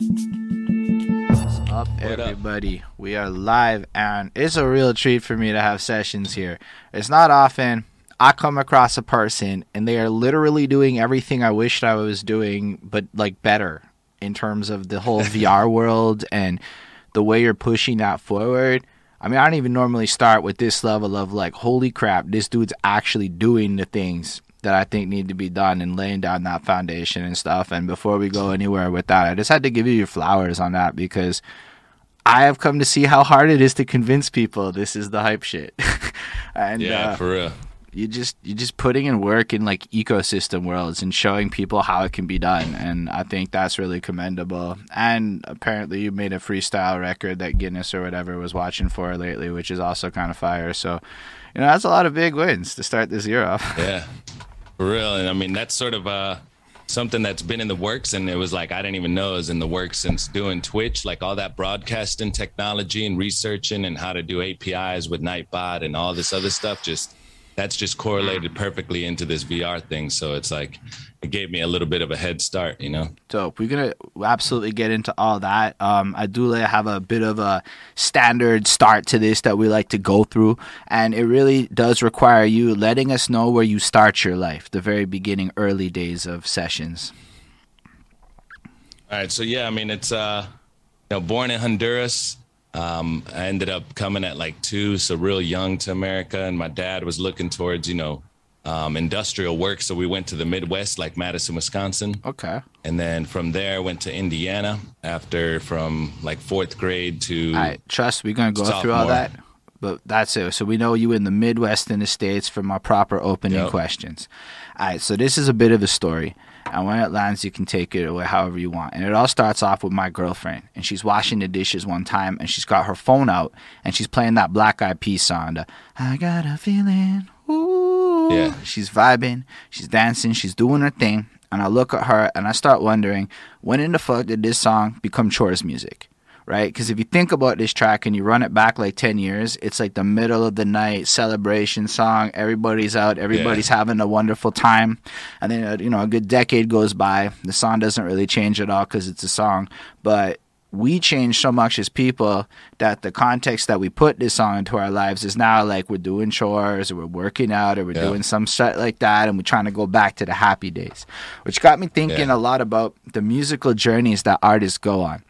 What's up, What up? everybody? We are live, and it's a real treat for me to have sessions here. It's not often I come across a person and they are literally doing everything I wished I was doing, but like better in terms of the whole VR world and the way you're pushing that forward. I mean, I don't even normally start with this level of like, holy crap, this dude's actually doing the things that I think need to be done and laying down that foundation and stuff. And before we go anywhere with that, I just had to give you your flowers on that because I have come to see how hard it is to convince people this is the hype shit. and Yeah, uh, for real. you just you just putting in work in like ecosystem worlds and showing people how it can be done and i think that's really commendable and apparently you made a freestyle record that guinness or whatever was watching for lately which is also kind of fire so you know that's a lot of big wins to start this year off Yeah, for real. And I mean, that's sort of uh, something that's been in the works. And it was like, I didn't even know it was in the works since doing Twitch, like all that broadcasting technology and researching and how to do APIs with Nightbot and all this other stuff. Just that's just correlated perfectly into this VR thing. So it's like, it gave me a little bit of a head start, you know? dope we're gonna absolutely get into all that um i do like have a bit of a standard start to this that we like to go through and it really does require you letting us know where you start your life the very beginning early days of sessions All right, so yeah, I mean it's uh you know born in Honduras. Um, I ended up coming at like two, so real young to America, and my dad was looking towards you know um, industrial work, so we went to the Midwest, like Madison, Wisconsin, okay. And then from there went to Indiana. After from like fourth grade to all right trust we're gonna go through all that but that's it. So we know you in the midwest in the states for my proper opening Yep. questions. All right so this is a bit of a story and when it lands you can take it away however you want and it all starts off with my girlfriend and she's washing the dishes one time and she's got her phone out and she's playing that black eyed peas song the, i got a feeling Ooh. Yeah. she's vibing she's dancing she's doing her thing and i look at her and i start wondering when in the fuck did this song become chores music right? Because if you think about this track and you run it back like 10 years, it's like the middle of the night celebration song. Everybody's out, everybody's having a wonderful time. And then, uh, you know, a good decade goes by. The song doesn't really change at all because it's a song. But we change so much as people that the context that we put this song into our lives is now like we're doing chores or we're working out or we're Yeah. doing some shit like that and we're trying to go back to the happy days which got me thinking Yeah. a lot about the musical journeys that artists go on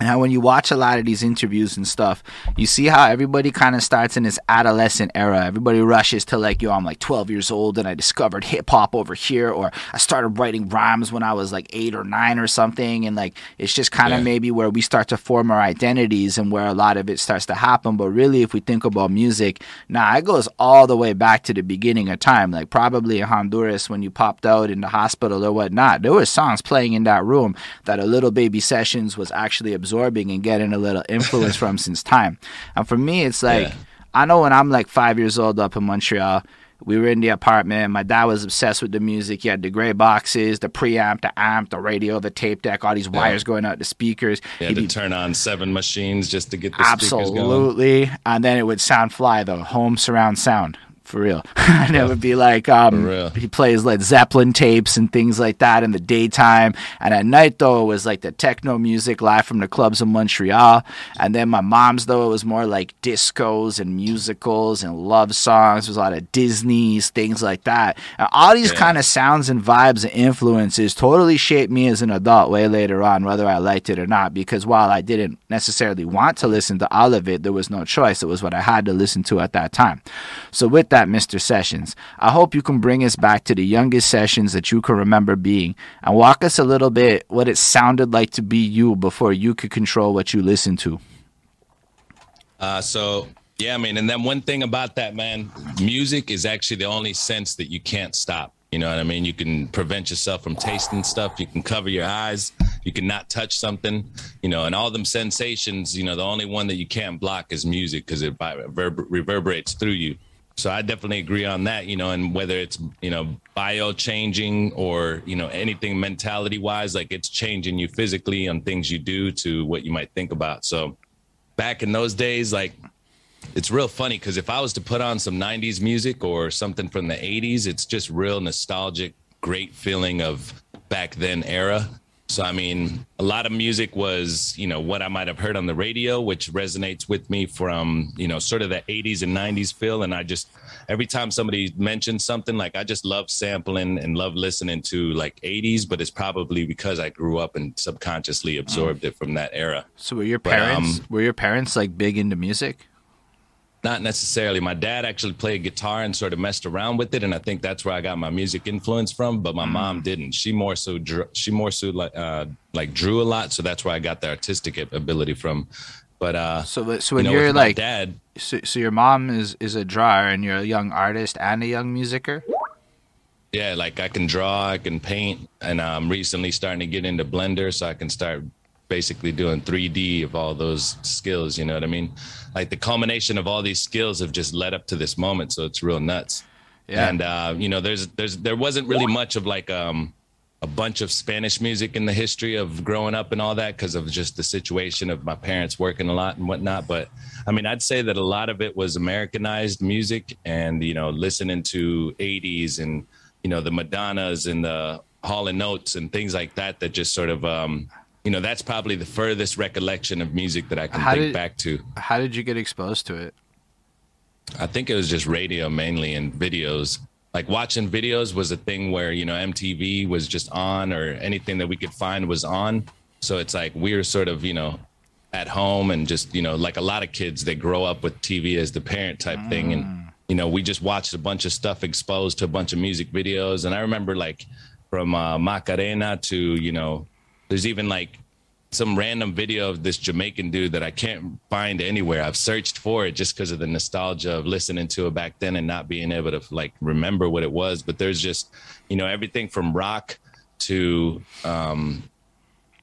and how when you watch a lot of these interviews and stuff, you see how everybody kind of starts in this adolescent era. Everybody rushes to like, yo, I'm like 12 years old and I discovered hip hop over here, or I started writing rhymes when I was like eight or nine or something. And like, it's just kind of Yeah. maybe where we start to form our identities and where a lot of it starts to happen. But really, if we think about music, nah, it goes all the way back to the beginning of time. Like probably in Honduras when you popped out in the hospital or whatnot, there were songs playing in that room that a little baby sessions was actually absorbing and getting a little influence from since time. And for me, it's like Yeah. I know when I'm like five years old up in Montreal. We were in the apartment. My dad was obsessed with the music. He had the gray boxes, the preamp, the amp, the radio, the tape deck, all these wires going out the speakers. had to be turn on seven machines just to get the speakers going. Absolutely. And then it would sound fly though, home surround sound. For real. and it would be like um he plays Led Zeppelin tapes and things like that in the daytime. And at night though it was like the techno music live from the clubs in Montreal. And then my mom's though it was more like discos and musicals and love songs. There was a lot of Disney's, things like that. And all these Yeah. kind of sounds and vibes and influences totally shaped me as an adult way later on, whether I liked it or not. Because while I didn't necessarily want to listen to all of it, there was no choice. It was what I had to listen to at that time. So, with that, Mr. Sessions, I hope you can bring us back to the youngest sessions that you can remember being and walk us a little bit what it sounded like to be you before you could control what you listened to. Uh, so yeah, I mean, and then one thing about that, man, music is actually the only sense that you can't stop. You know what I mean? You can prevent yourself from tasting stuff. You can cover your eyes. You can not touch something. You know, and all them sensations. You know, the only one that you can't block is music because it reverberates through you. So I definitely agree on that. You know, and whether it's you know bio changing or you know anything mentality wise, like it's changing you physically on things you do to what you might think about. So back in those days, like it's real funny because if I was to put on some 90s music or something from the 80s, it's just real nostalgic, great feeling of back then era. So, I mean, a lot of music was, you know, what I might have heard on the radio, which resonates with me from, you know, sort of the 80s and 90s feel. And I just, every time somebody mentions something, like I just love sampling and love listening to like 80s, but it's probably because I grew up and subconsciously absorbed mm. it from that era. So, were your parents, but, um, were your parents like big into music? Not necessarily. My dad actually played guitar and sort of messed around with it, and I think that's where I got my music influence from. But my mm. mom didn't. She more so drew, she more so like uh, like drew a lot, so that's where I got the artistic ability from. But uh, so so when you are like dad, so, so your mom is is a drawer and you're a young artist and a young musicer. Yeah, like I can draw, I can paint, and I'm recently starting to get into Blender, so I can start basically doing 3D of all those skills. You know what I mean? Like the culmination of all these skills have just led up to this moment. So it's real nuts. Yeah. And uh, you know, there's there's there wasn't really much of like um a bunch of Spanish music in the history of growing up and all that because of just the situation of my parents working a lot and whatnot. But I mean, I'd say that a lot of it was Americanized music and, you know, listening to 80s and, you know, the Madonnas and the Hall and Oates and things like that, that just sort of, um, you know, that's probably the furthest recollection of music that I can how think did, back to. How did you get exposed to it? I think it was just radio mainly and videos. Like watching videos was a thing where, you know, MTV was just on or anything that we could find was on. So it's like we are sort of, you know, at home and just, you know, like a lot of kids, they grow up with TV as the parent type mm. thing. And, mm. you know, we just watched a bunch of stuff exposed to a bunch of music videos. And I remember like from uh, Macarena to, you know, there's even like some random video of this Jamaican dude that I can't find anywhere. I've searched for it just because of the nostalgia of listening to it back then and not being able to like remember what it was. But there's just, you know, everything from rock to, um,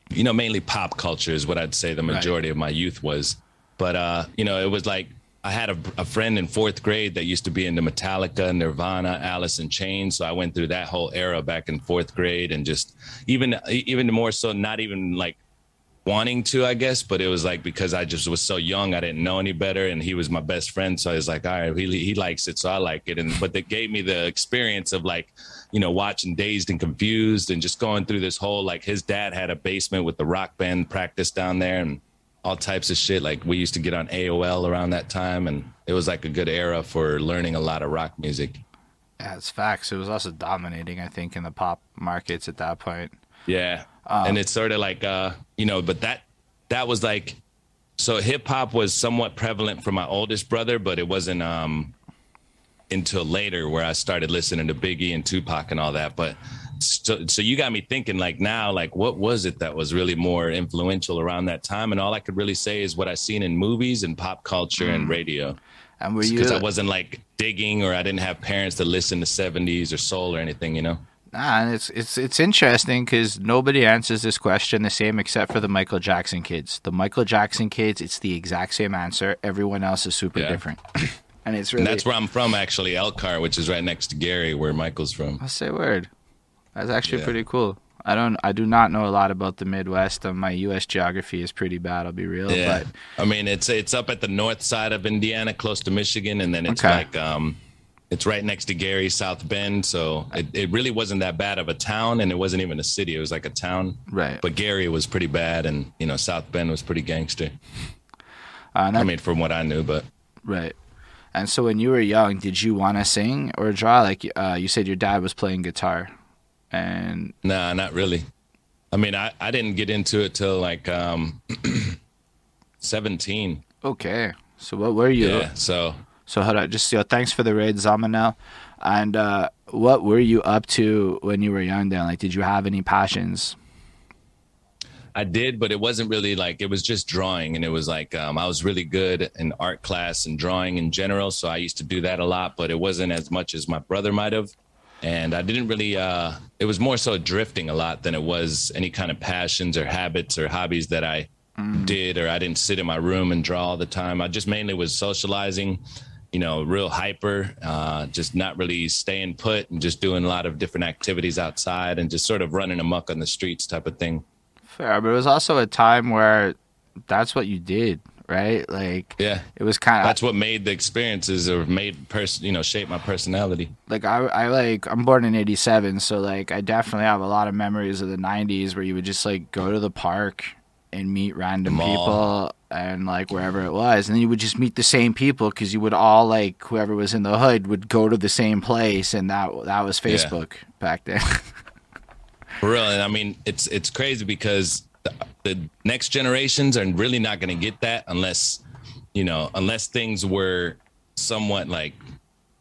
you know, mainly pop culture is what I'd say the majority right. of my youth was. But, uh, you know, it was like I had a, a, friend in fourth grade that used to be into Metallica, Nirvana, Alice in Chains. So I went through that whole era back in fourth grade, and just even even more so, not even like wanting to, I guess, but it was like because I just was so young, I didn't know any better, and he was my best friend. So I was like, all right, he he likes it, so I like it. And but that gave me the experience of like, you know, watching Dazed and Confused, and just going through this whole like his dad had a basement with the rock band practice down there, and all types of shit. Like we used to get on AOL around that time, and it was like a good era for learning a lot of rock music. Yeah, it's facts. It was also dominating, I think, in the pop markets at that point. Yeah, um, and it's sort of like, uh, you know, but that that was like, so hip hop was somewhat prevalent for my oldest brother, but it wasn't um until later where I started listening to Biggie and Tupac and all that. But so, so you got me thinking like now like what was it that was really more influential around that time and all i could really say is what i seen in movies and pop culture mm. and radio and were you because i wasn't like digging or i didn't have parents that listen to 70s or soul or anything you know Nah, and it's it's it's interesting because nobody answers this question the same except for the Michael Jackson kids. The Michael Jackson kids, it's the exact same answer. Everyone else is super yeah. different, and it's really and that's where I'm from, actually, Elkhart, which is right next to Gary, where Michael's from. I say word. That's actually yeah. pretty cool. I don't I do not know a lot about the Midwest. Um, my US geography is pretty bad, I'll be real. Yeah. But I mean it's it's up at the north side of Indiana, close to Michigan, and then it's okay. like um it's right next to Gary, South Bend. So it, it really wasn't that bad of a town and it wasn't even a city. It was like a town. Right. But Gary was pretty bad and you know, South Bend was pretty gangster. Uh, that, I mean, from what I knew, but Right. And so when you were young, did you want to sing or draw? Like uh, you said, your dad was playing guitar and nah not really. I mean i i didn't get into it till like um 17 okay. So what were you? Yeah so so hold on just yo thanks for the raid zamanel and uh what were you up to when you were young then? Like did you have any passions? I did, but it wasn't really like it was just drawing, and it was like um, I was really good in art class and drawing in general, so I used to do that a lot. But it wasn't as much as my brother might have and I didn't really. Uh, it was more so drifting a lot than it was any kind of passions or habits or hobbies that I mm. did, or I didn't sit in my room and draw all the time. I just mainly was socializing, you know, real hyper, uh, just not really staying put and just doing a lot of different activities outside and just sort of running amok on the streets type of thing. Fair, but it was also a time where that's what you did right? Like Yeah. it was kind of That's what made the experiences or made person, you know, shape my personality. like I, I like I'm born in '87, so like I definitely have a lot of memories of the '90s where you would just like go to the park and meet random people and like wherever it was, and then you would just meet the same people because you would all like whoever was in the hood would go to the same place, and that that was Yeah. Facebook back then. really I mean, it's it's crazy because the, next generations are really not going to get that unless, you know, unless things were somewhat like,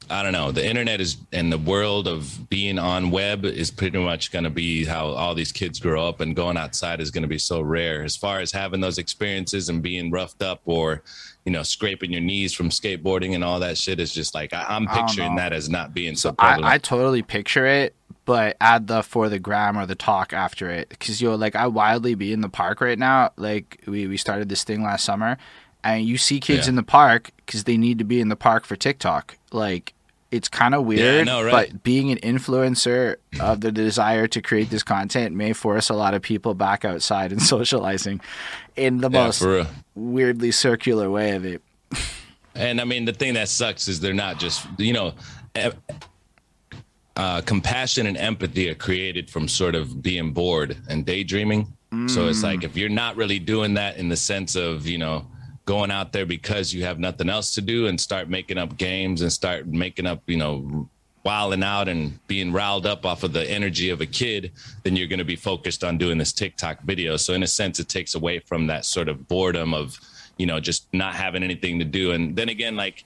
I don't know, the internet is and the world of being on web is pretty much going to be how all these kids grow up, and going outside is going to be so rare. As far as having those experiences and being roughed up or, you know, scraping your knees from skateboarding and all that shit is just like I, I'm picturing that as not being so prevalent. I, I totally picture it, but add the for the gram or the talk after it. Because, yo, like, I wildly be in the park right now. Like, we, we started this thing last summer, and you see kids Yeah. in the park because they need to be in the park for TikTok. Like, it's kind of weird, know, right? but being an influencer of the desire to create this content may force a lot of people back outside and socializing in the yeah, most weirdly circular way of it. And I mean, the thing that sucks is they're not just, you know, uh, compassion and empathy are created from sort of being bored and daydreaming. So it's like if you're not really doing that in the sense of, you know, going out there because you have nothing else to do and start making up games and start making up, you know, wilding out and being riled up off of the energy of a kid, then you're going to be focused on doing this TikTok video. So in a sense, it takes away from that sort of boredom of, you know, just not having anything to do. And then again, like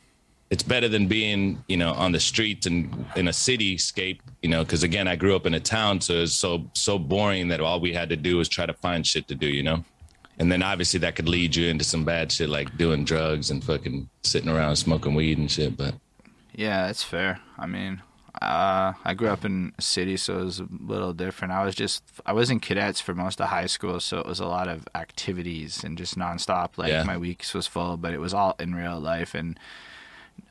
it's better than being, you know, on the streets and in a cityscape, you know, because again, I grew up in a town, so it's so so boring that all we had to do was try to find shit to do, you know. And then obviously that could lead you into some bad shit like doing drugs and fucking sitting around smoking weed and shit. But Yeah, that's fair. I mean, uh, I grew up in a city, so it was a little different. I was just I was in cadets for most of high school, so it was a lot of activities and just nonstop. Like Yeah. my weeks was full, but it was all in real life, and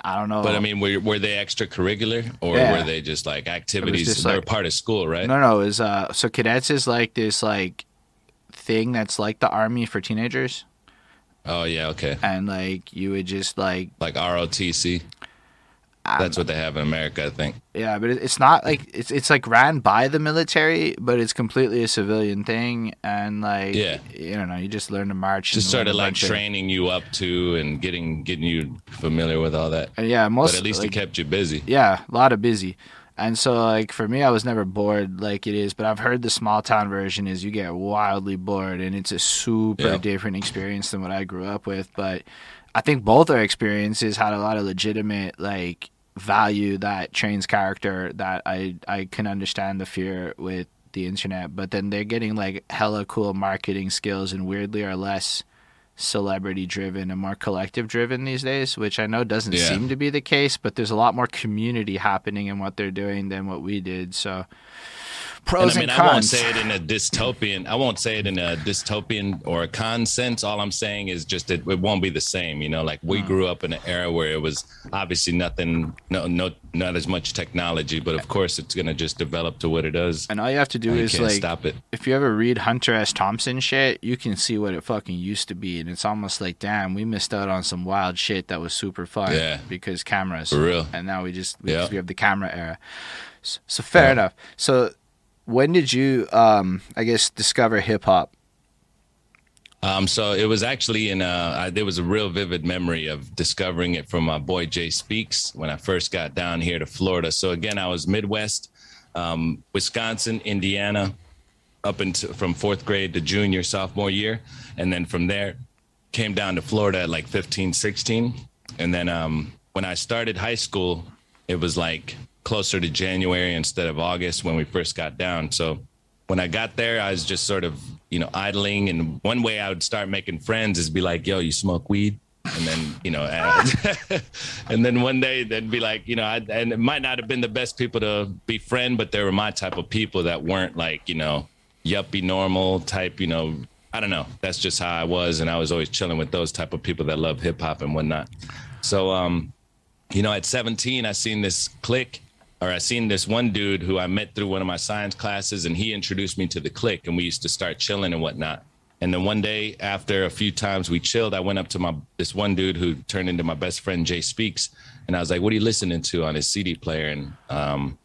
I don't know. but I mean, were were they extracurricular or Yeah. were they just like activities? just They're like- part of school, right? no, no, it was uh, so cadets is like this like thing that's like the army for teenagers, Oh yeah, okay. and like you would just like Like ROTC. Ah, that's what they have in America, I think. Yeah, but it's not like it's it's like ran by the military, but it's completely a civilian thing, and like Yeah. you don't know, you just learn to march. Just sort of like of- training you up to and getting getting you familiar with all that. and yeah, most But at least like, it kept you busy. yeah, a lot of busy. And so like for me, I was never bored like it is, but I've heard the small town version is you get wildly bored, and it's a super Yeah. different experience than what I grew up with. But I think both our experiences had a lot of legitimate like value that trains character that I I can understand the fear with the internet, but then they're getting like hella cool marketing skills and weirdly are less celebrity driven and more collective driven these days, which I know doesn't Yeah. seem to be the case, but there's a lot more community happening in what they're doing than what we did. So And pros I mean, and I won't say it in a dystopian. I won't say it in a dystopian or a con sense. All I'm saying is just that it won't be the same. You know, like we Hmm. grew up in an era where it was obviously nothing, no, no, not as much technology. But of course, it's gonna just develop to what it does. and all you have to do And is like stop it. if you ever read Hunter S. Thompson shit, you can see what it fucking used to be, and it's almost like, damn, we missed out on some wild shit that was super fun. Yeah. because cameras. For real. And now we just we, Yeah. we have the camera era. So, so fair Yeah. enough. So when did you, um, I guess, discover hip hop? Um, so it was actually in uh I, there was a real vivid memory of discovering it from my boy Jay Speaks when I first got down here to Florida. So again, I was Midwest, um, Wisconsin, Indiana, up into from fourth grade to junior sophomore year, and then from there came down to Florida at like 15, 16. and then um, when I started high school, it was like closer to January instead of August when we first got down. So when I got there, I was just sort of, you know, idling. And one way I would start making friends is be like, yo, you smoke weed? And then, you know, uh, and then one day they'd be like, you know, I, and it might not have been the best people to befriend, but they were my type of people that weren't like, you know, yuppie normal type, you know, I don't know. That's just how I was. And I was always chilling with those type of people that love hip hop and whatnot. So, um, you know, at 17, I seen this click or I seen this one dude who I met through one of my science classes and he introduced me to the click and we used to start chilling and whatnot. And then one day, after a few times we chilled, I went up to my this one dude who turned into my best friend, Jay Speaks, and I was like, "What are you listening to on his CD player?" And um,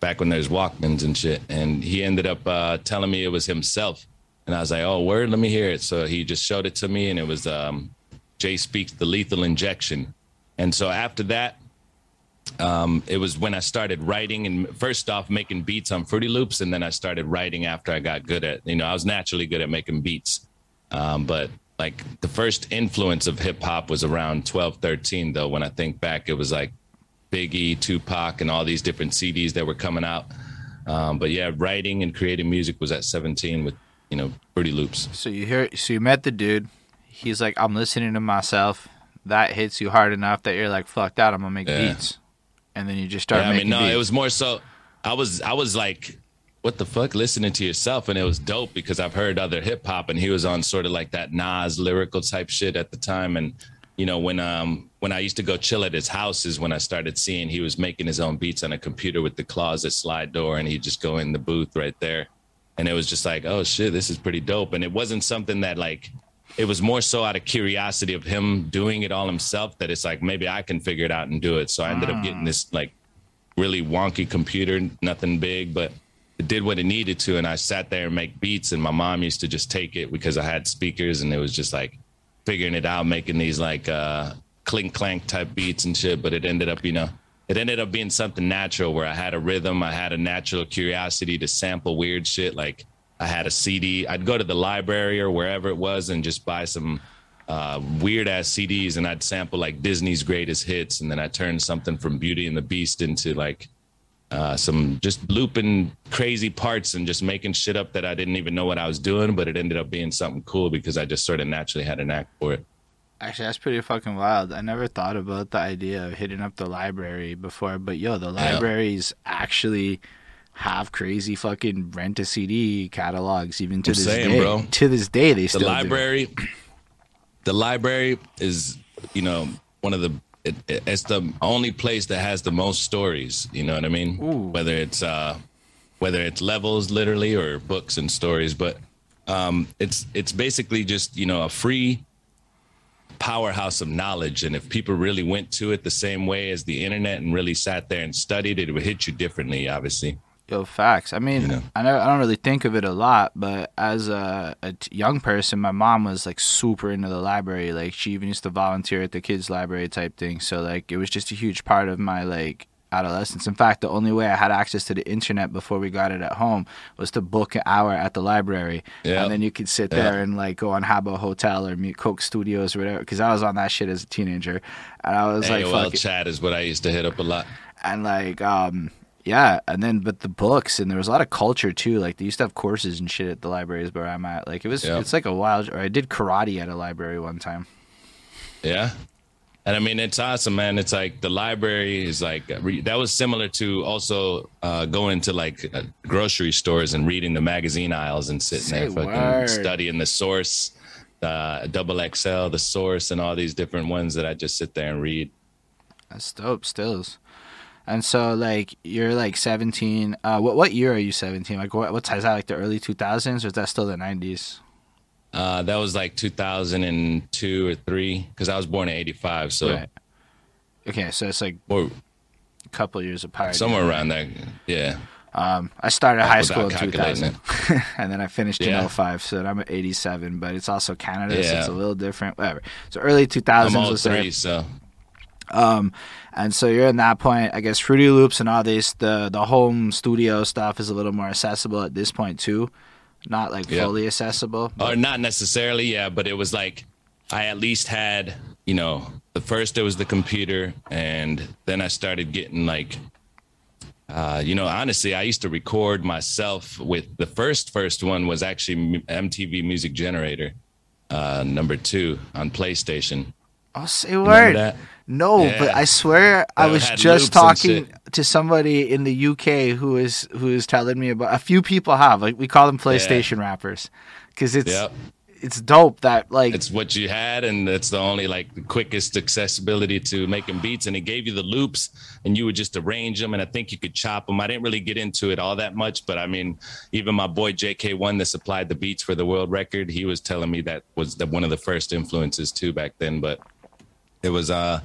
back when there's Walkmans and shit, and he ended up uh, telling me it was himself, and I was like, "Oh, word, let me hear it." So he just showed it to me, and it was um, Jay Speaks, the Lethal Injection. And so after that, um, it was when I started writing and first off making beats on Fruity Loops, and then I started writing after I got good at, you know, I was naturally good at making beats. Um, but like the first influence of hip hop was around 12, 13, though. When I think back, it was like Biggie, Tupac, and all these different CDs that were coming out. Um, but yeah, writing and creating music was at 17 with, you know, Fruity Loops. So you hear, so you met the dude. He's like, I'm listening to myself. That hits you hard enough that you're like, fuck that, I'm gonna make Yeah. beats. And then you just start Yeah, I mean, no, beats. it was more so. I was, I was like, what the fuck, listening to yourself, and it was dope because I've heard other hip hop, and he was on sort of like that Nas lyrical type shit at the time, and you know when um when I used to go chill at his house is when I started seeing he was making his own beats on a computer with the closet slide door, and he'd just go in the booth right there, and it was just like, oh shit, this is pretty dope, and it wasn't something that like. It was more so out of curiosity of him doing it all himself that it's like maybe I can figure it out and do it. So I ended up getting this like really wonky computer, nothing big, but it did what it needed to. And I sat there and make beats. And my mom used to just take it because I had speakers and it was just like figuring it out, making these like uh, clink clank type beats and shit. But it ended up, you know, it ended up being something natural where I had a rhythm, I had a natural curiosity to sample weird shit. Like I had a CD, I'd go to the library or wherever it was and just buy some uh, weird ass CDs and I'd sample like Disney's greatest hits. And then I turned something from Beauty and the Beast into like uh, some just looping crazy parts and just making shit up that I didn't even know what I was doing, but it ended up being something cool because I just sort of naturally had a knack for it. Actually, that's pretty fucking wild. I never thought about the idea of hitting up the library before, but yo, the libraries actually have crazy fucking rent a CD catalogs even to I'm this saying, day. bro. To this day, they The still do. The library, the library is, you know, one of the. It, it- it's the only place that has the most stories. You know what I mean? Ooh. Whether it's uh, whether it's levels literally or books and stories, but um, it's it's basically just you know a free powerhouse of knowledge and if people really went to it the same way as the internet and really sat there and studied it it would hit you differently obviously Yo, facts. I mean, You know? I don't really think of it a lot, but as a young person, my mom was like super into the library. Like she even used to volunteer at the kids' library type thing. So like it was just a huge part of my like adolescence. In fact, the only way I had access to the internet before we got it at home was to book an hour at the library, Yeah. and then you could sit there and like go on Habbo Hotel or Mute Coke Studios or whatever. Because I was on that shit as a teenager, and I was like, AOL chat is what I used to hit up a lot and like um yeah and then but the books and there was a lot of culture too like they used to have courses and shit at the libraries where i'm at like it was Yeah. it's like a wild or i did karate at a library one time Yeah. And I mean, it's awesome, man. It's like the library is like that was similar to also uh, going to like uh, grocery stores and reading the magazine aisles and sitting Say there fucking word. studying the source, uh, double XL, the source, and all these different ones that I just sit there and read. that's dope stills and so like you're like 17 uh what what year are you 17 like what what is that like the early 2000s or is that still the 90s Uh, that was like 2002 or three, because I was born in '85, so right okay so it's like or a couple years apart somewhere around there. Yeah, Um, I started high school in 2000, and then I finished Yeah. in 05, so I'm at 87, but it's also Canada, so it's a little different. Whatever. So early 2000s, I'm all three, so Um, and so you're in that point. I guess Fruity Loops and all this, the the home studio stuff is a little more accessible at this point too, not like fully accessible. or not necessarily yeah but it was like i at least had you know the first it was the computer and then i started getting like uh, you know honestly i used to record myself with the first first one was actually mtv music generator uh, number two on playstation Oh, say word. No, Yeah. but I swear I was just talking to somebody in the UK who is who is telling me about a few people have like we call them PlayStation rappers because it's Yep. it's dope that like it's what you had and it's the only like the quickest accessibility to making beats and it gave you the loops and you would just arrange them and i think you could chop them i didn't really get into it all that much but i mean even my boy jk1 that supplied the beats for the world record he was telling me that was the, one of the first influences too back then but it was uh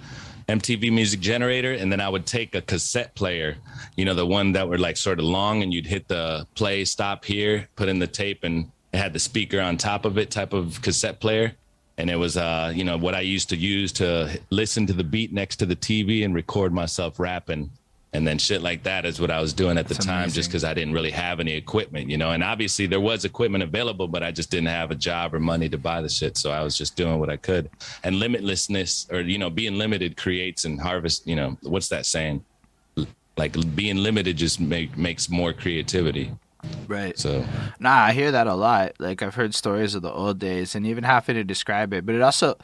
MTV Music Generator, and then I would take a cassette player, you know, the one that were like sort of long, and you'd hit the play, stop here, put in the tape, and it had the speaker on top of it type of cassette player. And it was uh you know what i used to use to listen to the beat next to the tv and record myself rapping and then shit like that is what i was doing at the That's time amazing. just because i didn't really have any equipment you know and obviously there was equipment available but i just didn't have a job or money to buy the shit so i was just doing what i could and limitlessness or you know being limited creates and harvest you know what's that saying like being limited just make, makes more creativity Right. So, nah, I hear that a lot. Like I've heard stories of the old days, and even having to describe it. But it also,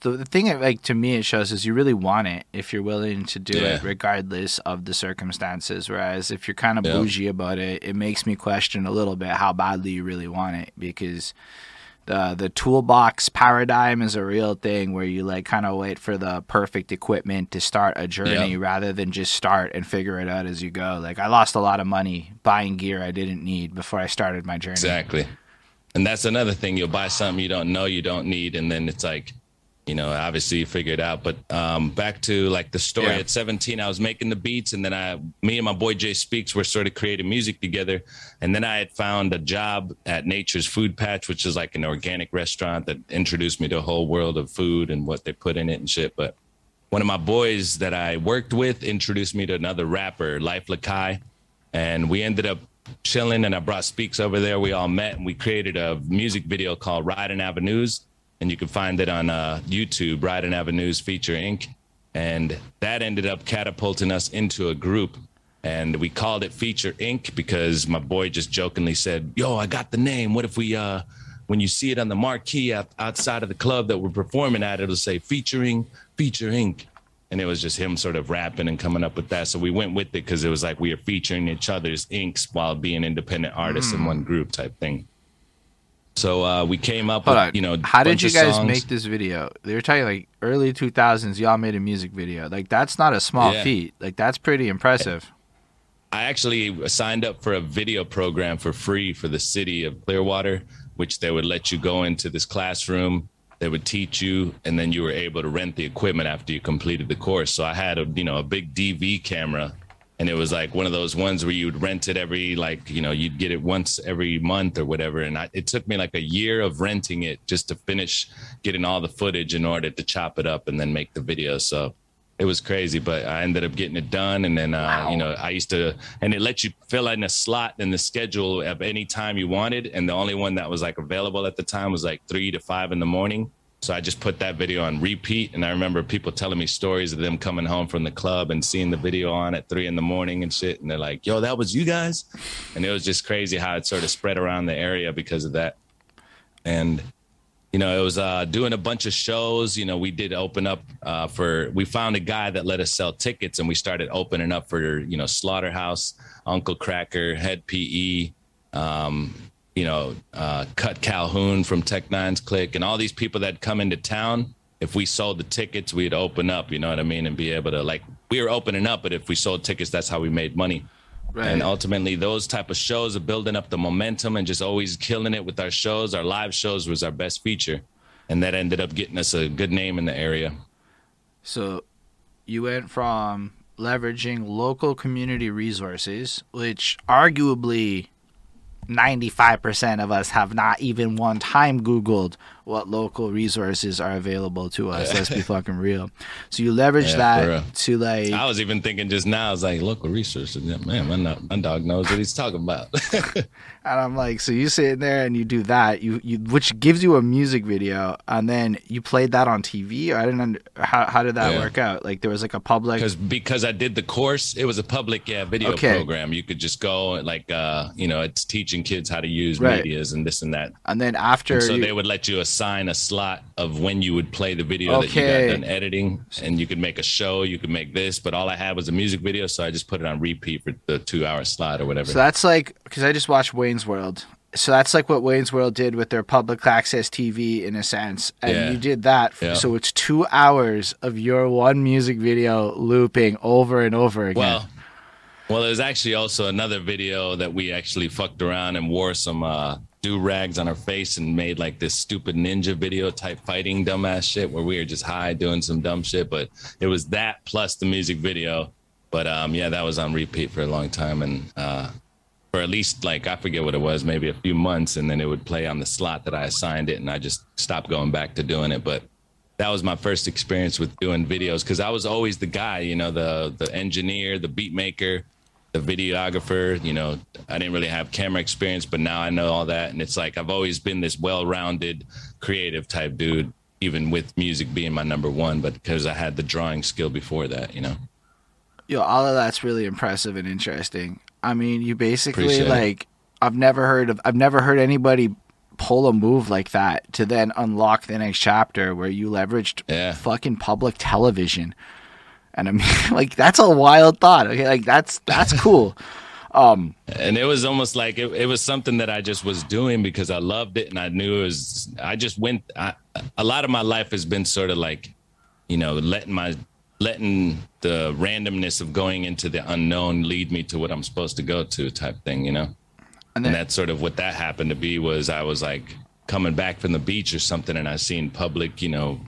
the, the thing it, like to me it shows is you really want it if you're willing to do yeah. it regardless of the circumstances. Whereas if you're kind of yeah. bougie about it, it makes me question a little bit how badly you really want it because the the toolbox paradigm is a real thing where you like kind of wait for the perfect equipment to start a journey yep. rather than just start and figure it out as you go. Like I lost a lot of money buying gear I didn't need before I started my journey. Exactly. And that's another thing. You'll buy something you don't know you don't need, and then it's like, you know, obviously you figure it out. But um, back to like the story yeah. at 17, I was making the beats, and then I, me and my boy Jay Speaks were sort of creating music together. And then I had found a job at Nature's Food Patch, which is like an organic restaurant that introduced me to a whole world of food and what they put in it and shit. But one of my boys that I worked with introduced me to another rapper, Life Lakai, and we ended up chilling. And I brought Speaks over there. We all met, and we created a music video called Riding Avenues and you can find it on uh, YouTube, Riding Avenues Feature Inc. And that ended up catapulting us into a group. And we called it Feature Inc. because my boy just jokingly said, Yo, I got the name. What if we, uh, when you see it on the marquee outside of the club that we're performing at, it'll say featuring Feature Inc. And it was just him sort of rapping and coming up with that. So we went with it because it was like we are featuring each other's inks while being independent artists mm. in one group type thing. So uh, we came up Hold with, on. you know, how did you guys songs. make this video? They were talking like early 2000s, y'all made a music video. Like that's not a small yeah. feat. Like that's pretty impressive. I actually signed up for a video program for free for the city of Clearwater, which they would let you go into this classroom. They would teach you, and then you were able to rent the equipment after you completed the course. So I had a, you know, a big DV camera and it was like one of those ones where you'd rent it every like you know you'd get it once every month or whatever. And I, it took me like a year of renting it just to finish getting all the footage in order to chop it up and then make the video. So it was crazy but i ended up getting it done. And then uh, wow. you know i used to and it let you fill in a slot in the schedule of any time you wanted. And the only one that was like available at the time was like three to five in the morning so I just put that video on repeat. And I remember people telling me stories of them coming home from the club and seeing the video on at three in the morning and shit. And they're like, yo, that was you guys. And it was just crazy how it sort of spread around the area because of that. And, you know, it was uh, doing a bunch of shows. You know, we did open up uh, for, we found a guy that let us sell tickets and we started opening up for, you know, Slaughterhouse, Uncle Kracker, Hed PE. Um, you know, uh, Kutt Calhoun from Tech N9ne's Click, and all these people that come into town. If we sold the tickets, we'd open up. You know what I mean, and be able to like we were opening up, but if we sold tickets, that's how we made money. Right. And ultimately, those type of shows are building up the momentum and just always killing it with our shows. Our live shows was our best feature, and that ended up getting us a good name in the area. So, you went from leveraging local community resources, which arguably 95% of us have not even one time Googled what local resources are available to us. Let's be fucking real. So you leverage yeah, that to like. I was even thinking just now, I was like, local resources. Man, my, my dog knows what he's talking about. and I'm like, so you sit in there and you do that, you, you which gives you a music video, and then you played that on TV. I didn't. Under, how how did that yeah. work out? Like there was like a public. Because because I did the course, it was a public yeah video okay. program. You could just go like uh you know it's teaching kids how to use right. medias and this and that. And then after, and so you, they would let you assign a slot of when you would play the video okay. that you got done editing, and you could make a show, you could make this, but all I had was a music video, so I just put it on repeat for the two hour slot or whatever. So that's like because I just watched Wayne's World, so that's like what Wayne's World did with their public access TV in a sense, and Yeah. you did that. Yeah. So it's two hours of your one music video looping over and over again. Well, well, there's actually also another video that we actually fucked around and wore some uh, do rags on our face and made like this stupid ninja video type fighting dumbass shit where we were just high doing some dumb shit. But it was that plus the music video. But um, yeah, that was on repeat for a long time and uh, for at least like I forget what it was, maybe a few months, and then it would play on the slot that I assigned it, and I just stopped going back to doing it. But that was my first experience with doing videos because I was always the guy, you know, the the engineer, the beat maker, the videographer. You know, I didn't really have camera experience, but now I know all that, and it's like I've always been this well-rounded, creative type dude, even with music being my number one. But because I had the drawing skill before that, you know. Yo, all of that's really impressive and interesting. I mean, you basically Appreciate it. like I've never heard of I've never heard anybody pull a move like that to then unlock the next chapter where you leveraged Yeah. fucking public television. And I mean like that's a wild thought. Okay, like that's that's cool. Um and it was almost like it, it was something that I just was doing because I loved it and I knew it was I just went I, a lot of my life has been sort of like you know letting my letting the randomness of going into the unknown lead me to what I'm supposed to go to type thing you know and and that's sort of what that happened to be was I was like coming back from the beach or something and I seen public you know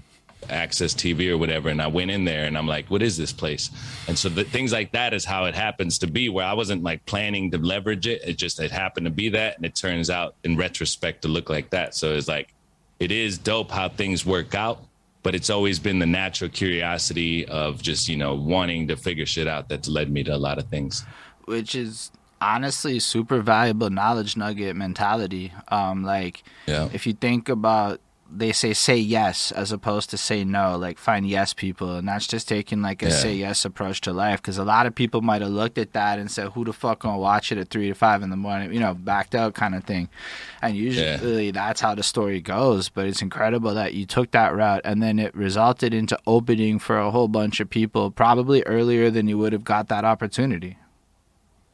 access TV or whatever and I went in there and I'm like what is this place? And so the things like that is how it happens to be where I wasn't like planning to leverage it. It just it happened to be that and it turns out in retrospect to look like that. So it's like it is dope how things work out but it's always been the natural curiosity of just you know wanting to figure shit out that's led me to a lot of things. Which is honestly super valuable knowledge nugget mentality. Um like yeah. if you think about they say say yes as opposed to say no like find yes people and that's just taking like a Yeah. say yes approach to life because a lot of people might have looked at that and said who the fuck gonna watch it at three to five in the morning you know backed out kind of thing and usually that's how the story goes but it's incredible that you took that route and then it resulted into opening for a whole bunch of people probably earlier than you would have got that opportunity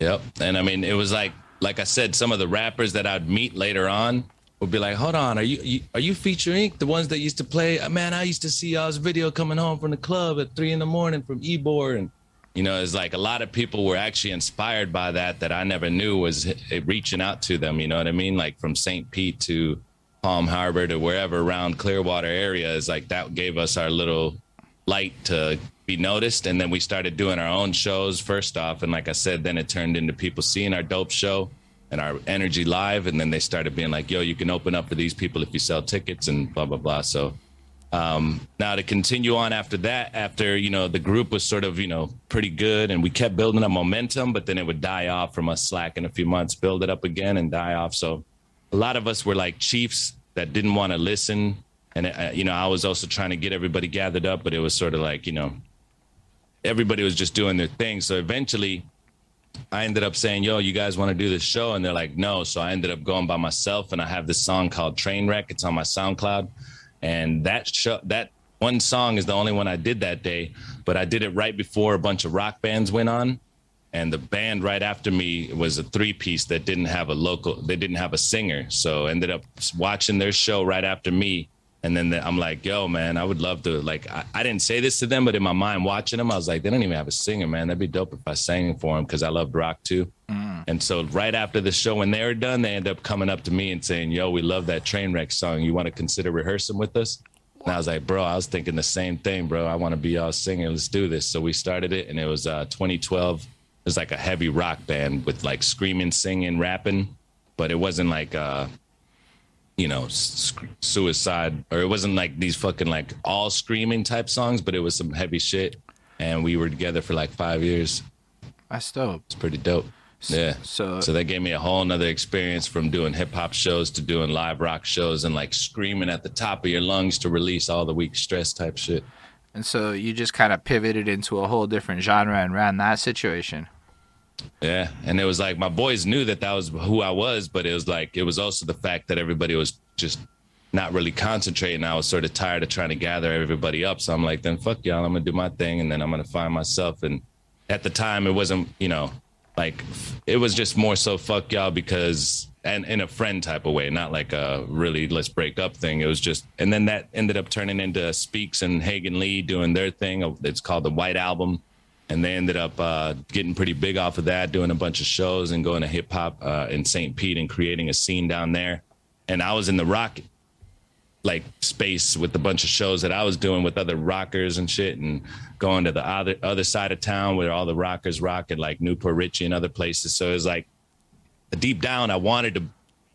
Yep. And I mean, it was like, like I said, some of the rappers that I'd meet later on would be like, "Hold on, are you, you are you Feature Inc? The ones that used to play? uh, Man, I used to see y'all's video coming home from the club at three in the morning from Ybor, and you know, it's like a lot of people were actually inspired by that that I never knew was reaching out to them. You know what I mean? Like from St. Pete to Palm Harbor to wherever around Clearwater area is like that gave us our little light to be noticed and then we started doing our own shows first off and like i said then it turned into people seeing our dope show and our energy live and then they started being like yo you can open up for these people if you sell tickets and blah blah blah. So um now to continue on after that after you know the group was sort of you know pretty good and we kept building up momentum but then it would die off from us slacking a few months build it up again and die off. So a lot of us were like chiefs that didn't want to listen. And uh, you know i was also trying to get everybody gathered up but it was sort of like you know everybody was just doing their thing. So eventually i ended up saying yo you guys want to do this show? And they're like no. So i ended up going by myself and i have this song called train wreck. It's on my soundcloud. And that show that one song is the only one i did that day but i did it right before a bunch of rock bands went on. And the band right after me was a three piece that didn't have a local they didn't have a singer. So ended up watching their show right after me and then the, i'm like yo man i would love to like I, I didn't say this to them but in my mind watching them i was like they don't even have a singer man that'd be dope if i sang for them because i loved rock too and so right after the show when they're done they end up coming up to me and saying yo we love that train wreck song you want to consider rehearsing with us and I was like, bro, I was thinking the same thing, bro. I want to be y'all singer. Let's do this. So we started it, and it was uh, 2012. It was like a heavy rock band with like screaming, singing, rapping, but it wasn't like, uh, you know, sc- suicide, or it wasn't like these fucking like all screaming type songs, but it was some heavy shit. And we were together for like five years. that's dope It's pretty dope. Yeah. so So that gave me a whole nother experience from doing hip hop shows to doing live rock shows and like screaming at the top of your lungs to release all the weak stress type shit. and so you just kind of pivoted into a whole different genre and ran that situation Yeah. And it was like my boys knew that that was who I was, but it was like, it was also the fact that everybody was just not really concentrating. I was sort of tired of trying to gather everybody up. So I'm like, then fuck y'all. I'm to do my thing and then I'm to find myself. And at the time, it wasn't, you know, like it was just more so fuck y'all because and in a friend type of way, not like a really let's break up thing. It was just, and then that ended up turning into Speaks and Hagen Lee doing their thing. It's called the White Album, and they ended up uh, getting pretty big off of that, doing a bunch of shows and going to hip hop uh, in St. Pete and creating a scene down there. And I was in the rock like space with a bunch of shows that I was doing with other rockers and shit, and going to the other other side of town where all the rockers rock at like New Port Richey and other places. So it was like deep down, I wanted to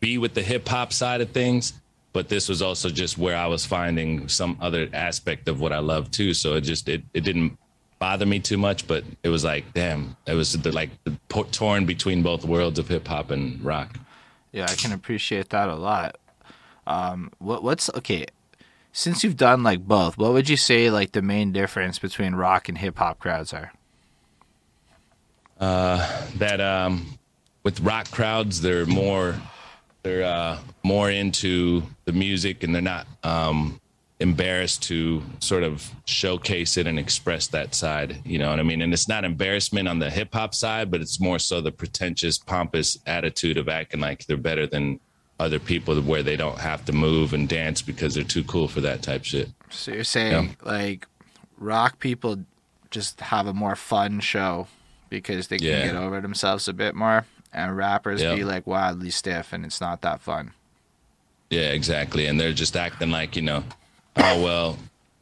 be with the hip hop side of things, but this was also just where I was finding some other aspect of what I love too. So it just it it didn't bother me too much, but it was like, damn, it was the, like the, torn between both worlds of hip hop and rock. Yeah, I can appreciate that a lot. Um, what what's okay? Since you've done like both, what would you say like the main difference between rock and hip hop crowds are? Uh, that um, with rock crowds, they're more they're uh, more into the music and they're not um, embarrassed to sort of showcase it and express that side. You know what I mean? And it's not embarrassment on the hip hop side, but it's more so the pretentious, pompous attitude of acting like they're better than other people where they don't have to move and dance because they're too cool for that type shit. So you're saying like rock people just have a more fun show because they can yeah. get over themselves a bit more and rappers yep. be like wildly stiff and it's not that fun. Yeah, exactly. And they're just acting like, you know, oh well,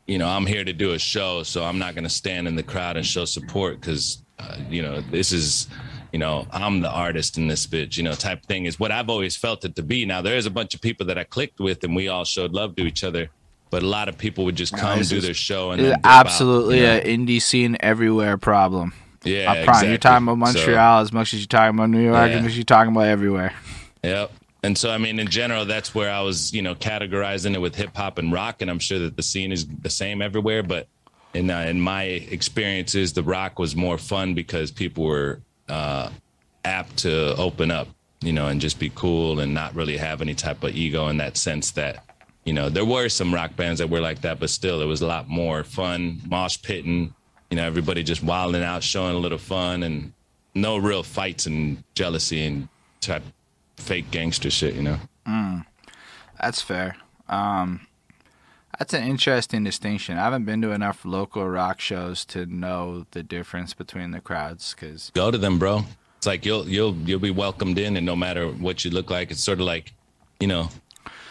you know, I'm here to do a show, so I'm not going to stand in the crowd and show support cuz uh, you know, this is you know, I'm the artist in this bitch, you know, type thing is what I've always felt it to be. Now there's a bunch of people that I clicked with and we all showed love to each other. But a lot of people would just come no, do their show and absolutely out, you know? an indie scene everywhere problem. Yeah, I exactly. You're talking about Montreal so, as much as you're talking about New York, yeah. as you're talking about everywhere. Yep. And so, I mean, in general, that's where I was, you know, categorizing it with hip hop and rock, and I'm sure that the scene is the same everywhere. But in uh, in my experiences, the rock was more fun because people were uh, apt to open up, you know, and just be cool and not really have any type of ego in that sense that, you know, there were some rock bands that were like that, but still, it was a lot more fun, mosh pitting, you know, everybody just wilding out, showing a little fun, and no real fights and jealousy and type fake gangster shit, you know. Mm, that's fair. Um, that's an interesting distinction. I haven't been to enough local rock shows to know the difference between the crowds. Cause go to them, bro. It's like you'll you'll you'll be welcomed in, and no matter what you look like, it's sort of like, you know,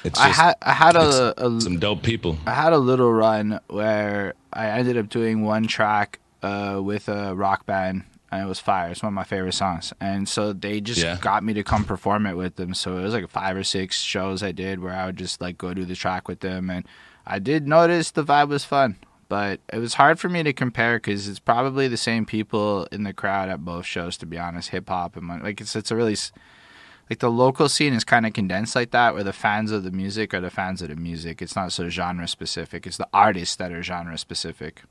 it's just, I had I had a, a, some dope people. I had a little run where I ended up doing one track uh, with a rock band, and it was fire. It's one of my favorite songs, and so they just yeah. got me to come perform it with them. So it was like five or six shows I did where I would just like go do the track with them, and I did notice the vibe was fun, but it was hard for me to compare because it's probably the same people in the crowd at both shows. To be honest, hip hop and like it's it's a really like the local scene is kind of condensed like that where the fans of the music are the fans of the music it's not so genre specific it's the artists that are genre specific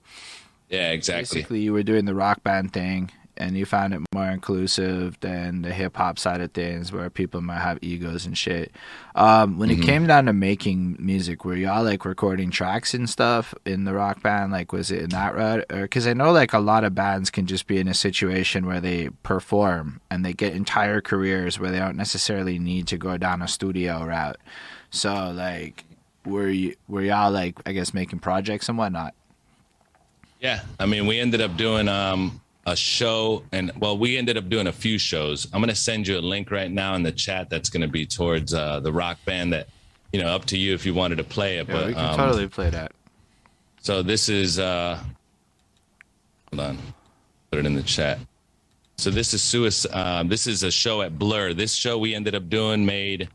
yeah exactly basically you were doing the rock band thing and you found it more inclusive than the hip hop side of things where people might have egos and shit. Um, when mm-hmm. it came down to making music, were y'all like recording tracks and stuff in the rock band? Like, was it in that route? Because I know like a lot of bands can just be in a situation where they perform and they get entire careers where they don't necessarily need to go down a studio route. So like, were you were y'all like I guess making projects and whatnot? Yeah, I mean, we ended up doing um a show and well we ended up doing a few shows. I'm going to send you a link right now in the chat that's going to be towards uh, the rock band that you know up to you if you wanted to play it yeah, but we can um, totally play that. so this is uh hold on put it in the chat. So this is suicide uh, this is a show at blur. This show we ended up doing made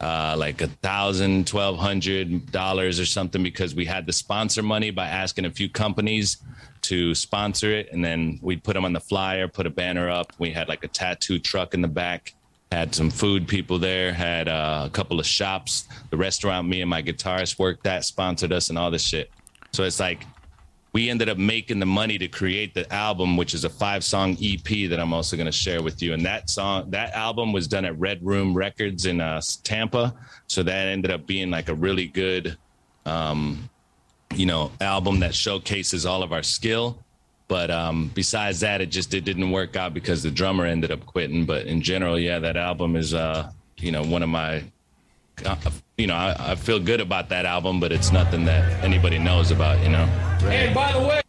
uh, like a thousand, twelve hundred dollars or something because we had the sponsor money by asking a few companies to sponsor it, and then we'd put them on the flyer, put a banner up. We had like a tattoo truck in the back, had some food people there, had uh, a couple of shops. The restaurant me and my guitarist worked at sponsored us, and all this shit. So it's like we ended up making the money to create the album, which is a five song EP that I'm also going to share with you. And that song, that album was done at Red Room Records in uh, Tampa. So that ended up being like a really good, um, you know, album that showcases all of our skill. But um, besides that, it just it didn't work out because the drummer ended up quitting. But in general, yeah, that album is uh, you know, one of my, uh, you know, I, I feel good about that album, but it's nothing that anybody knows about, you know. And by the way,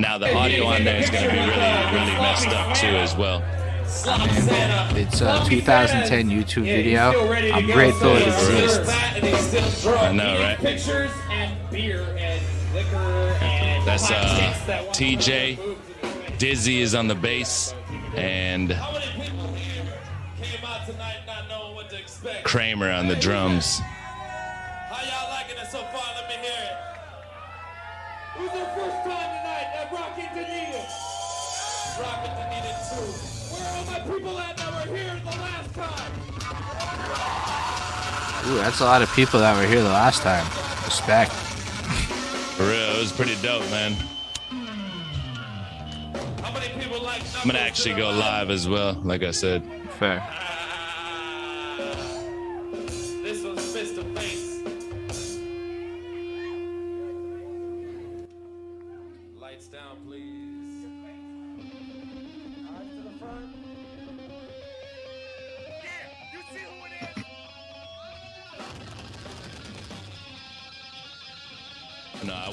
Now the audio on there is going to be really, really messed up too, as well. It's a 2010 YouTube video. I'm grateful it exists. I know, right? Pictures and beer and liquor and That's uh, chicks that want TJ. Dizzy is on the bass, and How many people here came out tonight not knowing what to expect? Kramer on the drums. Ooh, that's a lot of people that were here the last time. Respect. For real, it was pretty dope, man. How many people like I'm gonna actually go live as well, like I said. Fair.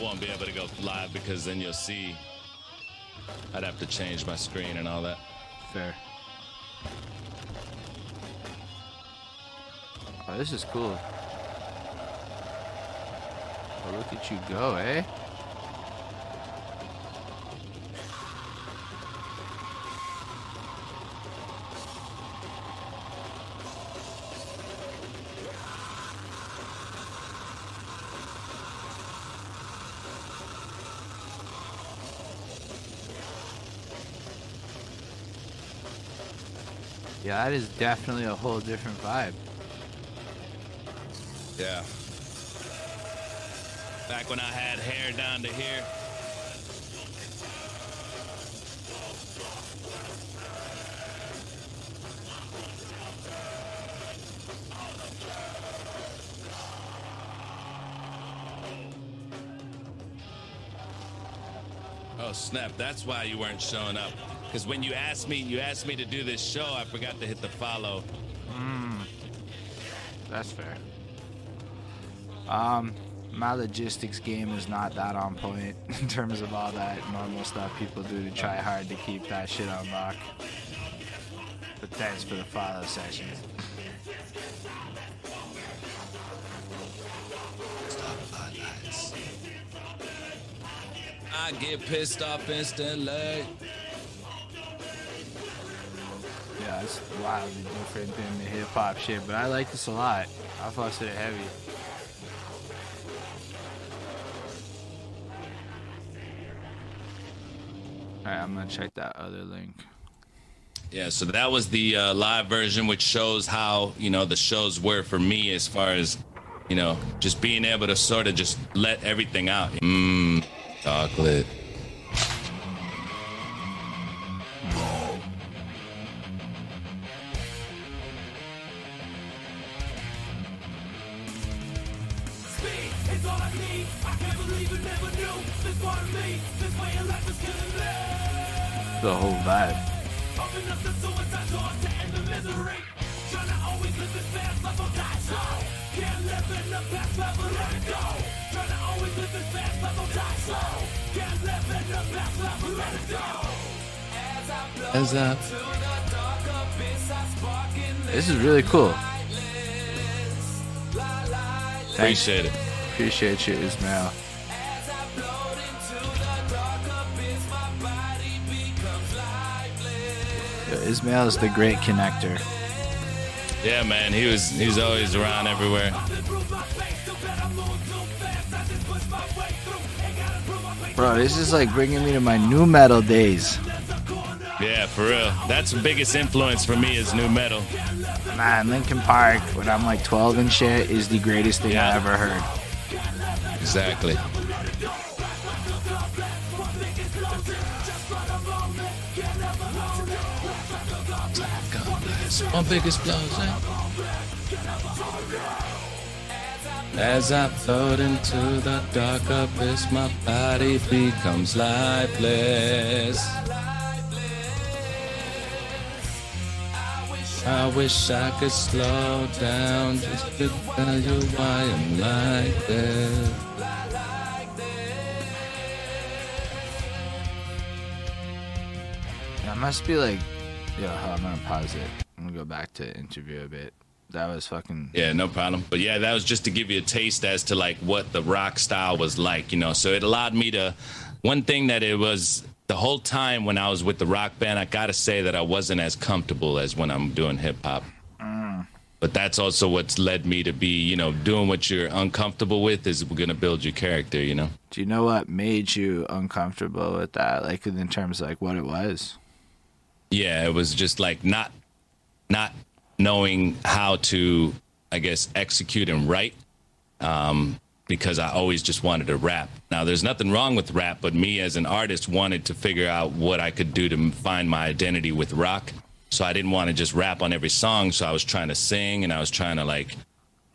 Won't be able to go live because then you'll see. I'd have to change my screen and all that. Fair. Oh, this is cool. Oh, look at you go, eh? Yeah, that is definitely a whole different vibe. Yeah. Back when I had hair down to here. Oh snap! That's why you weren't showing up. Because when you asked me, you asked me to do this show. I forgot to hit the follow. That's fair. Um, my logistics game is not that on point in terms of all that normal stuff people do to try hard to keep that shit on lock. But thanks for the follow session. I get pissed off instantly. It's wildly different than the hip hop shit, but I like this a lot. I fucks with it heavy. Alright, I'm gonna check that other link. Yeah, so that was the uh, live version, which shows how you know the shows were for me as far as you know just being able to sort of just let everything out. Mmm, chocolate. Cool. Thanks. appreciate it. Appreciate you, Ismail. As I float into the dark abyss, my body becomes lifeless. Yo, Ismail is the great connector. Yeah, man, he was he's always around everywhere. Bro, this is like bringing me to my nu metal days. Yeah, for real. That's the biggest influence for me is nu metal. Man, Linkin Park, when I'm like 12 and shit, is the greatest thing I Yeah. ever heard. Exactly. My biggest explosion. Eh? As I float into the dark abyss, my body becomes lifeless. I wish I could slow down just to tell you why I'm like this. That must be like, yo, I'm gonna pause it. I'm gonna go back to interview a bit. That was fucking. Yeah, no problem. But yeah, that was just to give you a taste as to like what the rock style was like, you know. So it allowed me to. One thing that it was the whole time when I was with the rock band, I gotta say that I wasn't as comfortable as when I'm doing hip hop. But that's also what's led me to be, you know, doing what you're uncomfortable with is gonna build your character, you know. Do you know what made you uncomfortable with that? Like in terms of like what it was. yeah it was just like not not knowing how to i guess execute and write um because i always just wanted to rap. Now there's nothing wrong with rap but me as an artist wanted to figure out what i could do to find my identity with rock. So i didn't want to just rap on every song. So i was trying to sing and i was trying to like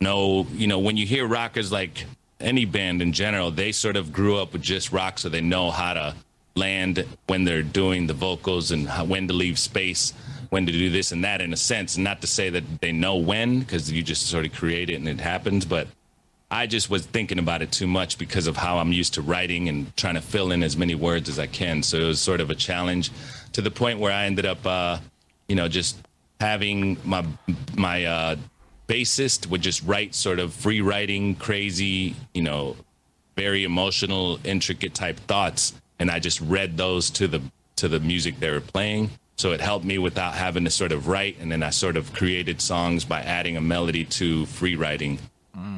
know you know when you hear rockers like any band in general they sort of grew up with just rock so they know how to land when they're doing the vocals and how, when to leave space when to do this and that in a sense. Not to say that they know when because you just sort of create it and it happens but i just was thinking about it too much because of how i'm used to writing and trying to fill in as many words as i can. So it was sort of a challenge to the point where i ended up uh, you know just having my my uh, bassist would just write sort of free writing crazy you know very emotional intricate type thoughts. And i just read those to the to the music they were playing. So it helped me without having to sort of write. And then i sort of created songs by adding a melody to free writing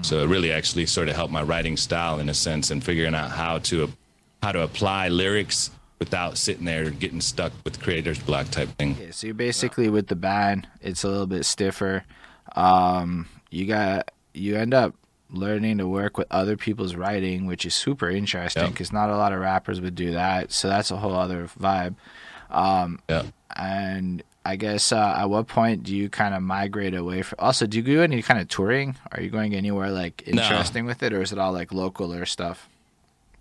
so it really actually sort of helped my writing style in a sense and figuring out how to how to apply lyrics without sitting there getting stuck with creator's block type thing Okay, so you're basically with the band. It's a little bit stiffer. Um, you got you end up learning to work with other people's writing, which is super interesting Yep. because not a lot of rappers would do that. So that's a whole other vibe. Um, yeah And I guess uh, at what point do you kind of migrate away from? Also, do you do any kind of touring? Are you going anywhere like No. interesting with it, or is it all like local or stuff?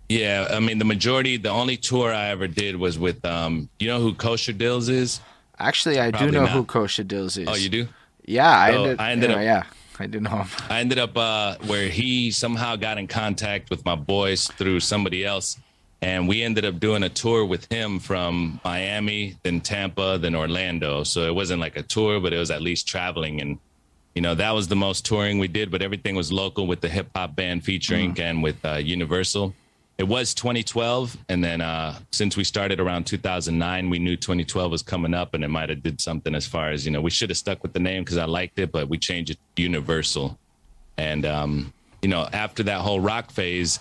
Yeah, I mean the majority. The only tour I ever did was with um. You know who Kosha Dillz is? Actually, I do know not. who Kosha Dillz is. Oh, you do? Yeah, I So, ended. I ended yeah, up- yeah, I do know him. I ended up uh where he somehow got in contact with my boys through somebody else, and we ended up doing a tour with him from Miami, then Tampa, then Orlando. So it wasn't like a tour, but it was at least traveling and. You know that was the most touring we did, but everything was local with the hip hop band featuring and with uh, Universal. It was 2012, and then uh, since we started around 2009, we knew 2012 was coming up, and it might have did something as far as you know we should have stuck with the name because I liked it, but we changed it to Universal. And um, you know, after that whole rock phase,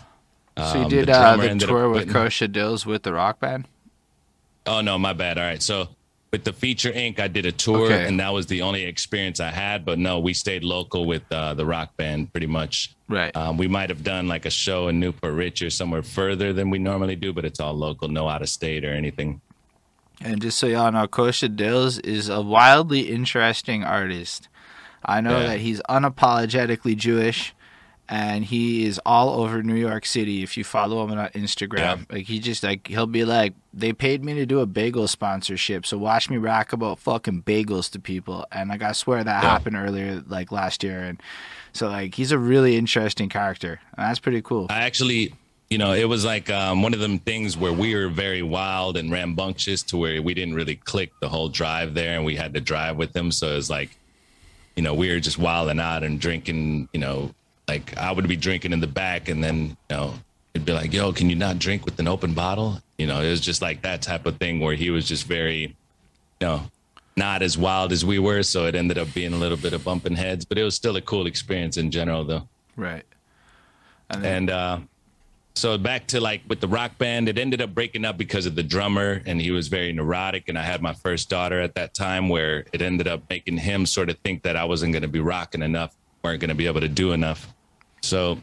So you um, did the uh, the tour with putting- Kosha Dillz with the rock band. Oh no, my bad. All right, so with the Feature Inc., I did a tour, Okay. and that was the only experience I had. But no, we stayed local with uh, the rock band pretty much. Right. Um, we might have done like a show in New Port Richey or somewhere further than we normally do, but it's all local, no out of state or anything. And just so y'all know, Kosha Dillz is a wildly interesting artist. I know Yeah. that he's unapologetically Jewish, and he is all over New York City. If you follow him on Instagram, Yeah. like he just like he'll be like, they paid me to do a bagel sponsorship, so watch me rack about fucking bagels to people. And like I swear that Yeah. happened earlier, like last year, and so like he's a really interesting character, and that's pretty cool. I actually, you know, it was like um, one of them things where we were very wild and rambunctious to where we didn't really click the whole drive there, and we had to drive with them. So it was like, you know, we were just wilding out and drinking. You know, like I would be drinking in the back, and then you know, it'd be like, "Yo, can you not drink with an open bottle?" You know, it was just like that type of thing where he was just very, you know. Not as wild as we were, so it ended up being a little bit of bumping heads, but it was still a cool experience in general, though. Right. And then, And uh, so back to like with the rock band, it ended up breaking up because of the drummer, and he was very neurotic. And I had my first daughter at that time, where it ended up making him sort of think that I wasn't going to be rocking enough, weren't going to be able to do enough. So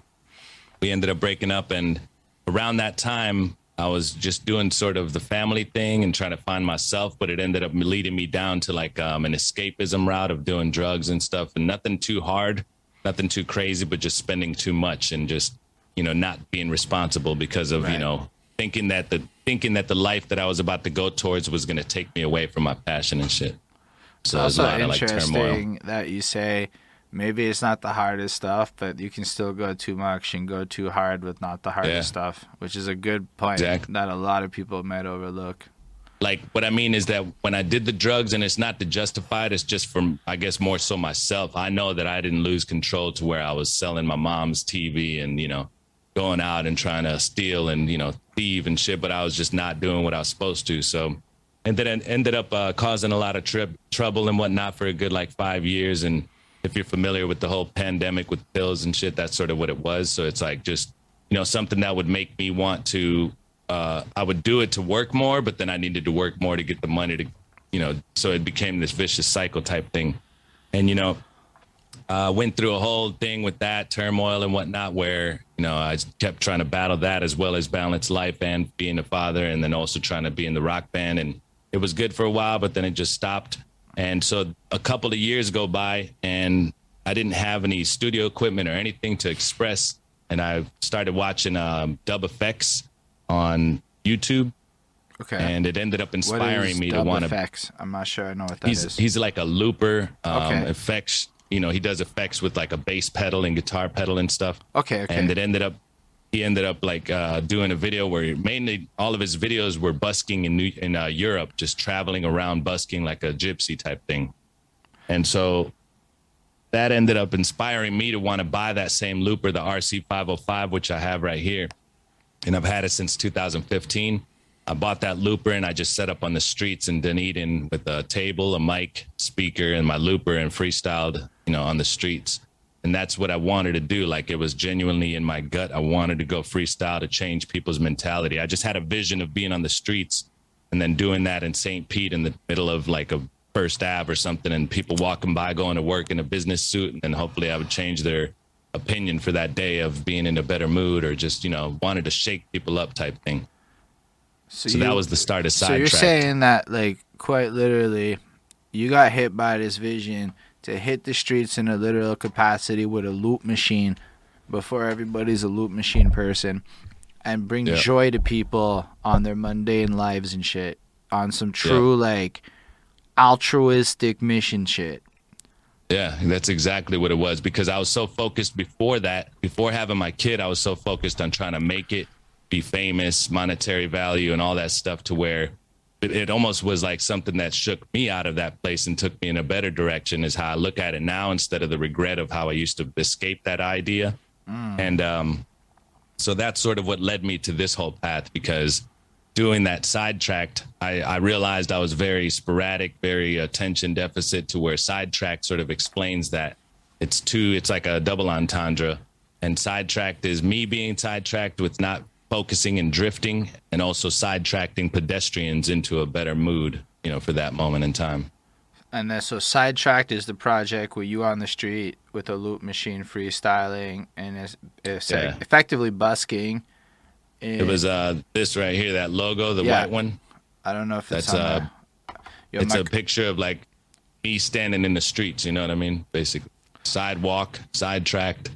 we ended up breaking up, and around that time, I was just doing sort of the family thing and trying to find myself, but it ended up leading me down to like um, an escapism route of doing drugs and stuff, and nothing too hard, nothing too crazy, but just spending too much and just you know not being responsible because of you know thinking that the thinking that the life that I was about to go towards was going to take me away from my passion and shit. So a also of like interesting that you say maybe it's not the hardest stuff, but you can still go too much and go too hard with not the hardest Yeah. stuff, which is a good point Exactly. that a lot of people might overlook. like what I mean is that when I did the drugs, and it's not to justify it, it's just from I guess more so myself. I know that I didn't lose control to where I was selling my mom's TV and you know going out and trying to steal and you know thieve and shit, but I was just not doing what I was supposed to. So, and then ended up uh, causing a lot of trip trouble and whatnot for a good like five years. And if you're familiar with the whole pandemic with pills and shit, that's sort of what it was. So it's like just you know something that would make me want to uh, I would do it to work more, but then I needed to work more to get the money to, you know, so it became this vicious cycle type thing. And, you know, uh, went through a whole thing with that turmoil and whatnot, where, you know, I kept trying to battle that as well as balance life and being a father and then also trying to be in the rock band. And it was good for a while, but then it just stopped. And so a couple of years go by and I didn't have any studio equipment or anything to express. And I started watching um, Dub FX on YouTube, Okay. and it ended up inspiring me to want to. Dub FX? I'm not sure I know what that is. He's he's like a looper, um, Okay. effects. You know, he does effects with like a bass pedal and guitar pedal and stuff. okay, okay. And it ended up, he ended up like uh, doing a video where mainly all of his videos were busking in New, in uh, Europe, just traveling around busking like a gypsy type thing. And so that ended up inspiring me to want to buy that same looper, the RC505, which I have right here. And I've had it since 2015. I bought that looper and I just set up on the streets in Dunedin with a table, a mic, speaker, and my looper and freestyled, you know, on the streets. And that's what I wanted to do. Like it was genuinely in my gut. I wanted to go freestyle to change people's mentality. I just had a vision of being on the streets and then doing that in St. Pete in the middle of like a First Ave or something, and people walking by going to work in a business suit, and then hopefully I would change their opinion for that day of being in a better mood or just you know wanted to shake people up type thing. So you- that was the start of side. So you're sidetrack. saying that, like, quite literally, you got hit by this vision to hit the streets in a literal capacity with a loop machine before everybody's a loop machine person and bring Yeah. joy to people on their mundane lives and shit on some true, like, altruistic mission shit. Yeah, that's exactly what it was because I was so focused before that, before having my kid, I was so focused on trying to make it be famous, monetary value, and all that stuff to where it, it almost was like something that shook me out of that place and took me in a better direction, is how I look at it now instead of the regret of how I used to escape that idea. And um, so that's sort of what led me to this whole path because doing that sidetracked, I, I realized I was very sporadic, very attention deficit to where sidetracked sort of explains that it's two, it's like a double entendre. And sidetracked is me being sidetracked with not focusing and drifting, and also sidetracking pedestrians into a better mood, you know, for that moment in time. And then, so Sidetracked is the project where you on the street with a loop machine freestyling and it's, it's like effectively busking. It was uh this right here, that logo, the Yeah. white one. I don't know if it's That's uh Yo, it's my- a picture of like me standing in the streets, you know what I mean? Basically. Sidewalk, sidetracked.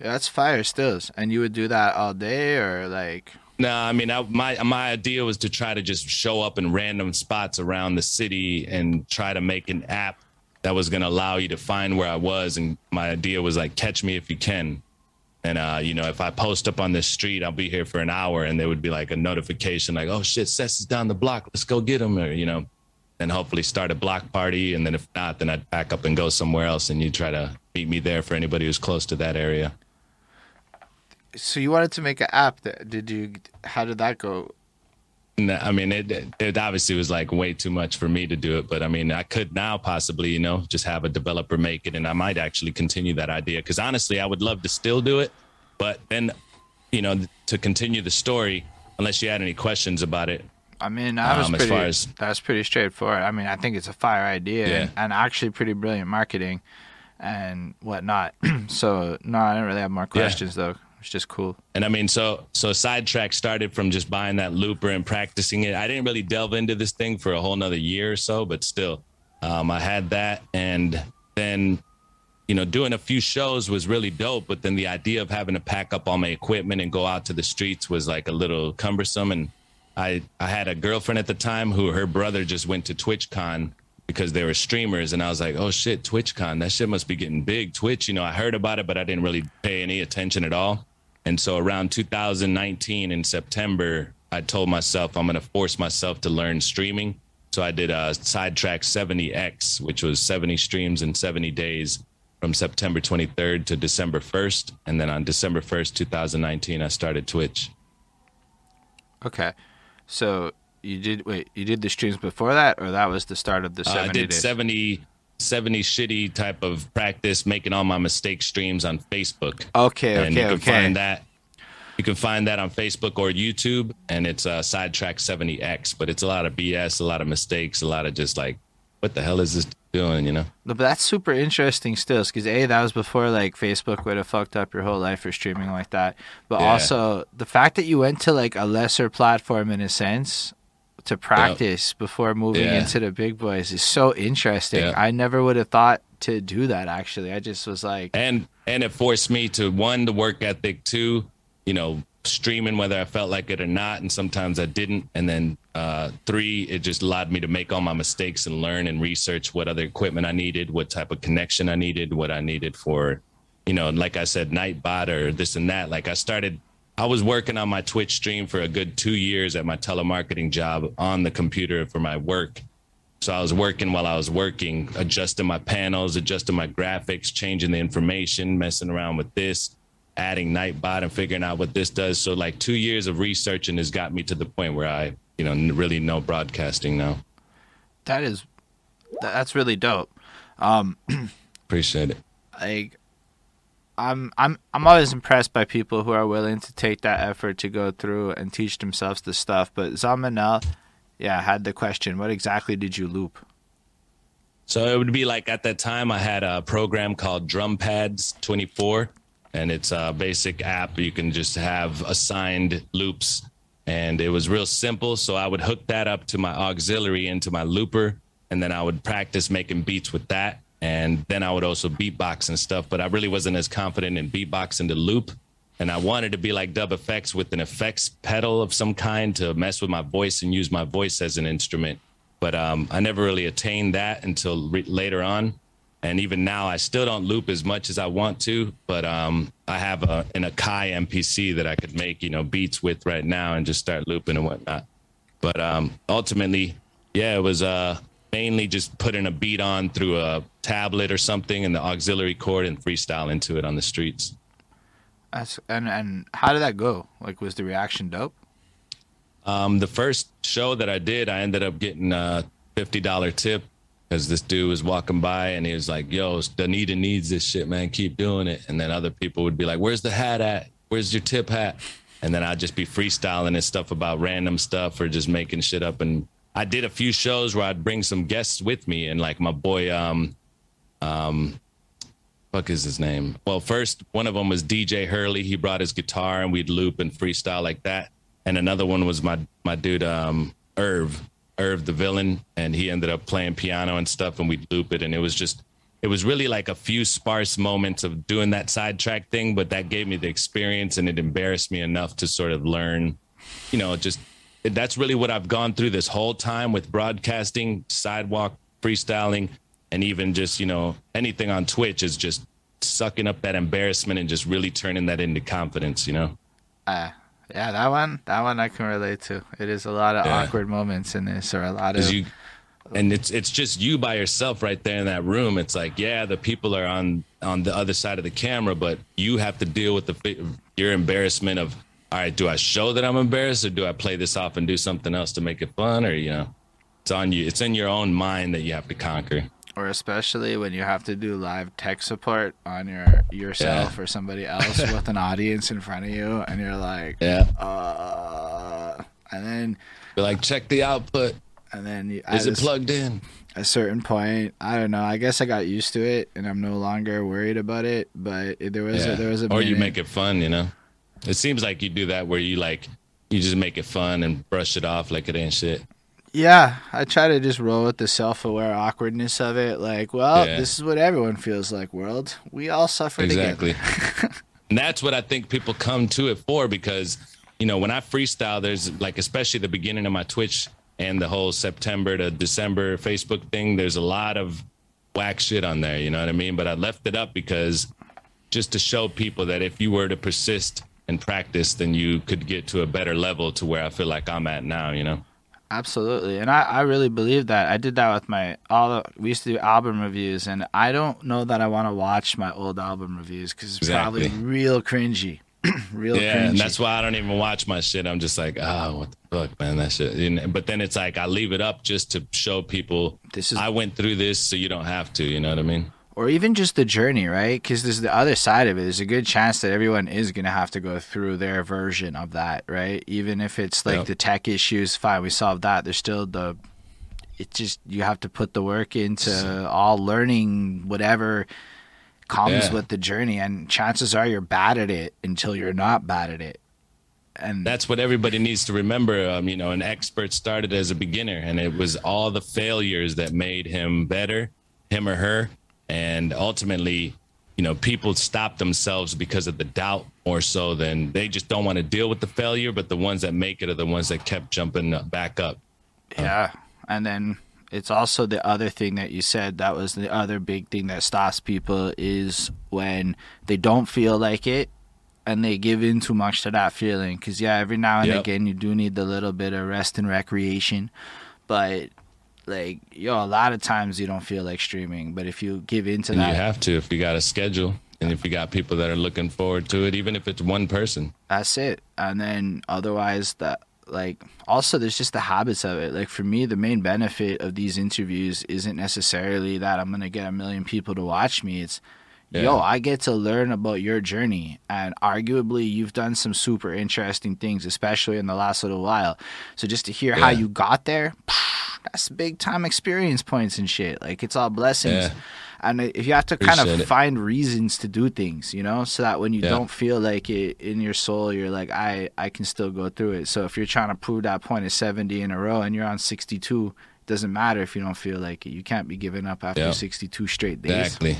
Yeah, that's fire stills. And you would do that all day or like No, I mean, I, my my idea was to try to just show up in random spots around the city and try to make an app that was going to allow you to find where I was. And my idea was like, catch me if you can. And uh, you know, if I post up on this street, I'll be here for an hour, and there would be like a notification, like, "Oh shit, Sess is down the block. Let's go get him," or you know, and hopefully start a block party. And then if not, then I'd back up and go somewhere else, and you try to meet me there for anybody who's close to that area. So you wanted to make an app that did you how did that go? No, I mean, it, it obviously was like way too much for me to do it, but I mean, I could now possibly, you know, just have a developer make it, and I might actually continue that idea because honestly, I would love to still do it, but then, you know, to continue the story, unless you had any questions about it, I mean, that was Um, as pretty. far as- that's pretty straightforward. I mean, I think it's a fire idea Yeah. and, and actually pretty brilliant marketing and whatnot. so no, I don't really have more questions though. It's just cool. And I mean, so so sidetrack started from just buying that looper and practicing it. I didn't really delve into this thing for a whole nother year or so, but still, um, I had that, and then you know, doing a few shows was really dope. But then the idea of having to pack up all my equipment and go out to the streets was like a little cumbersome. And I I had a girlfriend at the time who her brother just went to TwitchCon because they were streamers, and I was like, oh shit, TwitchCon, that shit must be getting big. Twitch, you know, I heard about it, but I didn't really pay any attention at all. And so around 2019 in September, I told myself I'm gonna force myself to learn streaming. So I did a sidetrack 70x, which was 70 streams in 70 days from September 23rd to December 1st. And then on December 1st, 2019, I started Twitch. Okay. So you did wait, you did the streams before that or that was the start of the Uh, I did days? 70, 70 shitty type of practice, making all my mistake streams on Facebook. Okay, and okay, you can okay. find that. You can find that on Facebook or YouTube, and it's uh, Sidetrack 70X. But it's a lot of BS, a lot of mistakes, a lot of just like, what the hell is this doing? You know? No, But that's super interesting still, because A, that was before like Facebook would have fucked up your whole life for streaming like that. But Yeah. also the fact that you went to like a lesser platform in a sense to practice before moving Yeah. into the big boys is so interesting. Yeah. I never would have thought to do that actually. I just was like, and and it forced me to one the work ethic two you know streaming whether i felt like it or not and sometimes i didn't and then uh three it just allowed me to make all my mistakes and learn and research what other equipment i needed what type of connection i needed what i needed for you know like i said nightbot or this and that like i started i was working on my twitch stream for a good two years at my telemarketing job on the computer for my work so I was working while I was working, adjusting my panels, adjusting my graphics, changing the information, messing around with this, adding Nightbot and figuring out what this does. So like two years of researching has got me to the point where I, you know, really know broadcasting now. that is, that's really dope. Um, Appreciate it. like I'm I'm I'm always impressed by people who are willing to take that effort to go through and teach themselves the stuff. But Zamanel, yeah, had the question, what exactly did you loop? So it would be like at that time I had a program called Drum Pads 24, and it's a basic app. You can just have assigned loops, and it was real simple. So I would hook that up to my auxiliary into my looper, and then I would practice making beats with that. And then I would also beatbox and stuff, but I really wasn't as confident in beatboxing the loop. And I wanted to be like Dub FX with an effects pedal of some kind to mess with my voice and use my voice as an instrument but um, I never really attained that until re- later on. And even now, I still don't loop as much as I want to, but um, I have a, an Akai MPC that I could make, you know, beats with right now and just start looping and whatnot. But um, ultimately, yeah, it was uh, mainly just putting a beat on through a tablet or something and the auxiliary cord and freestyle into it on the streets. That's, and and how did that go? Like, was the reaction dope? Um, the first show that I did, I ended up getting a fifty dollar tip because this dude was walking by and he was like, "Yo, Danita needs this shit, man. Keep doing it." And then other people would be like, "Where's the hat at? Where's your tip hat?" And then I'd just be freestyling and stuff about random stuff or just making shit up. And I did a few shows where I'd bring some guests with me, and like my boy, um, um, fuck is his name? Well, first one of them was DJ Hurley. He brought his guitar and we'd loop and freestyle like that. And another one was my my dude um Irv, Irv the villain, and he ended up playing piano and stuff, and we'd loop it, and it was just it was really like a few sparse moments of doing that sidetrack thing, but that gave me the experience and it embarrassed me enough to sort of learn, you know, just that's really what I've gone through this whole time with broadcasting, sidewalk freestyling, and even just, you know, anything on Twitch is just sucking up that embarrassment and just really turning that into confidence, you know? Uh, yeah, that one, that one I can relate to. It is a lot of Yeah. awkward moments in this, or a lot of. you and it's it's just you by yourself right there in that room it's like yeah the people are on on the other side of the camera but you have to deal with the your embarrassment of all right do i show that i'm embarrassed or do i play this off and do something else to make it fun or you know it's on you it's in your own mind that you have to conquer or especially when you have to do live tech support on your yourself Yeah. or somebody else with an audience in front of you, and you're like, yeah uh, and then Be like check the output and then you, is it plugged in a certain point, I don't know. I guess I got used to it, and I'm no longer worried about it. But there was yeah. a, there was a or you make it fun you know it seems like you do that where you like you just make it fun and brush it off like it ain't shit Yeah, I try to just roll with the self-aware awkwardness of it. Like, well, Yeah. this is what everyone feels like. World, we all suffer together. exactly and that's what i think people come to it for because you know when i freestyle there's like especially the beginning of my twitch and the whole September to December Facebook thing. There's a lot of whack shit on there. You know what I mean? But I left it up because just to show people that if you were to persist and practice, then you could get to a better level to where I feel like I'm at now. You know? Absolutely, and I, I really believe that. I did that with my all. The, we used to do album reviews, and I don't know that I want to watch my old album reviews because it's Exactly. probably real cringy, real Yeah, cringy. and that's why I don't even watch my shit. I'm just like, oh, what the fuck, man, that shit. And, but then it's like I leave it up just to show people This is- I went through this, so you don't have to. You know what I mean? Or even just the journey, right? Because there's the other side of it. There's a good chance that everyone is going to have to go through their version of that, right? Even if it's like the tech issues, fine, we solved that. There's still the. It just you have to put the work into all learning whatever comes Yeah. with the journey, and chances are you're bad at it until you're not bad at it. And That's what everybody needs to remember. Um, you know, an expert started as a beginner, and it was all the failures that made him better, him or her, and ultimately. You know, people stop themselves because of the doubt more so than they just don't want to deal with the failure. But the ones that make it are the ones that kept jumping back up. Yeah. And then it's also the other thing that you said that was the other big thing that stops people is when they don't feel like it and they give in too much to that feeling. Because, yeah, every now and Yep. again, you do need the little bit of rest and recreation. But, like, yo, a lot of times you don't feel like streaming. But if you give into And that, you have to if you got a schedule and if you got people that are looking forward to it, even if it's one person. that's it. And then otherwise that like also there's just the habits of it. Like for me the main benefit of these interviews isn't necessarily that i'm gonna get a million people to watch me. It's yo i get to learn about your journey. And arguably you've done some super interesting things especially in the last little while. So just to hear how you got there that's big time experience points and shit like it's all blessings Yeah. and if you have to kind of it. find reasons to do things you know so that when you Yeah. don't feel like it in your soul you're like i i can still go through it so if you're trying to prove that point at 70 in a row and you're on 62 it doesn't matter if you don't feel like it you can't be giving up after Yeah. 62 straight days Exactly.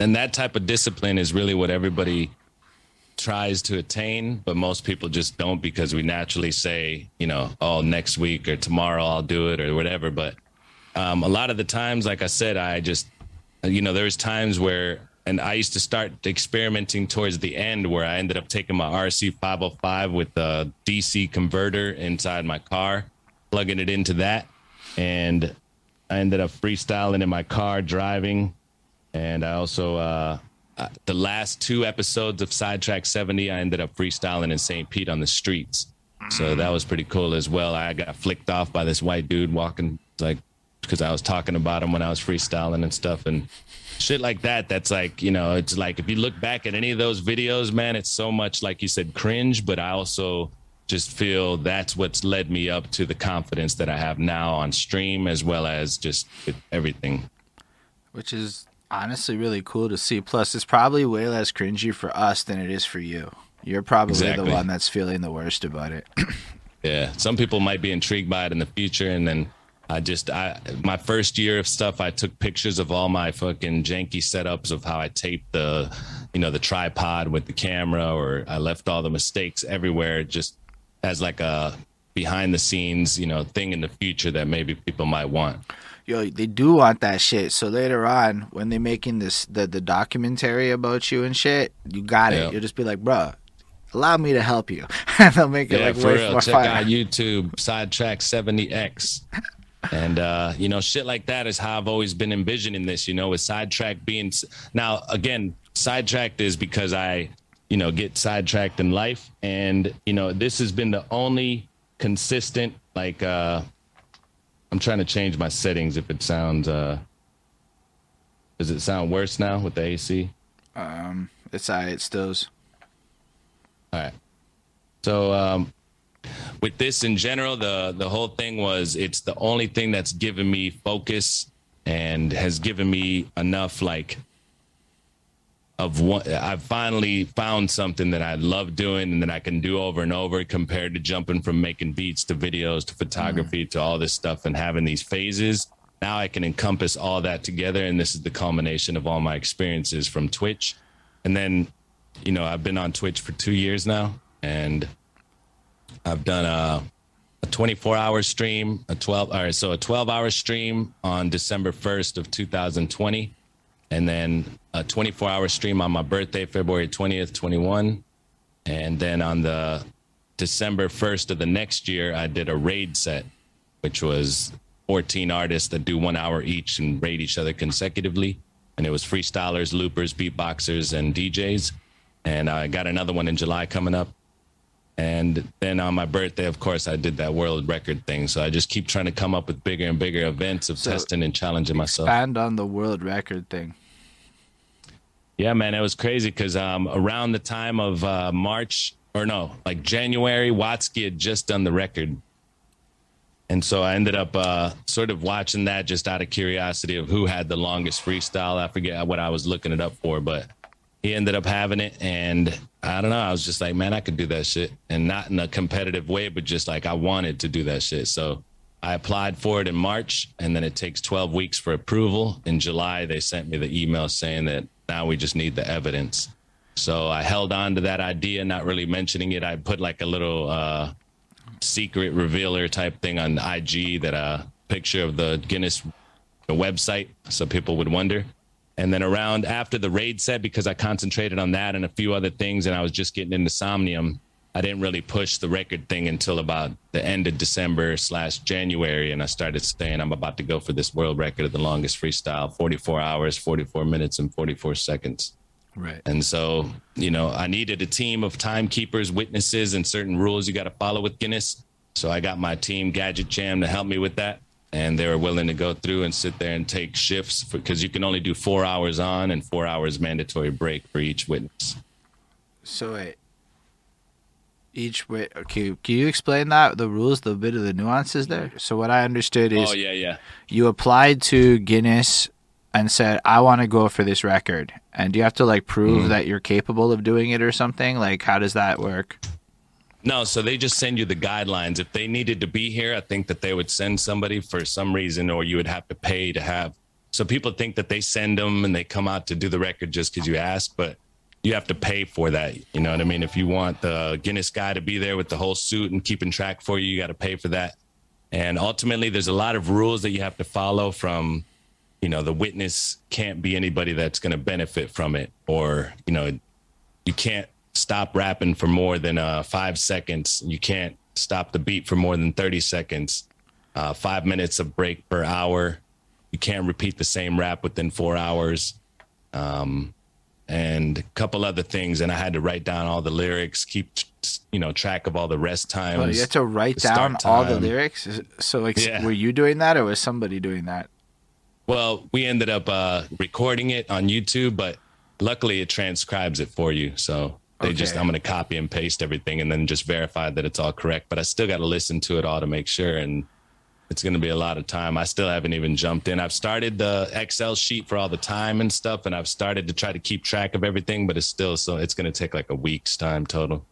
And that type of discipline is really what everybody tries to attain, but most people just don't because we naturally say, you know, oh, next week or tomorrow I'll do it or whatever. But um, a lot of the times, like I said, I just, you know, there's times where, and I used to start experimenting towards the end where I ended up taking my RC 505 with a DC converter inside my car, plugging it into that. And I ended up freestyling in my car driving and I also uh, uh, the last two episodes of Sidetrack 70, I ended up freestyling in St. Pete on the streets. So that was pretty cool as well. I got flicked off by this white dude walking like because I was talking about him when I was freestyling and stuff and shit like that. That's like you know, it's like if you look back at any of those videos, man, it's so much like you said cringe, but I also just feel that's what's led me up to the confidence that I have now on stream as well as just with everything. which is honestly really cool to see plus it's probably way less cringy for us than it is for you you're probably Exactly. the one that's feeling the worst about it Yeah, some people might be intrigued by it in the future, and then I just I my first year of stuff, I took pictures of all my fucking janky setups of how I taped the, you know, the tripod with the camera, or I left all the mistakes everywhere, just as like a behind the scenes, you know, thing in the future that maybe people might want. Yo, they do want that shit. So later on, when they're making this the, the documentary about you and shit, you got it. Yeah. You'll just be like, bruh, allow me to help you. and they'll make it Yeah, like for way real. more Check fun. out YouTube Sidetrack 70X. And uh, you know, shit like that is how I've always been envisioning this, you know, with sidetrack being now again, sidetracked is because I, you know, get sidetracked in life. And, you know, this has been the only consistent, like uh I'm trying to change my settings if it sounds uh does it sound worse now with the AC? Um, it's alright, it stills. All right. So um, with this in general, the the whole thing was it's the only thing that's given me focus and has given me enough like of what I've finally found something that I love doing and that I can do over and over compared to jumping from making beats to videos to photography to all this stuff and having these phases. Now I can encompass all that together and this is the culmination of all my experiences from Twitch. And then you know, I've been on Twitch for two years now, and I've done uh a 24 hour stream, a 12 all right, so a 12 hour stream on December 1st of 2020, and then a 24 hour stream on my birthday, February 20th, 21. And then on the December 1st of the next year, I did a raid set, which was 14 artists that do one hour each and raid each other consecutively. And it was freestylers, loopers, beatboxers, and DJs. And I got another one in July coming up. And then on my birthday, of course, I did that world record thing. So I just keep trying to come up with bigger and bigger events of So, testing and challenging myself. Expand on the world record thing. Yeah, man, it was crazy because um, around the time of uh, March or no, like January, Watsky had just done the record, and so I ended up uh, sort of watching that just out of curiosity of who had the longest freestyle. I forget what I was looking it up for, but he ended up having it, and I don't know. I was just like, man, I could do that shit, and not in a competitive way, but just like I wanted to do that shit. So I applied for it in March, and then it takes 12 weeks for approval. In July, they sent me the email saying that now we just need the evidence. So I held on to that idea, not really mentioning it. I put like a little uh, secret revealer type thing on IG that a uh, picture of the Guinness website so people would wonder. And then around after the raid set, because I concentrated on that and a few other things, and I was just getting into Somnium, I didn't really push the record thing until about the end of December slash January. And I started saying, I'm about to go for this world record of the longest freestyle 44 hours, 44 minutes, and 44 seconds. Right. And so, you know, I needed a team of timekeepers, witnesses, and certain rules you got to follow with Guinness. So I got my team, Gadget Jam, to help me with that. And they were willing to go through and sit there and take shifts because you can only do four hours on and four hours mandatory break for each witness. So wait. Each way, okay. Can you explain that the rules, the bit of the nuances there? So what I understood is Oh, yeah, yeah. you applied to Guinness and said, "I want to go for this record," and do you have to like prove Mm. that you're capable of doing it or something? Like, how does that work? No, so they just send you the guidelines. If they needed to be here, I think that they would send somebody for some reason, or you would have to pay to have. So people think that they send them and they come out to do the record just because you ask, but you have to pay for that. You know what I mean? If you want the Guinness guy to be there with the whole suit and keeping track for you, you got to pay for that. And ultimately, there's a lot of rules that you have to follow from, you know, the witness can't be anybody that's going to benefit from it, or, you know, you can't stop rapping for more than uh, five seconds. You can't stop the beat for more than 30 seconds. Uh, five minutes of break per hour. You can't repeat the same rap within four hours. Um, and a couple other things. And I had to write down all the lyrics, keep, you know, track of all the rest times. You had to write down all the lyrics. So, like, Yeah. were you doing that, or was somebody doing that? Well, we ended up uh, recording it on YouTube, but luckily it transcribes it for you. So they just I'm going to copy and paste everything and then just verify that it's all correct. But I still got to listen to it all to make sure. And it's going to be a lot of time. I still haven't even jumped in. I've started the Excel sheet for all the time and stuff, and I've started to try to keep track of everything, but it's still so it's going to take like a week's time total.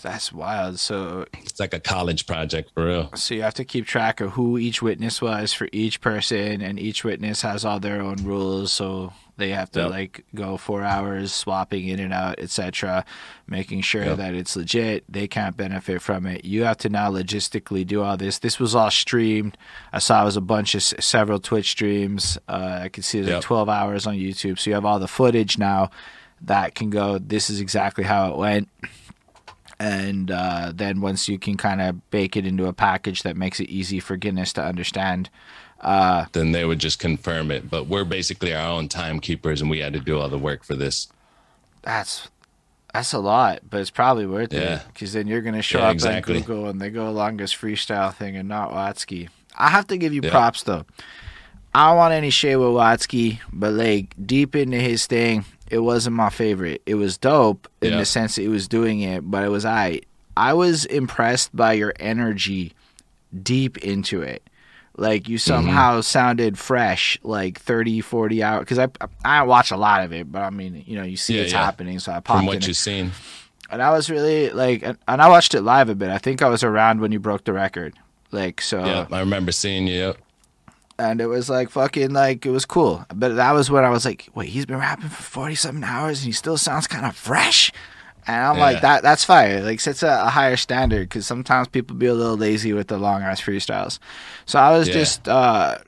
That's wild. So, It's like a college project for real. so you have to keep track of who each witness was for each person, and each witness has all their own rules. So they have to Yep. like go four hours, swapping in and out, etc., making sure Yep. that it's legit. They can't benefit from it. You have to now logistically do all this. This was all streamed. I saw it was a bunch of several Twitch streams. Uh, I could see there's like Yep. 12 hours on YouTube. So you have all the footage now that can go. This is exactly how it went and uh, then once you can kind of bake it into a package that makes it easy for Guinness to understand. Uh, then they would just confirm it. But we're basically our own timekeepers, and we had to do all the work for this. That's that's a lot, but it's probably worth it Yeah. because then you're gonna show Yeah, up exactly. on Google and they go longest freestyle thing and not Watsky. I have to give you Yeah. props though. I don't want any shade with Watsky, but like deep into his thing, it wasn't my favorite. It was dope in the sense that he was doing it, but it was I. I was impressed by your energy deep into it. Like you mm-hmm. somehow sounded fresh, like 30, 40 hours. Because I, I watch a lot of it, but I mean, you know, you see Yeah, it's yeah. happening, so I popped From what you've seen, and I was really like, and, and I watched it live a bit. I think I was around when you broke the record, like so. yeah, I remember seeing you. Yep. And it was like fucking like it was cool. But that was when I was like, wait, he's been rapping for forty something hours and he still sounds kind of fresh. And I'm Yeah. like that. That's fire. Like sets a, a higher standard because sometimes people be a little lazy with the long ass freestyles. So I was Yeah. just, uh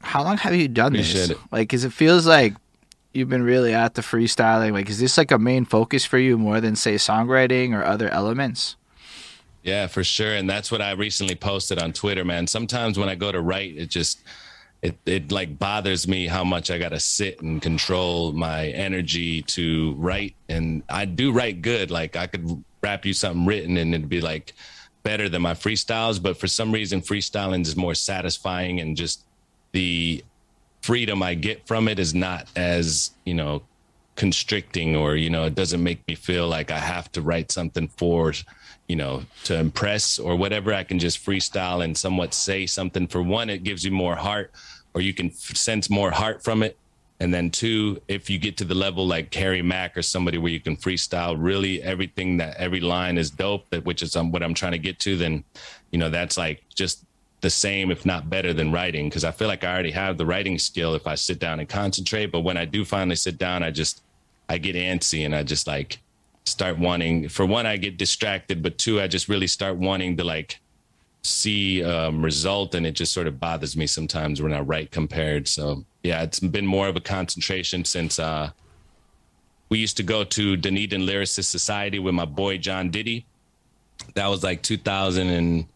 how long have you done this? It. Like, cause it feels like you've been really at the freestyling. Like, is this like a main focus for you more than say songwriting or other elements? Yeah, for sure. And that's what I recently posted on Twitter, man. Sometimes when I go to write, it just it it like bothers me how much I gotta sit and control my energy to write. And I do write good. Like I could rap you something written and it'd be like better than my freestyles. But for some reason freestyling is more satisfying and just the freedom I get from it is not as, you know, constricting or you know it doesn't make me feel like i have to write something for you know to impress or whatever. I can just freestyle and somewhat say something. For one it gives you more heart or you can f- sense more heart from it. And then two if you get to the level like Harry Mack or somebody where you can freestyle really everything that every line is dope that which is um, what i'm trying to get to then you know that's like just the same if not better than writing. Because i feel like i already have the writing skill if i sit down and concentrate. But when i do finally sit down i just I get antsy and I just like start wanting for one I get distracted but two I just really start wanting to like see um result and it just sort of bothers me sometimes when I write compared. So yeah it's been more of a concentration since uh we used to go to Dunedin Lyricist Society with my boy John Diddy. That was like 2000 and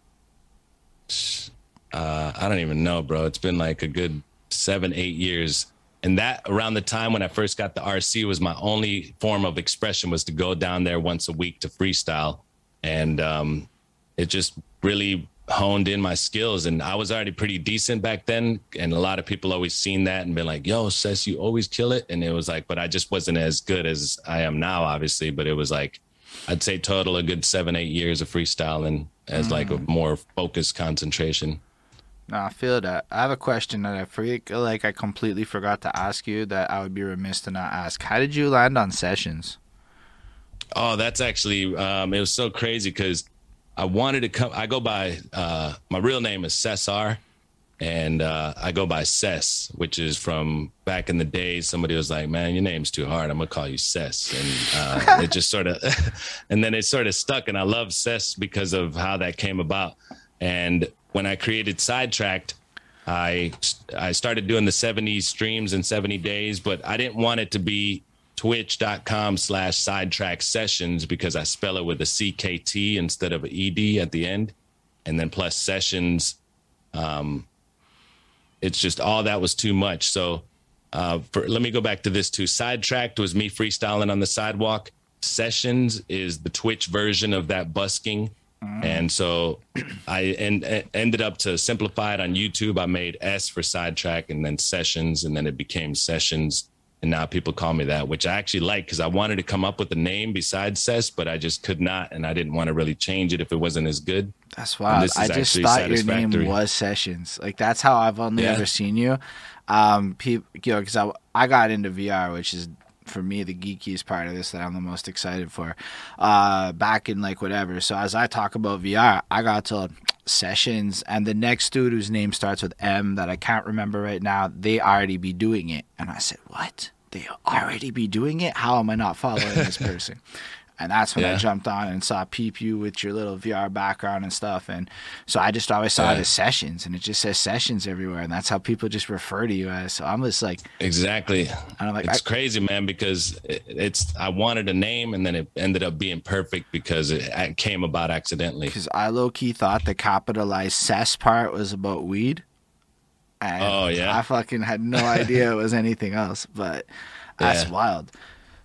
uh I don't even know bro. It's been like a good 7 8 years and that around the time when I first got the RC was my only form of expression was to go down there once a week to freestyle, and um, it just really honed in my skills. And I was already pretty decent back then, and a lot of people always seen that and been like, "Yo, Sess, you always kill it." And it was like, but I just wasn't as good as I am now, obviously. But it was like, I'd say total a good seven, eight years of freestyling as like a more focused concentration. No, I feel that. I have a question that I feel like I completely forgot to ask you that I would be remiss to not ask. How did you land on sessions? Oh, that's actually um, it was so crazy because I wanted to come. I go by uh, my real name is Cesar, and uh, I go by Cess, which is from back in the days. Somebody was like, "Man, your name's too hard. I'm gonna call you Cess," and uh, it just sort of, and then it sort of stuck. And I love Cess because of how that came about. And when I created Sidetracked, I I started doing the 70 streams in 70 days, but I didn't want it to be twitch.com slash sidetrack sessions because I spell it with a CKT instead of an ED at the end. And then plus sessions. Um, it's just all that was too much. So uh, for, let me go back to this too. Sidetracked was me freestyling on the sidewalk. Sessions is the Twitch version of that busking. And so I en- en- ended up to simplify it on YouTube. I made S for sidetrack and then sessions, and then it became sessions. And now people call me that, which I actually like because I wanted to come up with a name besides Sess, but I just could not. And I didn't want to really change it if it wasn't as good. That's wild. I just thought your name was Sessions. Like that's how I've only Yeah. ever seen you. Um, people, you know, because I I got into VR, which is for me the geekiest part of this that I'm the most excited for. Uh, back in like whatever. So as I talk about VR, I got told Sessions, and the next dude whose name starts with M that I can't remember right now, they already be doing it, and I said, what? They already be doing it? How am I not following this person? And that's when I jumped on and saw Peep You with your little VR background and stuff. And so I just always saw it as sessions and it just says sessions everywhere. And that's how people just refer to you as. So I'm just like, Exactly. and I'm like, it's I, crazy, man, because it, it's I wanted a name and then it ended up being perfect because it, it came about accidentally. because I low key thought the capitalized ses part was about weed. And Oh, yeah? I fucking had no idea it was anything else, but that's Yeah. wild.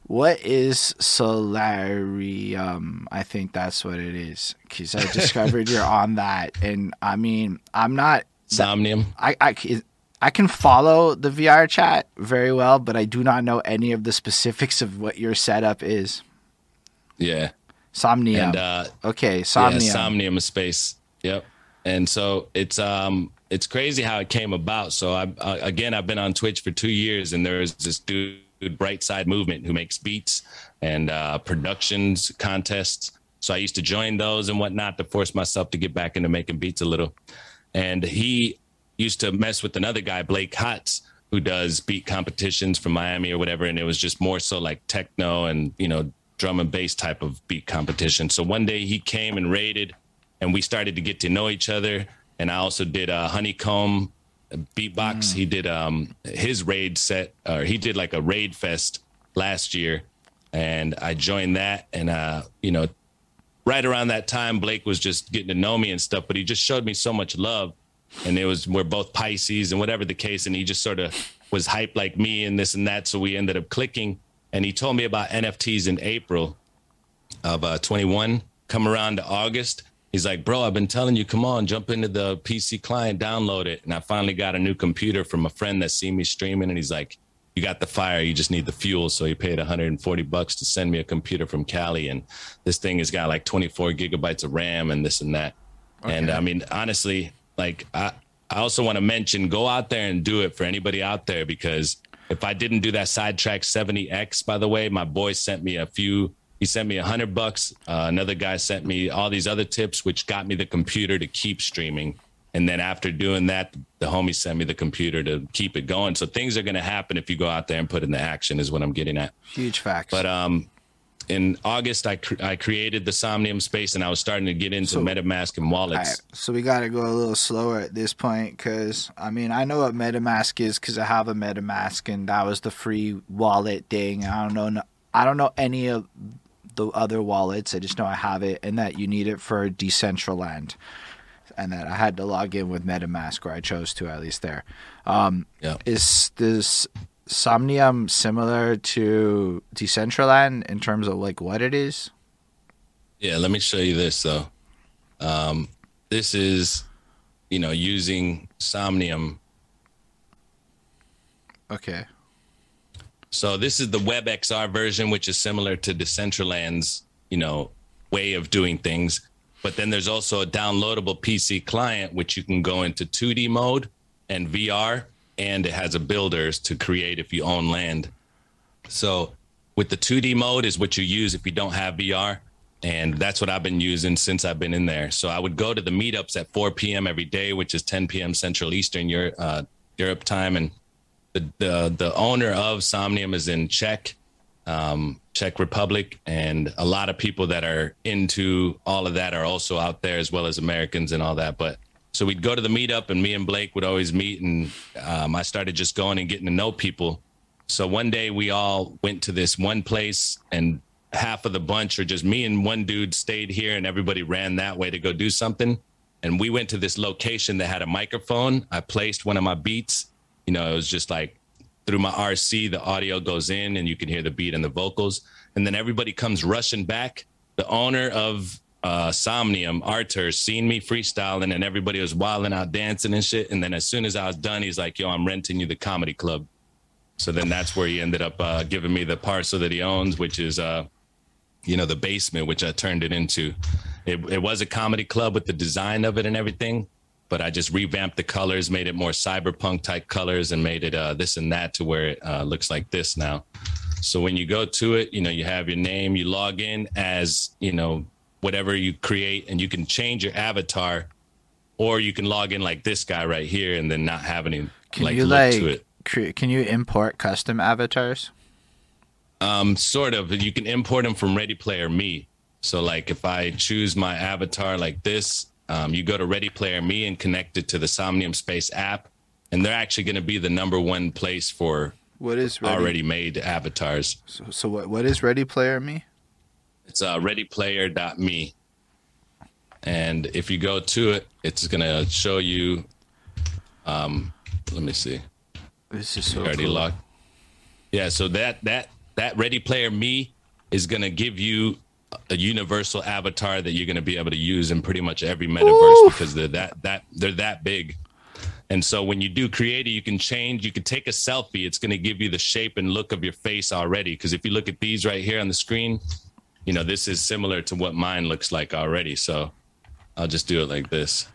What is solarium? I think that's what it is. Because I discovered you're on that. And I mean, I'm not Somnium. I I can follow the VR chat very well, but I do not know any of the specifics of what your setup is. Yeah. Somnium. And uh okay, somnium. Yeah, Somnium Space. Yep. And so it's um it's crazy how it came about. So I uh, again I've been on Twitch for two years, and there's this dude Brightside Movement who makes beats and uh, productions contests. So I used to join those and whatnot to force myself to get back into making beats a little. And he used to mess with another guy, Blake Hotz, who does beat competitions from Miami or whatever. And it was just more so like techno and, you know, drum and bass type of beat competition. So one day he came and raided, and we started to get to know each other. And I also did a honeycomb beatbox. He did um his raid set, or he did like a raid fest last year, and I joined that. And uh, you know, right around that time, Blake was just getting to know me and stuff. But he just showed me so much love, and it was we're both Pisces and whatever the case, and he just sort of was hyped like me and this and that. So we ended up clicking, and he told me about NFTs in April of uh, 21. Come around to August. He's like, bro, I've been telling you, come on, jump into the PC client, download it. And I finally got a new computer from a friend that seen me streaming, and he's like, you got the fire, you just need the fuel. So he paid 140 bucks to send me a computer from Cali, and this thing has got like 24 gigabytes of RAM and this and that. And I mean, honestly, like I, I also want to mention, go out there and do it for anybody out there because if I didn't do that sidetrack 70X, by the way, my boy sent me a few. He sent me a hundred bucks. Uh, another guy sent me all these other tips, which got me the computer to keep streaming. And then after doing that, the homie sent me the computer to keep it going. So things are going to happen if you go out there and put in the action, is what I'm getting at. Huge facts. But um, in August, I cr- I created the Somnium space, and I was starting to get into So- MetaMask and wallets. right, so we got to go a little slower at this point because I mean I know what MetaMask is because I have a MetaMask and that was the free wallet thing. I don't know, I don't know any of the other wallets. I just know I have it and that you need it for Decentraland, and that I had to log in with MetaMask or I chose to at least there. Um, Yeah. Is this Somnium similar to Decentraland in terms of like what it is? Yeah, let me show you this though. Um, this is, you know, using Somnium. Okay. So this is the WebXR version, which is similar to Decentraland's, you know, way of doing things. But then there's also a downloadable PC client, which you can go into 2D mode and VR, and it has a builders to create if you own land. So with the 2D mode is what you use if you don't have VR. And that's what I've been using since I've been in there. So I would go to the meetups at 4 p.m. every day, which is 10 p.m. Central Eastern Europe, uh, Europe time. And the, the, the owner of Somnium is in Czech, um, Czech Republic. And a lot of people that are into all of that are also out there, as well as Americans and all that. But so we'd go to the meetup, and me and Blake would always meet. And um, I started just going and getting to know people. So one day we all went to this one place, and half of the bunch, or just me and one dude, stayed here, and everybody ran that way to go do something. And we went to this location that had a microphone. I placed one of my beats. You know, it was just like through my RC, the audio goes in, and you can hear the beat and the vocals. And then everybody comes rushing back. The owner of uh, Somnium, Arthur, seen me freestyling, and everybody was wilding out, dancing and shit. And then as soon as I was done, he's like, "Yo, I'm renting you the comedy club." So then that's where he ended up uh, giving me the parcel that he owns, which is, uh, you know, the basement, which I turned it into. It, it was a comedy club with the design of it and everything, but I just revamped the colors, made it more cyberpunk type colors, and made it uh, this and that to where it uh, looks like this now. So when you go to it, you know, you have your name, you log in as, you know, whatever you create, and you can change your avatar, or you can log in like this guy right here and then not have any Can like you look like to it. cre- can you import custom avatars? Um, sort of. You can import them from Ready Player Me. So, like, if I choose my avatar like this, um, you go to Ready Player Me and connect it to the Somnium Space app, and they're actually going to be the number one place for What is ready? already made avatars. So, so what what is Ready Player Me? It's uh, ReadyPlayer.me, and if you go to it, it's going to show you. Um, let me see. This is so already cool. locked. Yeah, so that that that Ready Player Me is gonna give you a universal avatar that you're gonna be able to use in pretty much every metaverse Oof. because they're that that they're that big. And so when you do creative, you can change. You can take a selfie. It's going to give you the shape and look of your face already. Because if you look at these right here on the screen, you know this is similar to what mine looks like already. So I'll just do it like this.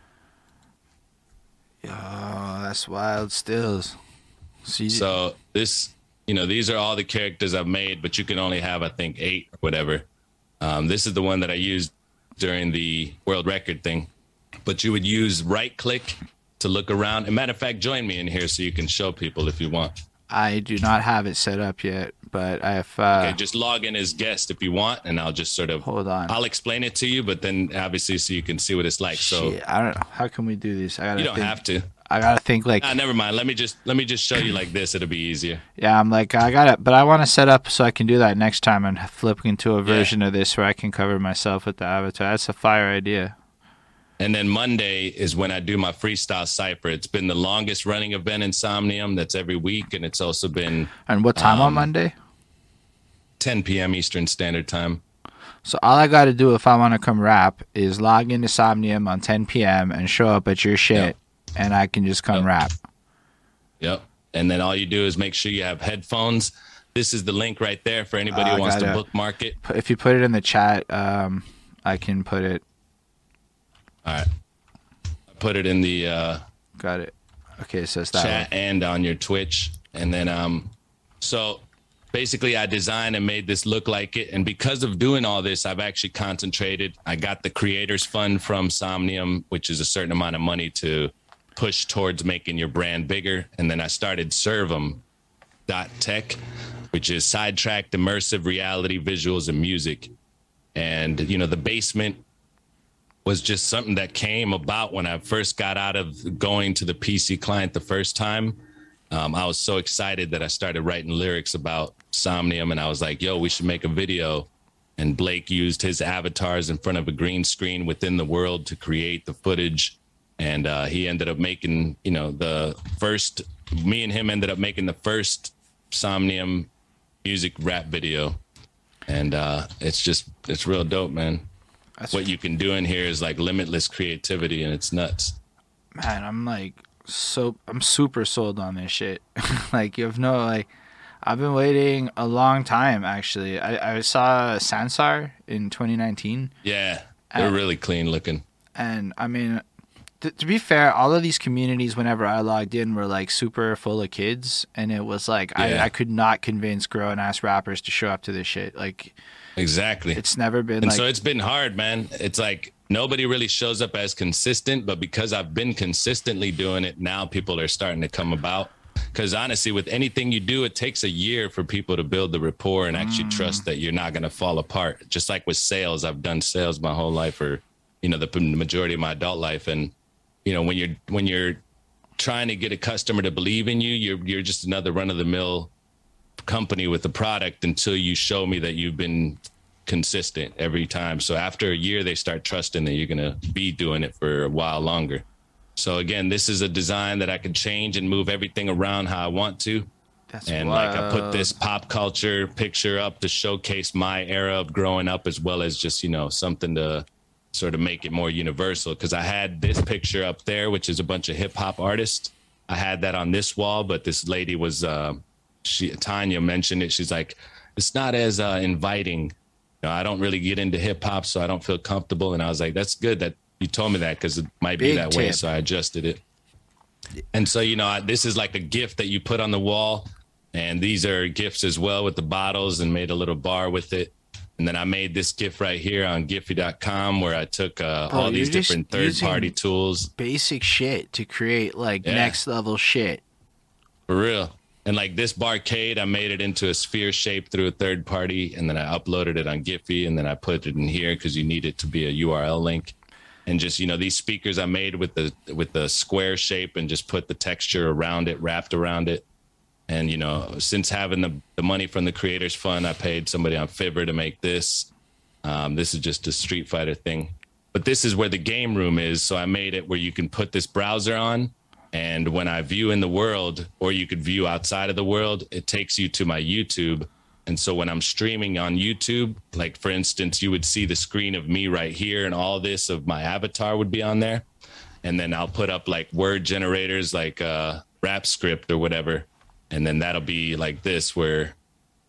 Oh, that's wild stills. See, So this, you know, these are all the characters I've made, but you can only have, I think, eight or whatever. Um, this is the one that I used during the world record thing. But you would use right click to look around. And matter of fact, join me in here so you can show people if you want. I do not have it set up yet, but I've. Uh, Okay, just log in as guest if you want, and I'll just sort of Hold on. I'll explain it to you, but then obviously so you can see what it's like. So shit, I don't know. How can we do this? I gotta you don't think, have to. I gotta think like. Ah, never mind. Let me just let me just show you like this. It'll be easier. Yeah, I'm like I got it, but I want to set up so I can do that next time and flip into a version of this where I can cover myself with the avatar. That's a fire idea. And then Monday is when I do my freestyle cipher. It's been the longest running event in Somnium. That's every week, and it's also been And what time on Um, Monday? 10 p.m. Eastern Standard Time. So all I got to do if I want to come rap is log into Somnium on 10 p.m. and show up at your shit, and I can just come Yep. rap. Yep. And then all you do is make sure you have headphones. This is the link right there for anybody Ah, who wants to bookmark it. If you put it in the chat, um, I can put it. All right. I put it in the uh, Got it. Okay, so it's that. chat and on your Twitch. And then, um, so basically, I designed and made this look like it. And because of doing all this, I've actually concentrated. I got the Creators Fund from Somnium, which is a certain amount of money to push towards making your brand bigger. And then I started Servum.tech, which is sidetracked immersive reality visuals and music. And, you know, the basement was just something that came about when I first got out of going to the PC client the first time. Um, I was so excited that I started writing lyrics about Somnium, and I was like, "Yo, we should make a video." And Blake used his avatars in front of a green screen within the world to create the footage, and uh, he ended up making, you know, the first. Me and him ended up making the first Somnium music rap video, and uh, it's just it's real dope, man That's what you can do in here is like limitless creativity and it's nuts. man. I'm like so. I'm super sold on this shit. like you have no like. I've been waiting a long time. Actually, I, I saw Sansar in 2019. Yeah, they're Uh, really clean looking. And I mean, th- to be fair, all of these communities, whenever I logged in, were like super full of kids, and it was like Yeah. I, I could not convince grown ass rappers to show up to this shit. Like Exactly. it's never been and like so it's been hard, man. It's like nobody really shows up as consistent, but because I've been consistently doing it, now people are starting to come about. Because honestly, with anything you do, it takes a year for people to build the rapport and actually mm. trust that you're not going to fall apart. Just like with sales, I've done sales my whole life, or you know, the majority of my adult life, and you know, when you're when you're trying to get a customer to believe in you, you're you're just another run of the mill company with a product until you show me that you've been consistent every time. So after a year, they start trusting that you're going to be doing it for a while longer. So again, this is a design that I can change and move everything around how I want to. that's And like I put this pop culture picture up to showcase my era of growing up, as well as just, you know, something to sort of make it more universal. Cause I had this picture up there, which is a bunch of hip hop artists. I had that on this wall, but this lady was, uh, she, Tanya mentioned it. She's like, it's not as uh, inviting. You know, I don't really get into hip hop, so I don't feel comfortable. And I was like, that's good that you told me that because it might be Big that way. So I adjusted it. And so, you know, I, this is like a gift that you put on the wall. And these are gifts as well with the bottles and made a little bar with it. And then I made this gift right here on Giphy.com where I took uh, Bro, all these different third party tools basic shit to create like Yeah. next level shit. for real. And like this barcade, I made it into a sphere shape through a third party. And then I uploaded it on Giphy and then I put it in here because you need it to be a URL link. And just, you know, these speakers I made with the with the square shape and just put the texture around it, wrapped around it. And you know, since having the, the money from the creators fund, I paid somebody on Fiverr to make this. Um, this is just a Street Fighter thing, but this is where the game room is. So I made it where you can put this browser on, and when I view in the world, or you could view outside of the world, it takes you to my YouTube. And so when I'm streaming on YouTube, like for instance, you would see the screen of me right here, and all this of my avatar would be on there. And then I'll put up like word generators, like uh, rap script or whatever. And then that'll be like this, where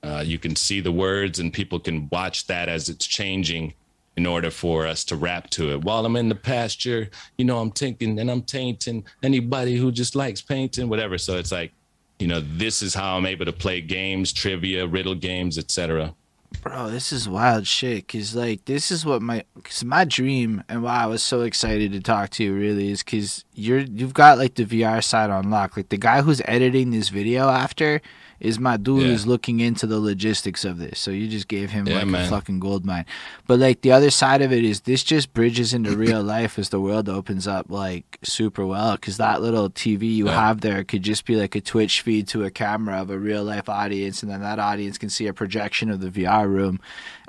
uh, you can see the words and people can watch that as it's changing in order for us to rap to it. While I'm in the pasture, you know, I'm thinking and I'm tainting anybody who just likes painting, whatever. So it's like, you know, this is how I'm able to play games, trivia, riddle games, etc. Bro, this is wild shit. Cause like this is what my, cause my dream and why I was so excited to talk to you really is cause you're you've got like the VR side on lock. Like the guy who's editing this video after is my dude Yeah. who's looking into the logistics of this. So you just gave him Yeah, like a fucking gold mine. But like the other side of it is this just bridges into real life as the world opens up like super well. Cause that little TV you Yeah. have there could just be like a Twitch feed to a camera of a real life audience, and then that audience can see a projection of the VR room,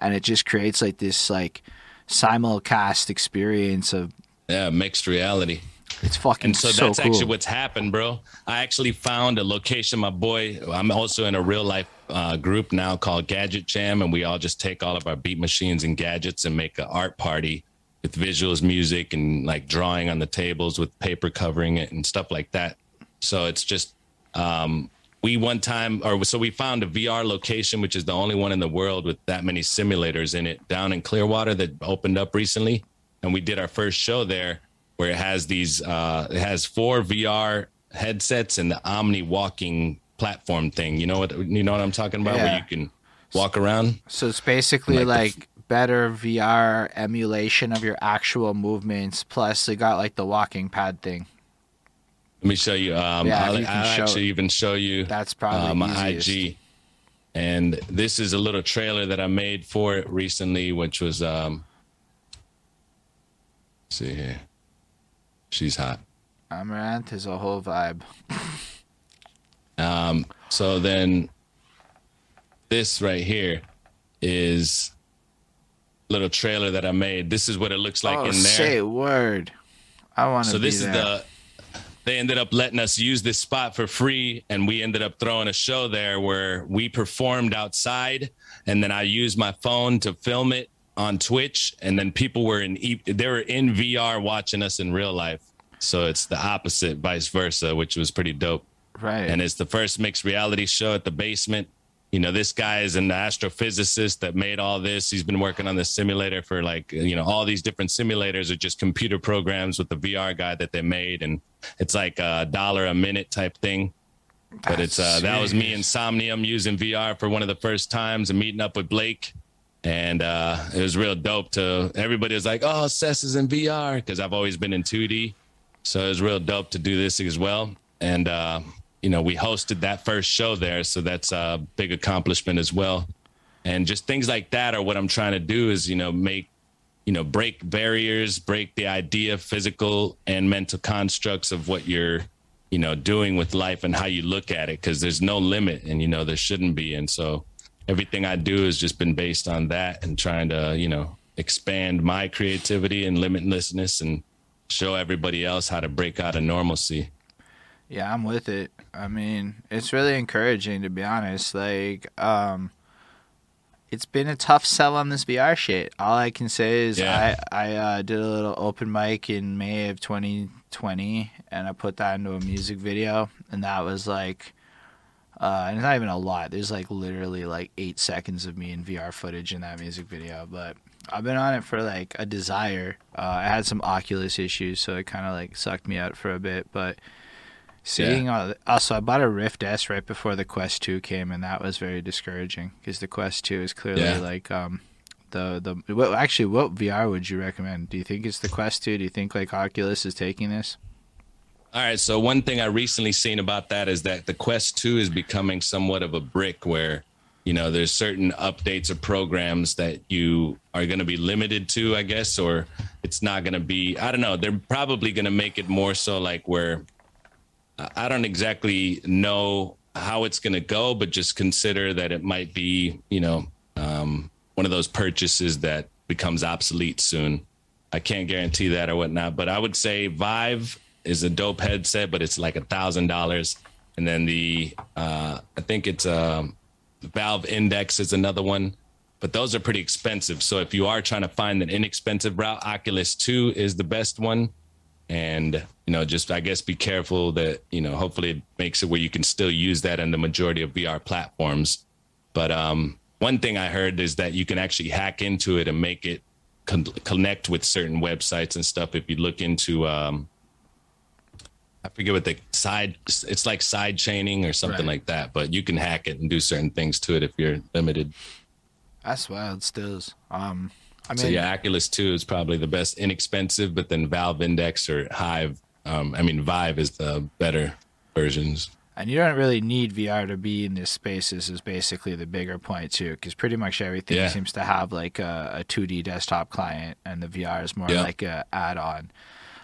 and it just creates like this like simulcast experience of Yeah, mixed reality. It's fucking And so, so, that's cool. actually what's happened, bro. I actually found a location. My boy, I'm also in a real life uh, group now called Gadget Jam, and we all just take all of our beat machines and gadgets and make an art party with visuals, music, and like drawing on the tables with paper covering it and stuff like that. So it's just um, we one time, or so we found a VR location, which is the only one in the world with that many simulators in it, down in Clearwater that opened up recently, and we did our first show there, where it has these, uh, it has four VR headsets and the Omni walking platform thing. You know what? You know what I'm talking about? Yeah. Where you can walk around. so it's basically like like, better VR emulation of your actual movements. Plus, they got like the walking pad thing. Let me show you. Um, Yeah, I'll, you I'll actually even show you. That's probably uh, my easiest. IG. And this is a little trailer that I made for it recently, which was um let's see here. She's hot. Amaranth is a whole vibe. Um so then this right here is a little trailer that I made. This is what it looks like oh, in there. say word. I want to. so this is the they ended up letting us use this spot for free and we ended up throwing a show there where we performed outside and then i used my phone to film it on twitch and then people were in E- they were in vr watching us in real life so it's the opposite vice versa which was pretty dope right. and it's the first mixed reality show at the basement. You know, this guy is an astrophysicist that made all this. He's been working on the simulator for like, you know, all these different simulators are just computer programs with the VR guy that they made. And it's like a dollar a minute type thing. But it's, uh, that was me, in Somnium, using VR for one of the first times and meeting up with Blake. And uh, it was real dope to everybody was like, oh, Cess is in VR because I've always been in 2D. So it was real dope to do this as well. And, uh, you know, we hosted that first show there. So that's a big accomplishment as well. And just things like that are what I'm trying to do is, you know, make, you know, break barriers, break the idea, physical and mental constructs of what you're, you know, doing with life and how you look at it. Cause there's no limit and, you know, there shouldn't be. And so everything I do has just been based on that and trying to, you know, expand my creativity and limitlessness and show everybody else how to break out of normalcy. Yeah, I'm with it. I mean, it's really encouraging to be honest. Like, um, it's been a tough sell on this VR shit. All I can say is Yeah. I I uh, did a little open mic in May of 2020, and I put that into a music video, and that was like. Uh, and it's not even a lot. There's like literally like eight seconds of me in VR footage in that music video. But I've been on it for like a desire. Uh, I had some Oculus issues, so it kind of like sucked me out for a bit. But Seeing all, also, I bought a Rift S right before the Quest Two came, and that was very discouraging because the Quest Two is clearly Yeah. like um, the the. What, actually, what VR would you recommend? Do you think it's the Quest Two? Do you think like Oculus is taking this? All right. So one thing I recently seen about that is that the Quest 2 is becoming somewhat of a brick where, you know, there's certain updates or programs that you are going to be limited to, I guess, or it's not going to be, I don't know. They're probably going to make it more so like where I don't exactly know how it's going to go, but just consider that it might be, you know, um, one of those purchases that becomes obsolete soon. I can't guarantee that or whatnot, but I would say Vive is a dope headset, but it's like a thousand dollars. And then the uh, I think it's um, Valve Index is another one, but those are pretty expensive. So if you are trying to find an inexpensive route, Oculus Two is the best one. And you know, just I guess be careful that you know. Hopefully, it makes it where you can still use that on the majority of VR platforms. But um, one thing I heard is that you can actually hack into it and make it con- connect with certain websites and stuff. If you look into, um, I forget what the side, it's like side chaining or something Right. like that. But you can hack it and do certain things to it if you're limited. That's wild. Stills. Um, I mean, so yeah, Oculus Two is probably the best, inexpensive, but then Valve Index or Hive. Um, I mean, Vive is the better versions. And you don't really need VR to be in this space. This is basically the bigger point too, because pretty much everything Yeah. seems to have like a, a 2D desktop client, and the VR is more Yeah. like a add-on.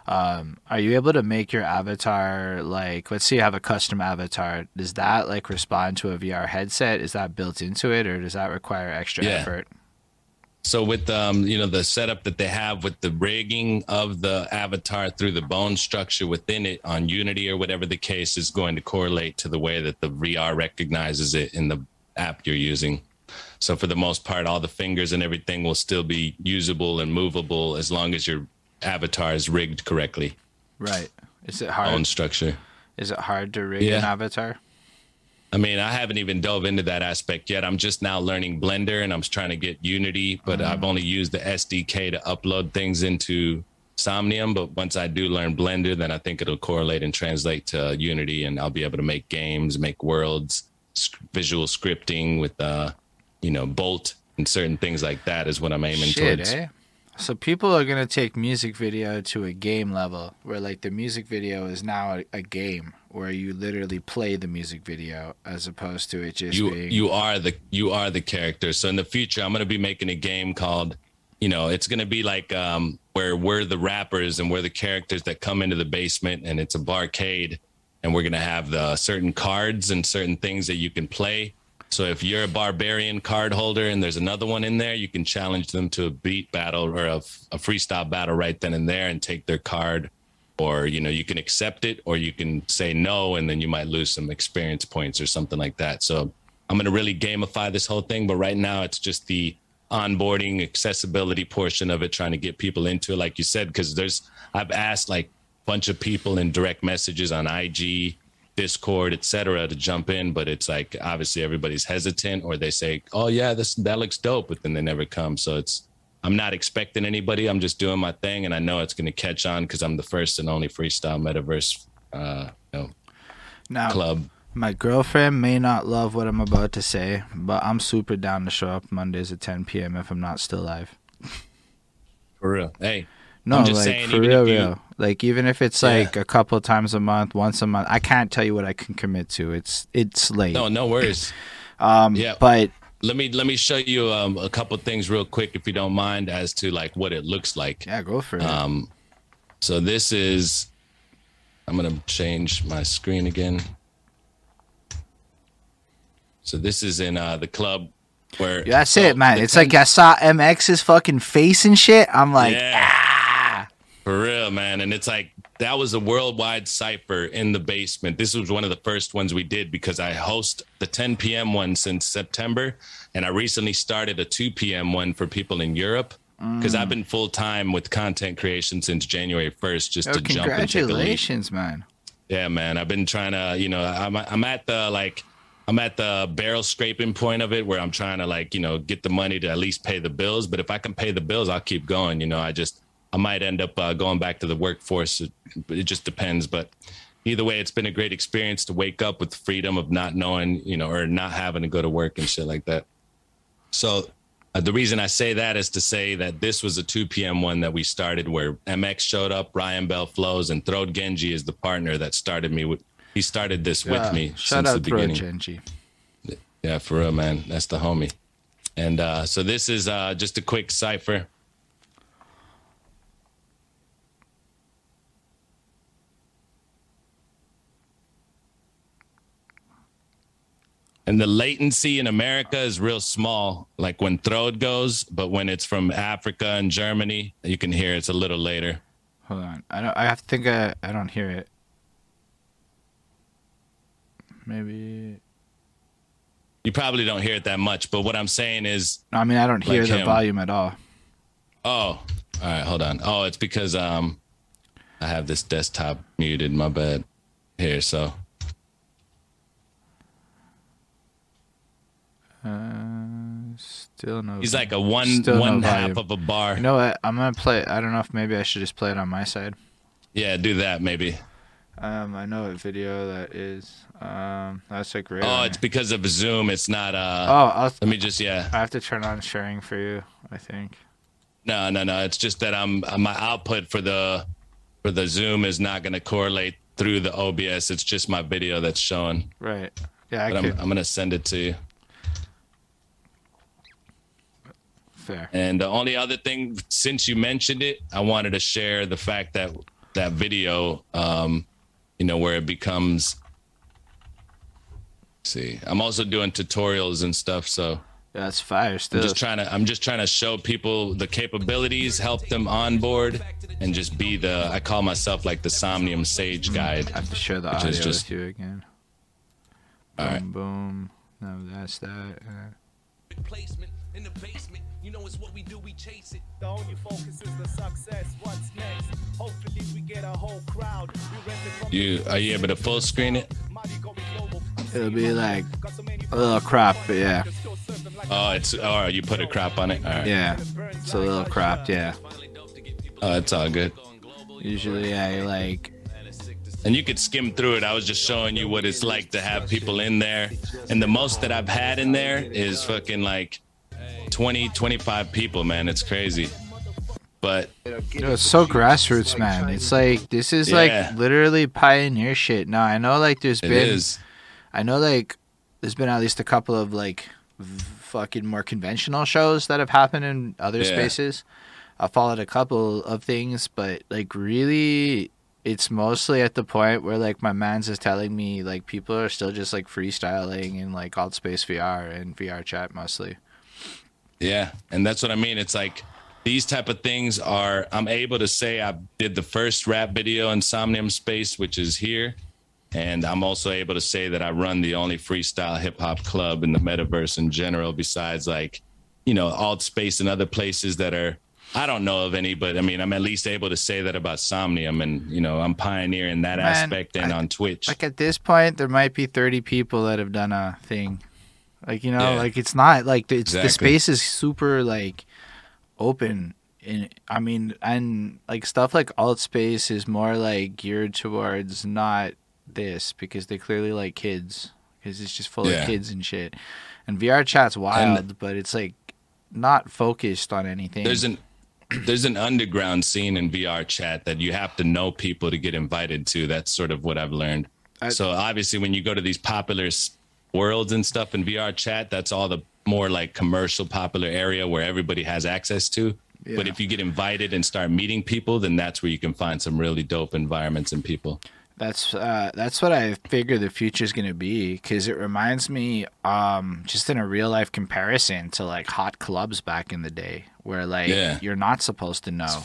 Um, are you able to make your avatar like? Let's say you have a custom avatar. Does that like respond to a VR headset? Is that built into it, or does that require extra Yeah. effort? So with um, you know, the setup that they have with the rigging of the avatar through the bone structure within it on Unity or whatever the case is going to correlate to the way that the VR recognizes it in the app you're using. So for the most part, all the fingers and everything will still be usable and movable as long as your avatar is rigged correctly. Right. Is it hard? Bone structure. Is it hard to rig Yeah. an avatar? I mean, I haven't even dove into that aspect yet. I'm just now learning Blender and I'm trying to get Unity, but I've only used the SDK to upload things into Somnium. But once I do learn Blender, then I think it'll correlate and translate to Unity and I'll be able to make games, make worlds, sc- visual scripting with, uh, you know, Bolt and certain things like that is what I'm aiming Shit, towards. eh? So people are gonna take music video to a game level, where like the music video is now a, a game, where you literally play the music video as opposed to it just you being. you are the you are the character. So in the future, I'm gonna be making a game called, you know, it's gonna be like um, where we're the rappers and we're the characters that come into the basement, and it's a barcade, and we're gonna have the certain cards and certain things that you can play. So if you're a barbarian card holder and there's another one in there, you can challenge them to a beat battle or a, a freestyle battle right then and there and take their card. Or you know you can accept it or you can say no and then you might lose some experience points or something like that. So i'm going to really gamify this whole thing but right now it's just the onboarding accessibility portion of it trying to get people into it like you said because there's i've asked like a bunch of people in direct messages on ig discord etc to jump in but it's like obviously everybody's hesitant or they say oh yeah this that looks dope but then they never come so it's I'm not expecting anybody. I'm just doing my thing, and I know it's going to catch on because I'm the first and only freestyle metaverse, uh, you know, now, club. my girlfriend may not love what I'm about to say, but I'm super down to show up Mondays at 10 p.m. if I'm not still live. For real. Hey, No, I'm just like saying, for real, you- real. Like even if it's Yeah. like a couple times a month, once a month, I can't tell you what I can commit to. It's it's late. no, no worries. um, yeah. but let me let me show you um, a couple things real quick, if you don't mind, as to like what it looks like. yeah, go for it. Um, so this is. I'm gonna change my screen again. So this is in uh, the club where. Yeah, that's so it, man. It's like I saw MX's fucking face and shit. I'm like, Yeah. ah. For real, man. And it's like that was a worldwide cipher in the basement. This was one of the first ones we did because I host the 10 p.m. one since September. And I recently started a 2 p.m. one for people in Europe because I've mm. been full time with content creation since January 1st just Oh, to jump and take a congratulations, man. Yeah, man. I've been trying to, you know, I'm I'm at the like I'm at the barrel scraping point of it where I'm trying to like, you know, get the money to at least pay the bills. But if I can pay the bills, I'll keep going. You know, I just I might end up uh, going back to the workforce. It, it just depends. But either way, it's been a great experience to wake up with the freedom of not knowing, you know, or not having to go to work and shit like that. So uh, the reason I say that is to say that this was a 2 p.m. one that we started where MX showed up, Ryan Bell flows, and Throde Genji is the partner that started me with. He started this Yeah, with me shout since out the beginning. Genji. Yeah, for real, man. That's the homie. And uh, so this is uh, just a quick cipher. And the latency in America is real small, like when Throde goes, but when it's from Africa and Germany, you can hear it's a little later. Hold on. I don't. I have to think. I, I don't hear it. Maybe. You probably don't hear it that much, but what I'm saying is I mean I don't hear Like the him. volume at all. Oh, all right, hold on. Oh, it's because um I have this desktop muted, my bad. Here, so Uh, still no. he's like a one Still no one volume. half of a bar. You know what? I'm gonna play. I don't know if maybe I should just play it on my side. Yeah, do that maybe. Um, I know what video that is. Um, that's like right. Oh, it's because of Zoom. It's not. uh Oh, I'll, Let me just yeah. I have to turn on sharing for you. I think. No, no, no. It's just that I'm uh, my output for the for the Zoom is not going to correlate through the OBS. It's just my video that's showing. Right. Yeah, I But I'm. I'm gonna send it to you. Fair. And the only other thing, since you mentioned it, I wanted to share the fact that that video, um, you know, where it becomes. see, I'm also doing tutorials and stuff, so Yeah, that's fire. still. I'm just trying to. I'm just trying to show people the capabilities, help them onboard, and just be the. I call myself like the Somnium Sage Guide. I have to share the audio just- with you again. All right. Boom, boom. No, that's that. Uh, Placement in the basement. You know it's what we do, we chase it. The only focus is the success. What's next? Hopefully we get a whole crowd. We rent it from You are you able to full screen it? Mighty going global. It'll be like Got so many a little crop, but yeah, still serve them like Oh, it's. Oh, you put a crop on it. All right. yeah. It's a little cropped, yeah. Oh, it's all good. Usually I like and you could skim through it. I was just showing you what it's like to have people in there. And the most that I've had in there is fucking like 20, 25 people, man. It's crazy. But know, it's so grassroots, man. It's like this is Yeah. like literally pioneer shit. Now I know like there's been, is. I know like there's been at least a couple of like fucking more conventional shows that have happened in other Yeah. spaces. I followed a couple of things, but like really it's mostly at the point where like my man's is telling me like people are still just like freestyling in like AltspaceVR and VRChat mostly. Yeah, and that's what I mean. It's like these type of things are. I'm able to say I did the first rap video in Somnium Space, which is here, and I'm also able to say that I run the only freestyle hip hop club in the metaverse in general. Besides, like you know, alt space and other places that are. I don't know of any, but I mean, I'm at least able to say that about Somnium, and you know, I'm pioneering that Man, aspect and I- on Twitch. Like at this point, there might be 30 people that have done a thing. Like you know, Yeah. like it's not like the, it's, the space is super like open. And I mean, and like stuff like alt space is more like geared towards not this because they clearly like kids because it's just full Yeah. of kids and shit. And VRChat's wild, but it's like not focused on anything. there's an there's an underground scene in VRChat that you have to know people to get invited to. That's sort of what I've learned. I- so obviously, when you go to these popular worlds and stuff in VRChat, that's all the more like commercial popular area where everybody has access to. But if you get invited and start meeting people, then that's where you can find some really dope environments and people. That's uh, that's what I figure the future is gonna be because it reminds me, um, just in a real life comparison to like hot clubs back in the day, where like Yeah. you're not supposed to know.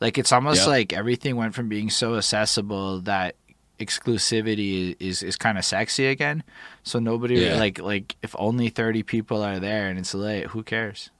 Like it's almost Yep. like everything went from being so accessible that exclusivity is is kind of sexy again. So nobody Yeah. like like if only thirty people are there and it's late, who cares?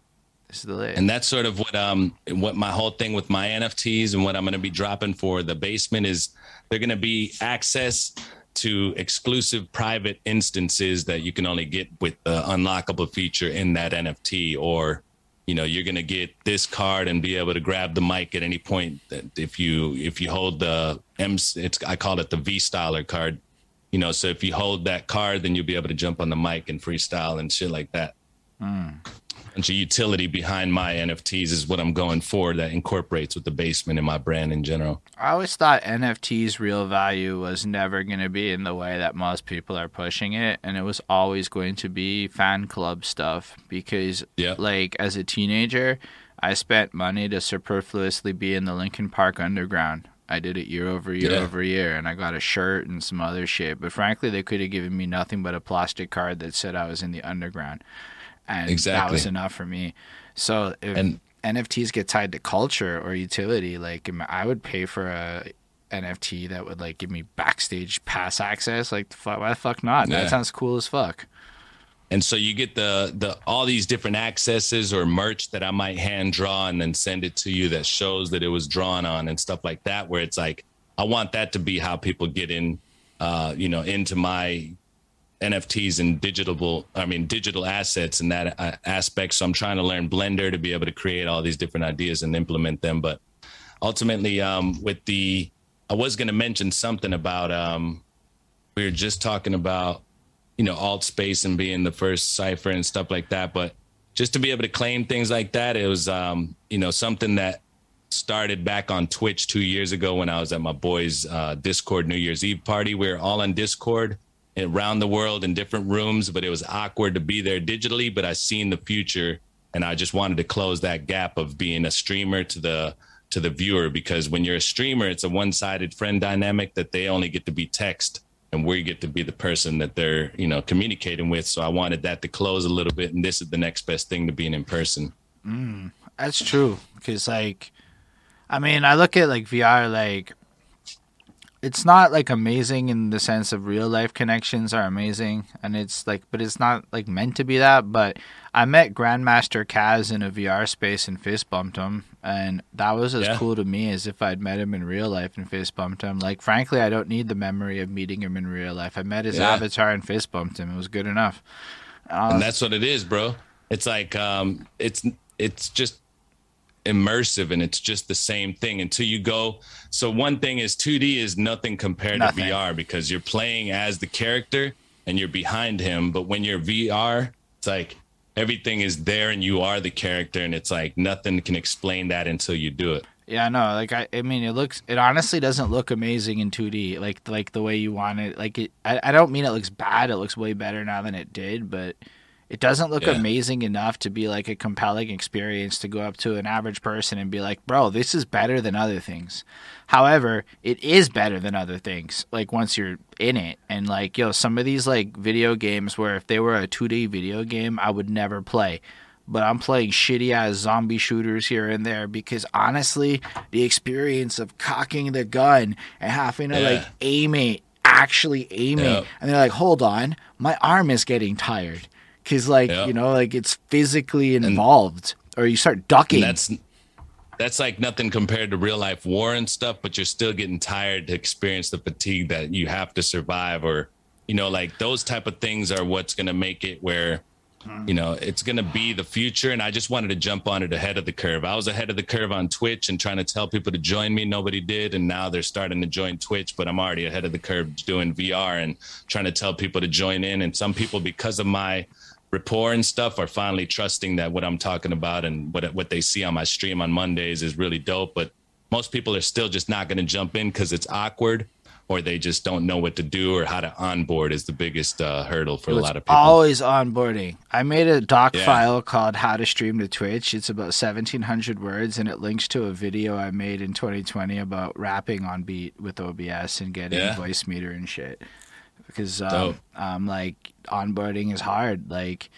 And that's sort of what um what my whole thing with my NFTs and what I'm going to be dropping for the basement is they're going to be access to exclusive private instances that you can only get with the unlockable feature in that NFT or you know you're going to get this card and be able to grab the mic at any point that if you if you hold the M it's I call it the V styler card. You know so if you hold that card then you'll be able to jump on the mic and freestyle and shit like that bunch of utility behind my NFTs is what I'm going for that incorporates with the basement and my brand in general. I always thought NFT's real value was never going to be in the way that most people are pushing it, and it was always going to be fan club stuff. Because, Yeah. like, as a teenager, I spent money to superfluously be in the Linkin Park Underground. I did it year over year Yeah. over year, and I got a shirt and some other shit. But frankly, they could have given me nothing but a plastic card that said I was in the underground, and that was enough for me. So if And- NFTs get tied to culture or utility, like I would pay for a NFT that would like give me backstage pass access. Like, why the fuck not? Yeah. That sounds cool as fuck. And so you get the the all these different accesses or merch that I might hand draw and then send it to you that shows that it was drawn on and stuff like that. Where it's like I want that to be how people get in, uh, you know, into my NFTs and digital, I mean, digital assets and that uh, aspect. So I'm trying to learn Blender to be able to create all these different ideas and implement them. But ultimately, um, with the I was gonna mention something about um, we were just talking about you know alt space and being the first cipher and stuff like that, but just to be able to claim things like that, it was um, you know something that started back on Twitch two years ago when I was at my boys' uh, Discord New Year's Eve party. We were all on Discord around the world in different rooms, but it was awkward to be there digitally. But I seen the future, and I just wanted to close that gap of being a streamer to the to the viewer because when you're a streamer, it's a one-sided friend dynamic that they only get to be text and we get to be the person that they're you know communicating with. So I wanted that to close a little bit, and this is the next best thing to being in person. Mm, that's true. Because, like, I mean, I look at like VR, like, it's not like amazing in the sense of real life connections are amazing. And it's like, but it's not like meant to be that. But I met Grandmaster Caz in a VR space and fist bumped him. And that was as Yeah. cool to me as if I'd met him in real life and fist bumped him. Like, frankly, I don't need the memory of meeting him in real life. I met his Yeah. avatar and fist bumped him. It was good enough. Uh, and that's what it is, bro. It's like um, it's it's just immersive and it's just the same thing until you go. So one thing is 2D is nothing compared Nothing. to VR because you're playing as the character and you're behind him. But when you're VR, it's like everything is there and you are the character, and it's like nothing can explain that until you do it. Yeah, no, like I, I mean, it looks, it honestly doesn't look amazing in 2D, like like the way you want it. Like it, I, I don't mean it looks bad. It looks way better now than it did, but it doesn't look Yeah. amazing enough to be like a compelling experience to go up to an average person and be like, bro, this is better than other things. However, it is better than other things. Like once you're in it, and like yo, some of these like video games where if they were a 2D video game, I would never play but I'm playing shitty ass zombie shooters here and there because honestly, the experience of cocking the gun and having to like Yeah. aim it, actually aim it, and they're like, hold on, my arm is getting tired because like you know like it's physically involved, or you start ducking. That's that's like nothing compared to real life war and stuff, but you're still getting tired to experience the fatigue that you have to survive or you know, like those type of things are what's gonna make it where hmm. you know it's going to be the future and i just wanted to jump on it ahead of the curve. I was ahead of the curve on twitch and trying to tell people to join me nobody did and now they're starting to join twitch but i'm already ahead of the curve doing vr and trying to tell people to join in and some people because of my rapport and stuff are finally trusting that what i'm talking about and what what they see on my stream on mondays is really dope but most people are still just not going to jump in because it's awkward or they just don't know what to do or how to onboard is the biggest uh, hurdle for a lot of people always onboarding. I made a doc Yeah. file called "How to Stream to Twitch." It's about seventeen hundred words, and it links to a video I made in 2020 about rapping on beat with OBS and getting Yeah. VoiceMeeter and shit. Because um, um, like onboarding is hard. Like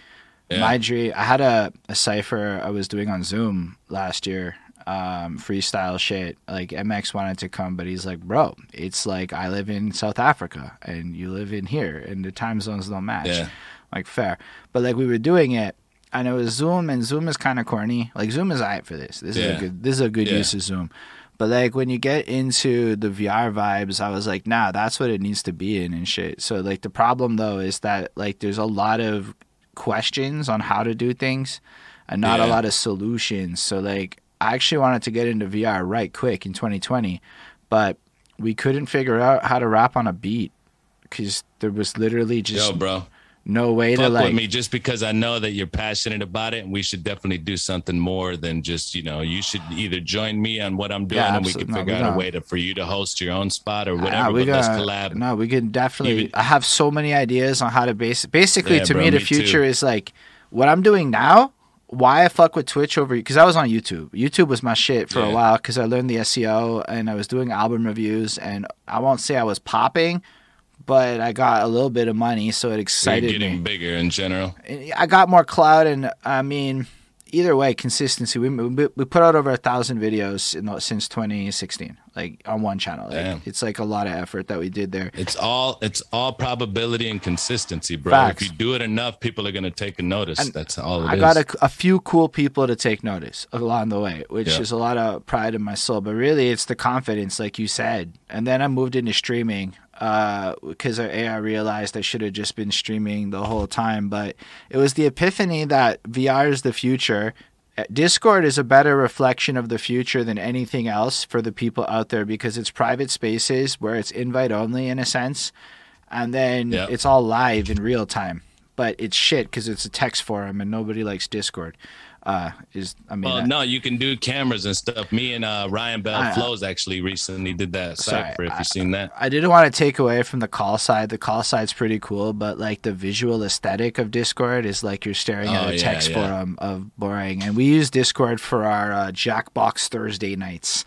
Yeah. my dream, I had a, a cipher I was doing on Zoom last year. Um, freestyle shit. Like MX wanted to come, but he's like, bro, it's like I live in South Africa and you live in here, and the time zones don't match Yeah. like fair. But like we were doing it, and it was Zoom, and Zoom is kind of corny. Like Zoom is alright for this. This is a good. This is a good Yeah. use of Zoom. But like when you get into the VR vibes, I was like, nah, that's what it needs to be in and shit. So like the problem though is that like there's a lot of questions on how to do things, and not a lot of solutions. So like I actually wanted to get into VR right quick in 2020, but we couldn't figure out how to rap on a beat because there was literally just Yo, bro. No way to fuck like with me just because I know that you're passionate about it, and we should definitely do something more than just you know. You should either join me on what I'm doing, Yeah, and we can No, figure we out a way to for you to host your own spot or whatever. we but let's got- collab. No, we can definitely. Even- I have so many ideas on how to base. Basically, Yeah, to bro, me, the me too. future is like what I'm doing now. Why I fuck with Twitch over because I was on YouTube. YouTube was my shit for a while because I learned the SEO and I was doing album reviews. And I won't say I was popping, but I got a little bit of money, so it So you're excited getting me. bigger in general. I got more cloud, and I mean, either way, consistency. We we, put out over a thousand videos in, since 2016, like on one channel. Like, it's like a lot of effort that we did there. It's all it's all probability and consistency, bro. Facts. If you do it enough, people are gonna take a notice. And That's all it I is. got a, a few cool people to take notice along the way, which Yeah. is a lot of pride in my soul. But really, it's the confidence, like you said. And then I moved into streaming because I, I realized I should have just been streaming the whole time. But it was the epiphany that VR is the future. Uh, Discord is a better reflection of the future than anything else for the people out there because it's private spaces where it's invite only in a sense, and then Yeah. it's all live in real time. But it's shit because it's a text forum and nobody likes Discord. Uh, is I mean, Well, that- no, you can do cameras and stuff. Me and uh, Ryan Bell I- Flows actually recently did that Sorry, cipher. If I- you've seen that, I didn't want to take away from the call side. The call side's pretty cool, but like the visual aesthetic of Discord is like you're staring at Oh, a yeah, text yeah. forum of boring. And we use Discord for our uh, Jackbox Thursday nights.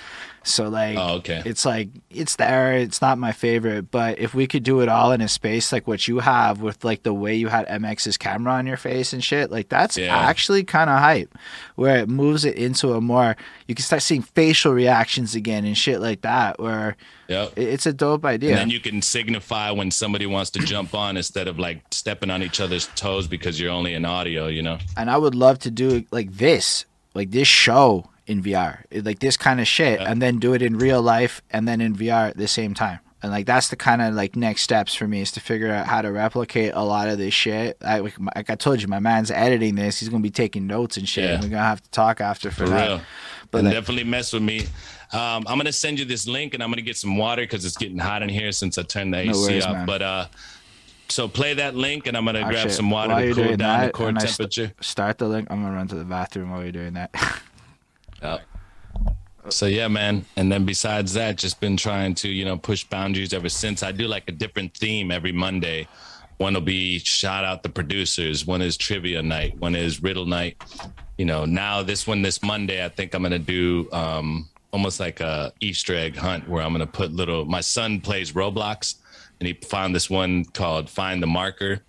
So like, Oh, okay. it's like it's there. It's not my favorite, but if we could do it all in a space like what you have with like the way you had MX's camera on your face and shit, like that's Yeah. actually kind of hype. Where it moves it into a more, you can start seeing facial reactions again and shit like that. Where yep. it- It's a dope idea. And then you can signify when somebody wants to jump on instead of like stepping on each other's toes because you're only in audio, you know? and I would love to do like this, like this show in VR, like this kind of shit, Yeah. and then do it in real life and then in VR at the same time. And like that's the kind of like next steps for me is to figure out how to replicate a lot of this shit. I, like like I told you, my man's editing this. He's gonna be taking notes and shit. Yeah. And we're gonna have to talk after for, For that. real. But like- definitely mess with me. Um, I'm gonna send you this link, and I'm gonna get some water because it's getting hot in here since I turned the No AC worries, up. man. But uh, so play that link, and I'm gonna grab some water to cool down the that, core and I st- start the link. I'm gonna run to the bathroom while you're doing that. Yep. So yeah, man. And then besides that, just been trying to, you know, push boundaries ever since. I do like a different theme every Monday. One will be shout out the producers. One is trivia night. One is riddle night. You know, now this one this Monday, I think I'm gonna do um almost like a Easter egg hunt where I'm gonna put little my son plays Roblox and he found this one called Find the Marker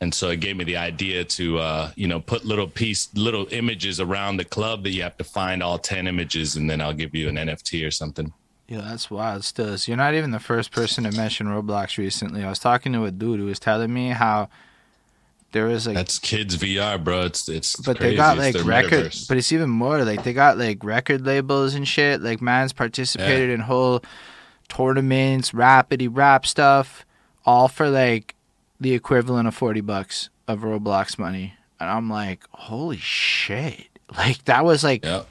and so it gave me the idea to uh, you know put little piece little images around the club that you have to find all 10 images and then i'll give you an nft or something Yeah, that's wild. Still, is. you're not even the first person to mention Roblox recently. I was talking to a dude who was telling me how there was like, that's kids vr bro it's it's but crazy. they got like record, but it's even more like they got like record labels and shit. Like man's participated in whole tournaments, rapidy rap stuff, all for like the equivalent of forty bucks of Roblox money. And I'm like, holy shit! Like that was like yeah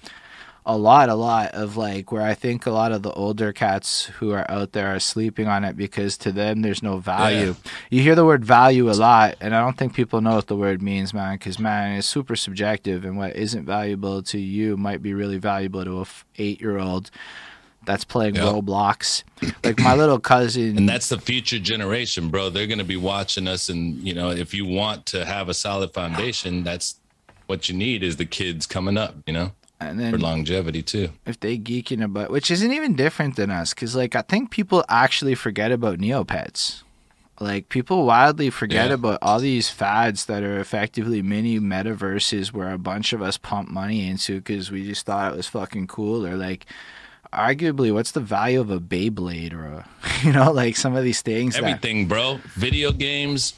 a lot, a lot of like where I think a lot of the older cats who are out there are sleeping on it because to them there's no value. You hear the word value a lot, and I don't think people know what the word means, man. Because man, it's super subjective, and what isn't valuable to you might be really valuable to a f- eight-year-old that's playing Yeah. Roblox. Like my little cousin, and that's the future generation bro they're going to be watching us and you know if you want to have a solid foundation that's what you need is the kids coming up you know and for longevity too if they geeking about, which isn't even different than us, because like I think people actually forget about Neopets. Like people wildly forget Yeah. about all these fads that are effectively mini metaverses where a bunch of us pump money into because we just thought it was fucking cool. Or like, arguably, what's the value of a Beyblade or a, you know, like some of these things that everything bro. Video games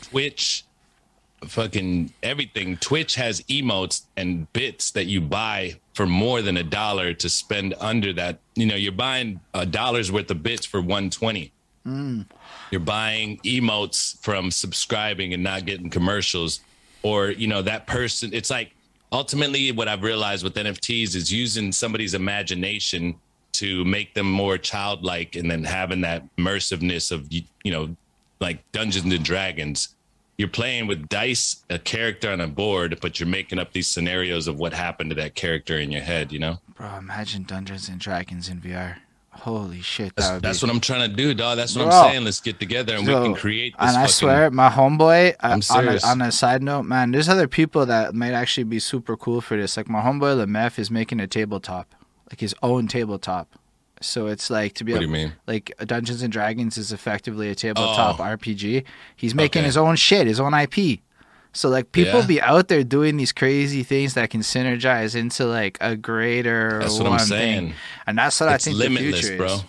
twitch fucking everything. Twitch has emotes and bits that you buy for more than a dollar to spend under that. You know you're buying a dollar's worth of bits for 120 hmm. you're buying emotes from subscribing and not getting commercials. Or you know that person it's like ultimately what i've realized with nfts is using somebody's imagination to make them more childlike and then having that immersiveness of you know like dungeons and dragons you're playing with dice a character on a board but you're making up these scenarios of what happened to that character in your head you know bro, imagine Dungeons and Dragons in VR. Holy shit, that that's, that's what i'm trying to do dog that's what Bro. i'm saying let's get together and we can create this and I fucking- swear, my homeboy. uh, I'm on, a, serious. on a side note, man, there's other people that might actually be super cool for this. Like my homeboy Lemef is making a tabletop, like his own tabletop. So it's like to be what do you mean like Dungeons and Dragons is effectively a tabletop Oh. RPG. He's making Okay. his own shit, his own IP. So like people Yeah. be out there doing these crazy things that can synergize into like a greater That's what I'm saying. thing. And that's what it's I think limitless the future bro is.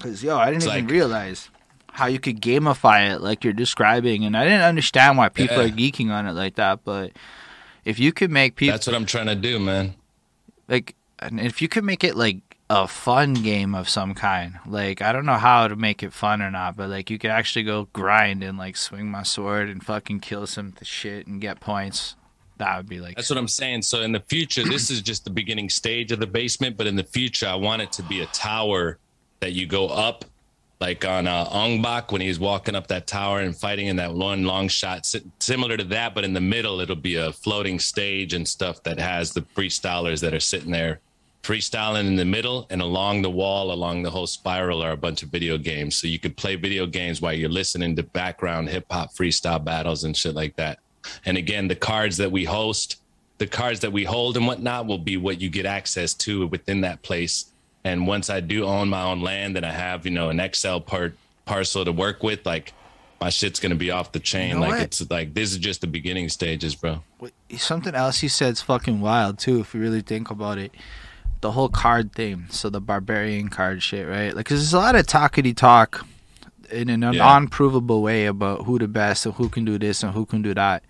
Cause yo, I didn't It's even like- realize how you could gamify it like you're describing, and I didn't understand why people Yeah. are geeking on it like that. But if you could make people that's what i'm trying to do man like, and if you could make it like a fun game of some kind, like I don't know how to make it fun or not, but like you could actually go grind and like swing my sword and fucking kill some shit and get points. That would be like That's what I'm saying. So in the future, this is just the beginning stage of the basement, but in the future, I want it to be a tower that you go up, like on uh, Ong Bak when he's walking up that tower and fighting in that one long shot, si- similar to that. But in the middle, it'll be a floating stage and stuff that has the freestylers that are sitting there freestyling in the middle, and along the wall, along the whole spiral, are a bunch of video games. So you could play video games while you're listening to background hip hop freestyle battles and shit like that. And again, the cards that we host, the cards that we hold and whatnot will be what you get access to within that place. And once I do own my own land and I have, you know, an XL part parcel to work with, like my shit's gonna be off the chain. You know like what? it's like this is just the beginning stages, bro. Something else you said's fucking wild too. If you really think about it, the whole card thing. So the barbarian card shit, right? Like, 'cause there's a lot of talkity talk in an Yeah. non-provable way about who the best and who can do this and who can do that.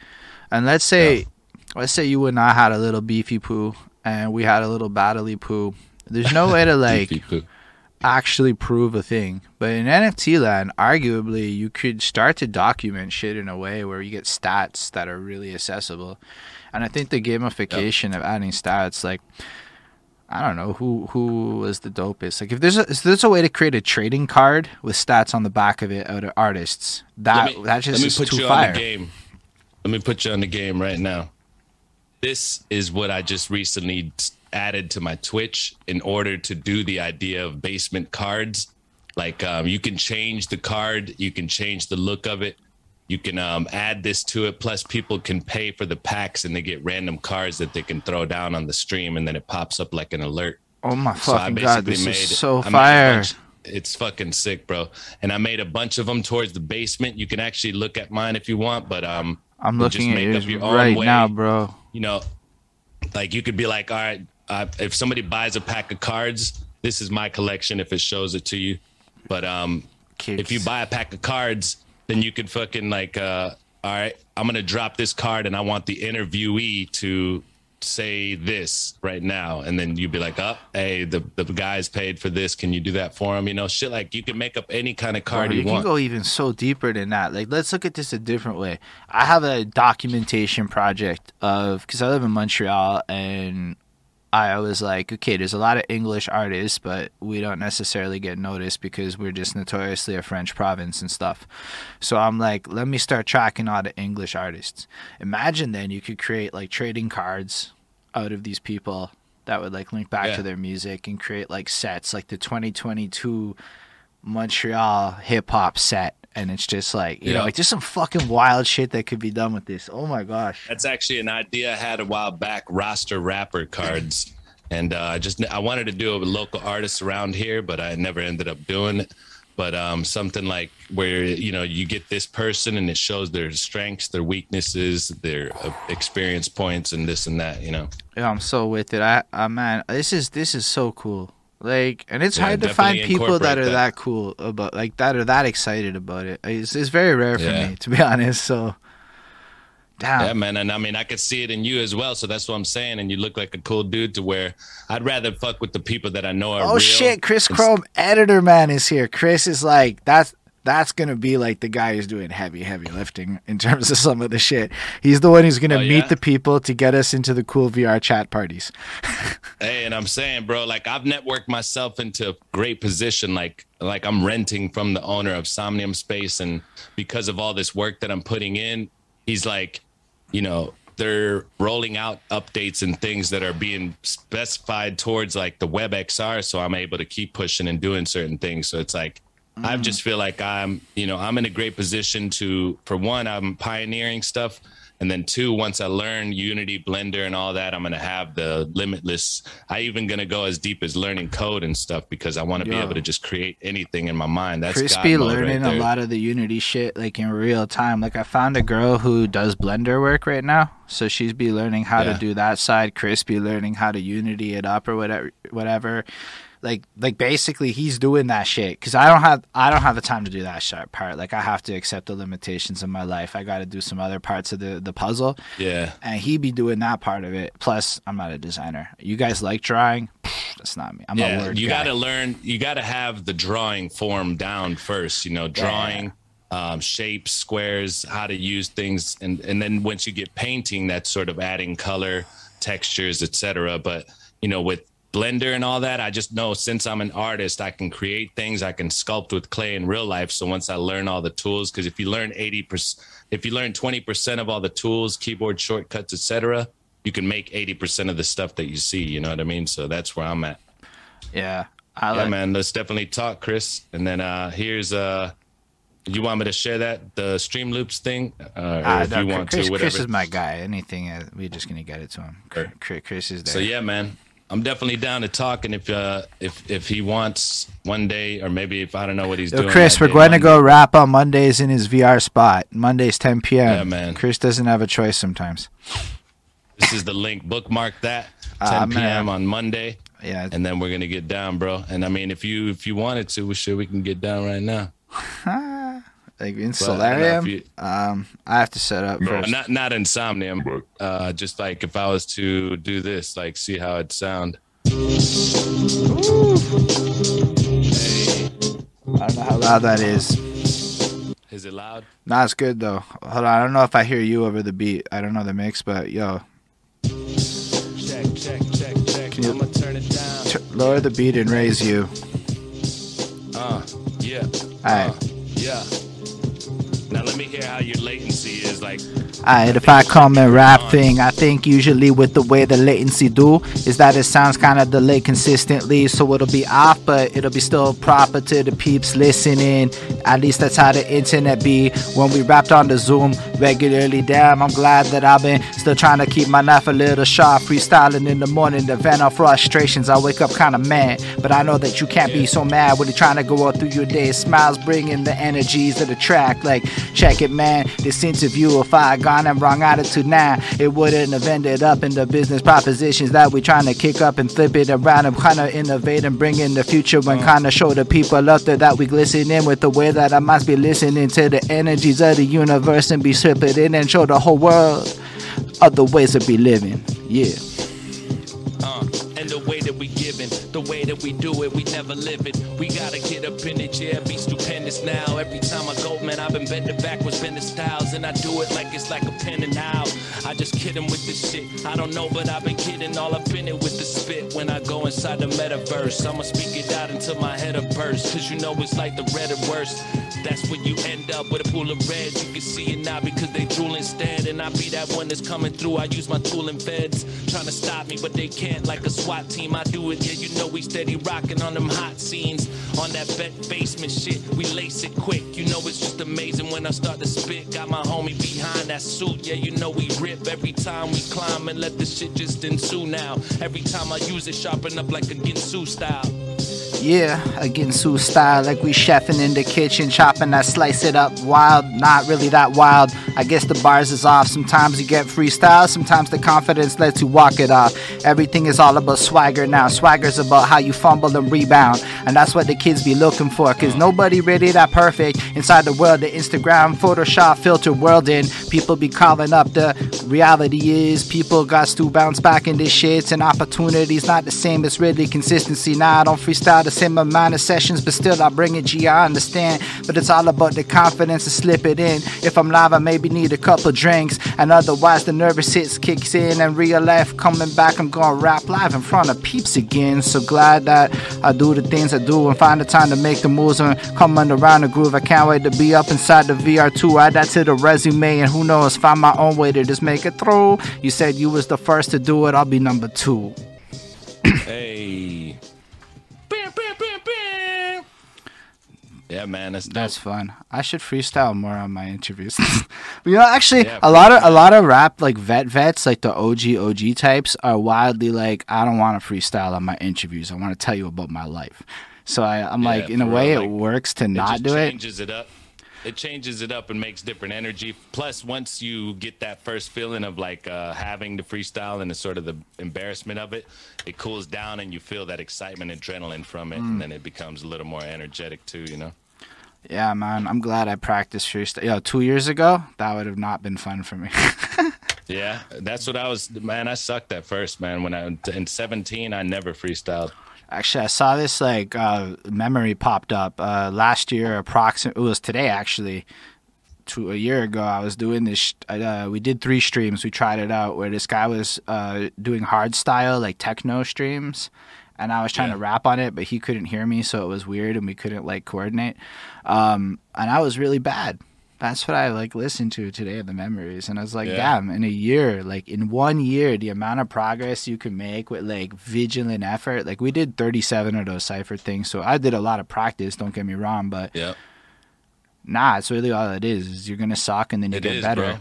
And let's say, let's say you and I had a little beefy poo, and we had a little battly poo. There's no way to like actually prove a thing. But in NFT land, arguably, you could start to document shit in a way where you get stats that are really accessible. And I think the gamification of adding stats, like, I don't know who who was the dopest. Like, if there's a if there's a way to create a trading card with stats on the back of it out of artists, that me, that just let me is put too you fire. on the game. Let me put you on the game right now. This is what I just recently added to my Twitch in order to do the idea of basement cards. Like um, you can change the card, you can change the look of it, you can um, add this to it. Plus, people can pay for the packs and they get random cards that they can throw down on the stream, and then it pops up like an alert. Oh my So fucking god, this made is so I fire! bunch- It's fucking sick, bro. And I made a bunch of them towards the basement. You can actually look at mine if you want, but um, I'm just looking at make yours up your right way. now, bro. you know, like you could be like, all right, uh, if somebody buys a pack of cards, this is my collection. If it shows it to you, but um, if you buy a pack of cards, then you could fucking like, uh, all right, I'm gonna drop this card, and I want the interviewee to say this right now, and then you'd be like, oh, hey, the the guy's paid for this. Can you do that for him? You know, shit like you can make up any kind of card Bro, you, you can want. go even so deeper than that. Like, let's look at this a different way. I have a documentation project of because I live in Montreal, and I was like, okay, there's a lot of English artists, but we don't necessarily get noticed because we're just notoriously a French province and stuff. So I'm like, let me start tracking all the English artists. Imagine then you could create like trading cards out of these people that would like link back Yeah. to their music and create like sets like the 2022 Montreal hip hop set, and it's just like you know, Yeah. like just some fucking wild shit that could be done with this. Oh my gosh! That's actually an idea I had a while back. Roster rapper cards, and uh, I just I wanted to do it with local artists around here, but I never ended up doing it. But um, something like where you know you get this person and it shows their strengths, their weaknesses, their uh, experience points, and this and that. You know, Yeah, I'm so with it. I, I man, this is this is so cool. Like, and it's Yeah, hard to find people that are that. that. cool about like that are that excited about it. It's, it's very rare for Yeah. me to be honest. So, damn. yeah, man. And I mean, I could see it in you as well. So that's what I'm saying. And you look like a cool dude to where I'd rather fuck with the people that I know are Oh real. shit, Chris Chrome, editor man, is here. Chris is like that's that's gonna be like the guy who's doing heavy, heavy lifting in terms of some of the shit. He's the one who's gonna Oh, meet yeah? the people to get us into the cool VRChat parties. Hey, and I'm saying, bro, like I've networked myself into a great position. Like, like I'm renting from the owner of Somnium Space, and because of all this work that I'm putting in, he's like, you know, they're rolling out updates and things that are being specified towards like the WebXR, so I'm able to keep pushing and doing certain things. So it's like. I mm-hmm. just feel like I'm, you know, I'm in a great position to, for one, I'm pioneering stuff. And then two, once I learn Unity, Blender, and all that, I'm gonna have the limitless. I even gonna go as deep as learning code and stuff because I want to be able to just create anything in my mind. That's be learning right a lot of the Unity shit like in real time. Like I found a girl who does Blender work right now, so she's be learning how Yeah. to do that side. Crispy learning how to Unity it up or whatever, whatever. Like, like basically, he's doing that shit because I don't have I don't have the time to do that shit part. Like, I have to accept the limitations of my life. I got to do some other parts of the the puzzle, Yeah, and he be doing that part of it. Plus, I'm not a designer. You guys like drawing? That's not me. I'm a yeah. word You got to learn. You got to have the drawing form down first. You know, drawing. um, shapes, squares, how to use things, and and then once you get painting, that's sort of adding color, textures, etc. But you know, with Blender and all that, I just know since I'm an artist, I can create things, I can sculpt with clay in real life. So once I learn all the tools, because if you learn eighty percent, if you learn twenty percent of all the tools, keyboard shortcuts, etc., you can make eighty percent of the stuff that you see. You know what I mean? So that's where I'm at. Yeah. I Yeah, like man. Let's definitely talk, Chris. And then uh here's uh you want me to share that the stream loops thing, uh, or Ah, if no, you want Chris, to, whatever. Chris is my guy. Anything, uh, we're just gonna get it to him. Chris is there. so yeah, man. I'm definitely down to talk, and if uh if if he wants one day, or maybe if I don't know what he's Yo, doing. Chris, we're going to go rap on Mondays in his VR spot. Mondays 10 p.m. Yeah, man. Chris doesn't have a choice sometimes. This is the link. Bookmark that. 10 Ah, man. p.m. on Monday, Yeah. and then we're gonna get down, bro. And I mean, if you if you wanted to, we sure we can get down right now. like in But, you know, if Solarium, you- um, I have to set up first. Not not in Somnium, uh, just like if I was to do this, like see how it sound. I don't know how loud that is. Is it loud? Nah, it's good though. Hold on, I don't know if I hear you over the beat. I don't know the mix, but yo, Check, check, check, check. you- I'ma turn it down. t- lower the beat and raise you. Uh, yeah. Alright. Uh, yeah. Now let me hear how your latency is like. Alright, if I come and rap thing, I think usually with the way the latency do is that it sounds kind of delayed consistently, so it'll be off, but it'll be still proper to the peeps listening. At least that's how the internet be. When we rapped on the Zoom regularly, damn, I'm glad that I've been still trying to keep my knife a little sharp, freestyling in the morning to vent off frustrations. I wake up kind of mad, but I know that you can't be so mad when you're trying to go out through your day. Smiles bringing the energies of the track, like check it, man. This interview, if I had gone and wrong attitude now, it wouldn't have ended up in the business propositions that we trying to kick up and flip it around and kind of innovate and bring in the future when kind of show the people out there that we glisten in with the way that I must be listening to the energies of the universe and be stripping in and show the whole world other ways to be living. Yeah. Uh, and that we giving, the way that we do it, we never live it. We gotta get up in it, yeah, be stupendous now. Every time I go, man, I've been bending backwards, bending styles, and I do it like it's like a pen and out. I just kidding with this shit. I don't know, but I've been kidding all up in it with the spit. When I go inside the metaverse, I'ma speak it out until my head a burst. Cause you know it's like the red or worst. That's when you end up with a pool of red. You can see it now because they drool instead. And I be that one that's coming through. I use my tool and feds. Trying to stop me, but they can't like a SWAT team. I do it, yeah, you know we steady rocking on them hot scenes. On that bet basement shit, we lace it quick. You know it's just amazing when I start to spit. Got my homie behind that suit, yeah, you know we rip every time we climb and let the shit just ensue now. Every time I use it, sharpen up like a Ginsu style. Yeah, again, Sue style, like we chefing in the kitchen, chopping that slice it up wild, not really that wild. I guess the bars is off. Sometimes you get freestyle, sometimes the confidence lets you walk it off. Everything is all about swagger now. Swagger's about how you fumble and rebound, and that's what the kids be looking for. Cause nobody really that perfect inside the world. The Instagram, Photoshop, filter world, and people be calling up. The reality is, people got to bounce back in this shit, and opportunities not the same. It's really consistency. Now I don't freestyle amount of sessions, but still I bring it. G, I understand, but it's all about the confidence to slip it in. If I'm live, I maybe need a couple drinks, and otherwise the nervous hits kicks in. And real life coming back, I'm gonna rap live in front of peeps again. So glad that I do the things I do and find the time to make the moves and coming around the groove. I can't wait to be up inside the VR2. Add that to the resume, and who knows, find my own way to just make it through. You said you was the first to do it, I'll be number two. Hey. Yeah, man, that's dope. That's fun. I should freestyle more on my interviews. you know, actually, Yeah, a lot of a lot of rap like vet vets, like the OG OG types, are wildly like, I don't want to freestyle on my interviews. I want to tell you about my life. So I, I'm Yeah, like, in a way, real, it works to it not do it. changes it up. It changes it up and makes different energy. Plus, once you get that first feeling of like uh, having the freestyle and the sort of the embarrassment of it, it cools down and you feel that excitement, adrenaline from it, Mm. and then it becomes a little more energetic too. You know. Yeah, man. I'm glad I practiced freestyle. Yo, two years ago, that would have not been fun for me. Yeah, that's what I was. Man, I sucked at first, man. When I in 17, I never freestyled. Actually, I saw this like uh, memory popped up uh, last year. Approximate, it was today actually. To a year ago, I was doing this. Uh, we did three streams. We tried it out where this guy was uh, doing hard style like techno streams, and I was trying Yeah. to rap on it, but he couldn't hear me, so it was weird, and we couldn't like coordinate. Um, and I was really bad. That's what I like listened to today in the memories, and I was like, Yeah. damn, in a year, like in one year, the amount of progress you can make with like vigilant effort. Like we did 37 of those cipher things, so I did a lot of practice. Don't get me wrong, but yeah, nah, it's really all it is. Is you're gonna suck and then you It get is, better. bro.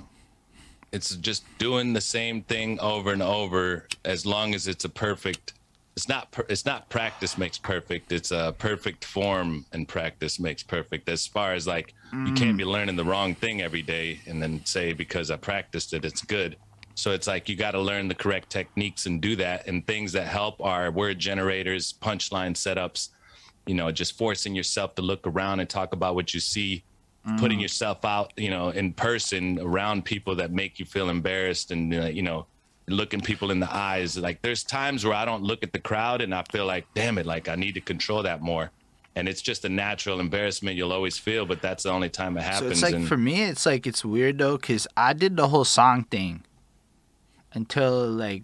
It's just doing the same thing over and over as long as it's a perfect it's not per, it's not practice makes perfect. It's a perfect form and practice makes perfect. As far as like you can't be mm. learning the wrong thing every day and then say because I practiced it it's good. So it's like you got to learn the correct techniques and do that and things that help are word generators, punchline setups, you know, just forcing yourself to look around and talk about what you see putting mm. yourself out, you know, in person around people that make you feel embarrassed and uh, you know, looking people in the eyes. Like there's times where I don't look at the crowd and I feel like, damn it, like I need to control that more. And it's just a natural embarrassment you'll always feel, but that's the only time it happens. So it's like and for me, it's like it's weird though, cause I did the whole song thing until like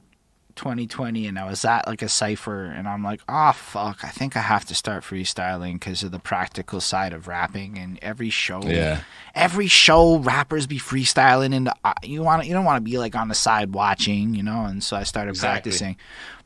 2020, and I was at like a cipher, and I'm like, oh fuck, I think I have to start freestyling because of the practical side of rapping. And every show, Yeah. every show, rappers be freestyling, and uh, you want you don't want to be like on the side watching, you know. And so I started Exactly. practicing,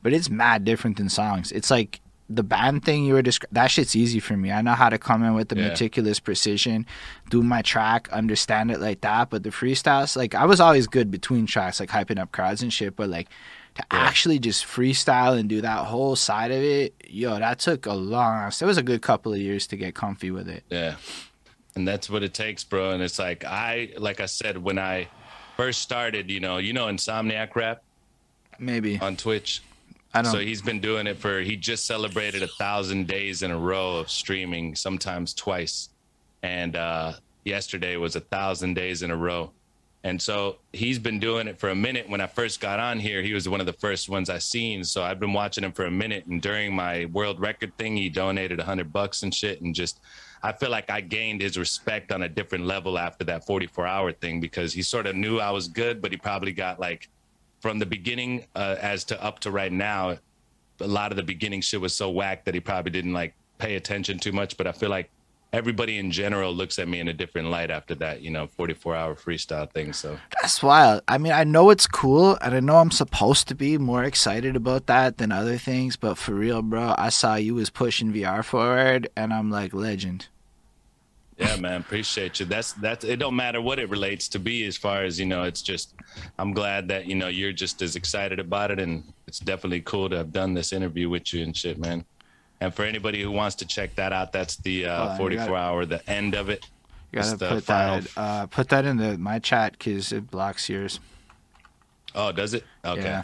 but it's mad different than songs. It's like. The band thing you were describing, that shit's easy for me. I know how to come in with the Yeah. meticulous precision, do my track, understand it like that. But the freestyles, like I was always good between tracks, like hyping up crowds and shit. But like to actually just freestyle and do that whole side of it, yo, that took a long. It was a good couple of years to get comfy with it. Yeah. And that's what it takes, bro. And it's like I like I said, when I first started, you know, you know Insomniac rap Maybe on Twitch. I don't. So he's been doing it for he just celebrated a thousand days in a row of streaming, sometimes twice. And uh yesterday was a thousand days in a row. And so he's been doing it for a minute. When I first got on here, he was one of the first ones I seen. So I've been watching him for a minute. And during my world record thing, he donated a hundred bucks and shit. And just, I feel like I gained his respect on a different level after that 44 hour thing because he sort of knew I was good, but he probably got like from the beginning uh, as to up to right now, a lot of the beginning shit was so whack that he probably didn't like pay attention too much. But I feel like everybody in general looks at me in a different light after that, you know, 44 hour freestyle thing. So That's wild. I mean, I know it's cool, and I know I'm supposed to be more excited about that than other things. But for real, bro, I saw you was pushing VR forward, and I'm like, legend. yeah, man, appreciate you. That's that's it. Don't matter what it relates to be, as far as you know. It's just I'm glad that you know you're just as excited about it, and it's definitely cool to have done this interview with you and shit, man. And for anybody who wants to check that out, that's the uh, 44 gotta- hour, the end of it. You gotta the put that uh, put that in the my chat because it blocks yours. Oh, does it? Okay. Yeah,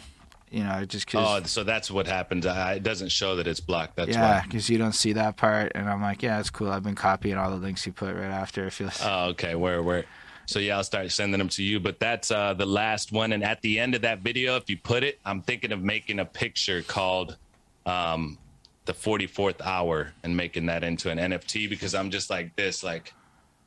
you know, just because. Oh, so that's what happens. I, it doesn't show that it's blocked. That's yeah, why. because you don't see that part, and I'm like, yeah, it's cool. I've been copying all the links you put right after. It feels. Oh, okay. Where, where? So yeah, I'll start sending them to you. But that's uh, the last one. And at the end of that video, if you put it, I'm thinking of making a picture called um, the 44th hour and making that into an NFT because I'm just like this, like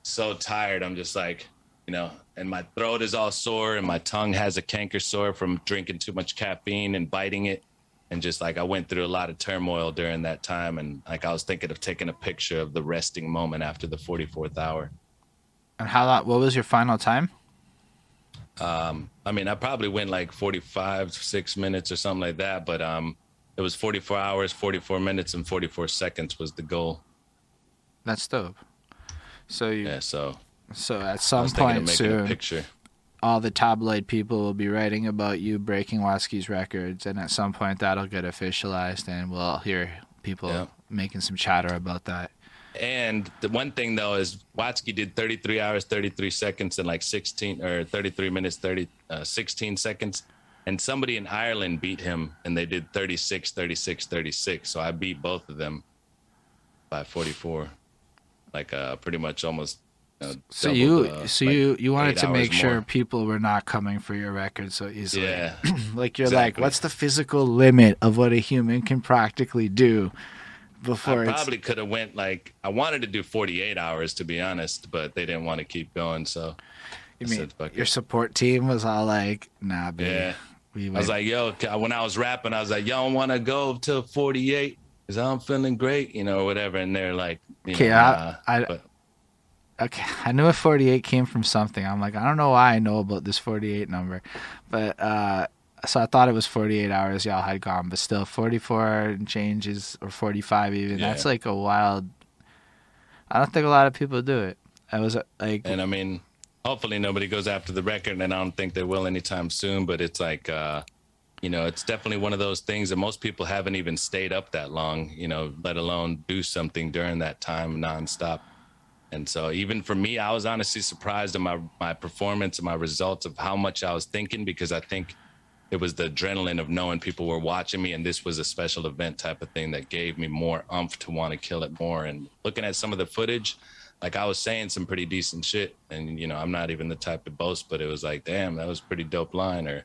so tired. I'm just like, you know, and my throat is all sore and my tongue has a canker sore from drinking too much caffeine and biting it. And just like I went through a lot of turmoil during that time. And like I was thinking of taking a picture of the resting moment after the 44th hour. and how long? What was your final time? Um, I mean, I probably went like 45, six minutes or something like that, but um, it was 44 hours, 44 minutes, and 44 seconds was the goal. That's dope. So you, Yeah, so so at some was thinking of point soon, picture. all the tabloid people will be writing about you breaking Watsky's records, and at some point that'll get officialized, and we'll hear people Yeah. making some chatter about that. And the one thing though is Watsky did 33 hours, 33 seconds, and like 16 or 33 minutes, 30, uh, 16 seconds. And somebody in Ireland beat him, and they did 36, 36, 36. So I beat both of them by 44, like uh, pretty much almost know, So you, so like, you, you wanted to make sure more. people were not coming for your record so easily. Yeah. like you're like, what's the physical limit of what a human can practically do before I it's probably could have went like I wanted to do 48 hours to be honest, but they didn't want to keep going. So You I mean said, your it." support team was all like, "Nah, baby." Yeah. We I was like, yo, when I was rapping, I was like, y'all want to go to 48 because I'm feeling great, you know, whatever. And they're like, you Okay, know, I-. I- but okay, I knew a 48 came from something. I'm like, I don't know why I know about this 48 number, but uh, so I thought it was 48 hours y'all had gone, but still 44 and changes or 45 even. That's like a wild. I don't think a lot of people do it. I was uh, like, and I mean, hopefully nobody goes after the record, and I don't think they will anytime soon. But it's like, uh, you know, it's definitely one of those things that most people haven't even stayed up that long, you know, let alone do something during that time nonstop. And so, even for me, I was honestly surprised at my my performance and my results of how much I was thinking because I think it was the adrenaline of knowing people were watching me and this was a special event type of thing that gave me more umph to want to kill it more. And looking at some of the footage, like I was saying some pretty decent shit. And, you know, I'm not even the type to boast, but it was like, damn, that was pretty dope line. Or,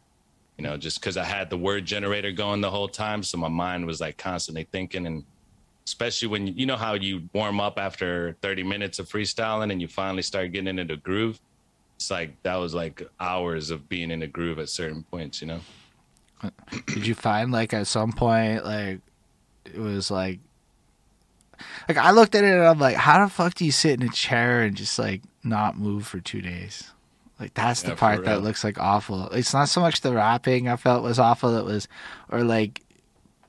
you know, just because I had the word generator going the whole time. So my mind was like constantly thinking. And especially when you know how you warm up after 30 minutes of freestyling and you finally start getting into the groove. It's like that was like hours of being in a groove at certain points, you know? did you find like at some point like it was like like I looked at it and I'm like, how the fuck do you sit in a chair and just like not move for two days? Like that's Yeah, the part that looks like awful. It's not so much the rapping I felt was awful. It was, or like,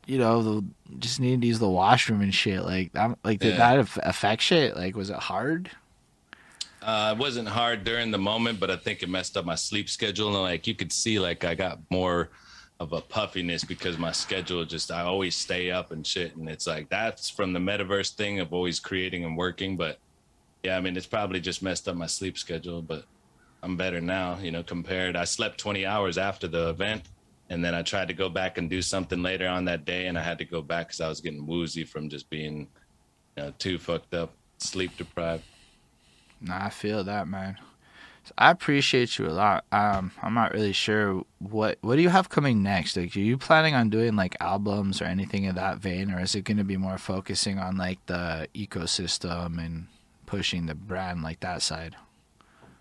you know, the just needing to use the washroom and shit. Like, I'm like, did Yeah. that affect shit? Like, was it hard? Uh, it wasn't hard during the moment, but I think it messed up my sleep schedule. And like you could see, like I got more of a puffiness because my schedule just I always stay up and shit. And it's like that's from the metaverse thing of always creating and working. But yeah, I mean it's probably just messed up my sleep schedule. But I'm better now, you know. Compared, I slept 20 hours after the event, and then I tried to go back and do something later on that day, and I had to go back because I was getting woozy from just being, you know, too fucked up, sleep deprived. Nah, I feel that, man. I appreciate you a lot. Um, I'm not really sure what what do you have coming next. Like, are you planning on doing like albums or anything in that vein, or is it going to be more focusing on like the ecosystem and pushing the brand like that side?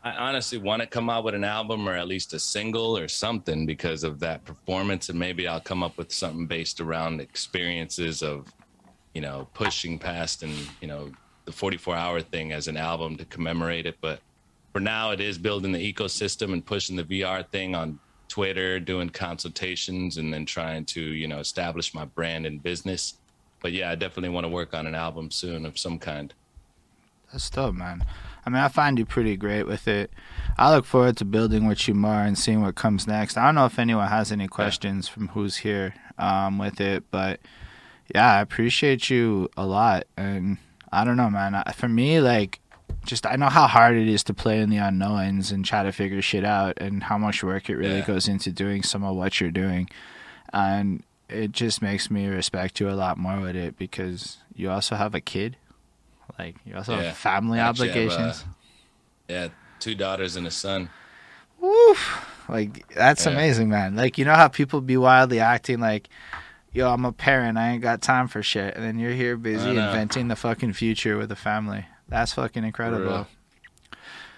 I honestly want to come out with an album or at least a single or something because of that performance, and maybe I'll come up with something based around experiences of, you know, pushing past and you know the 44 hour thing as an album to commemorate it. But for now, it is building the ecosystem and pushing the VR thing on Twitter, doing consultations, and then trying to you know establish my brand and business. But yeah, I definitely want to work on an album soon of some kind. That's dope, man. I mean, I find you pretty great with it. I look forward to building with you more and seeing what comes next. I don't know if anyone has any questions from who's here um, with it, but yeah, I appreciate you a lot. And I don't know, man. I- For me, like, just I know how hard it is to play in the unknowns and try to figure shit out, and how much work it really Yeah. goes into doing some of what you're doing. And it just makes me respect you a lot more with it because you also have a kid. Like you also Yeah. have family Actually, I have, uh, obligations. Yeah, two daughters and a son. Woof. Like that's Yeah. amazing, man. Like you know how people be wildly acting like, "Yo, I'm a parent. I ain't got time for shit," and then you're here busy inventing the fucking future with a family. That's fucking incredible.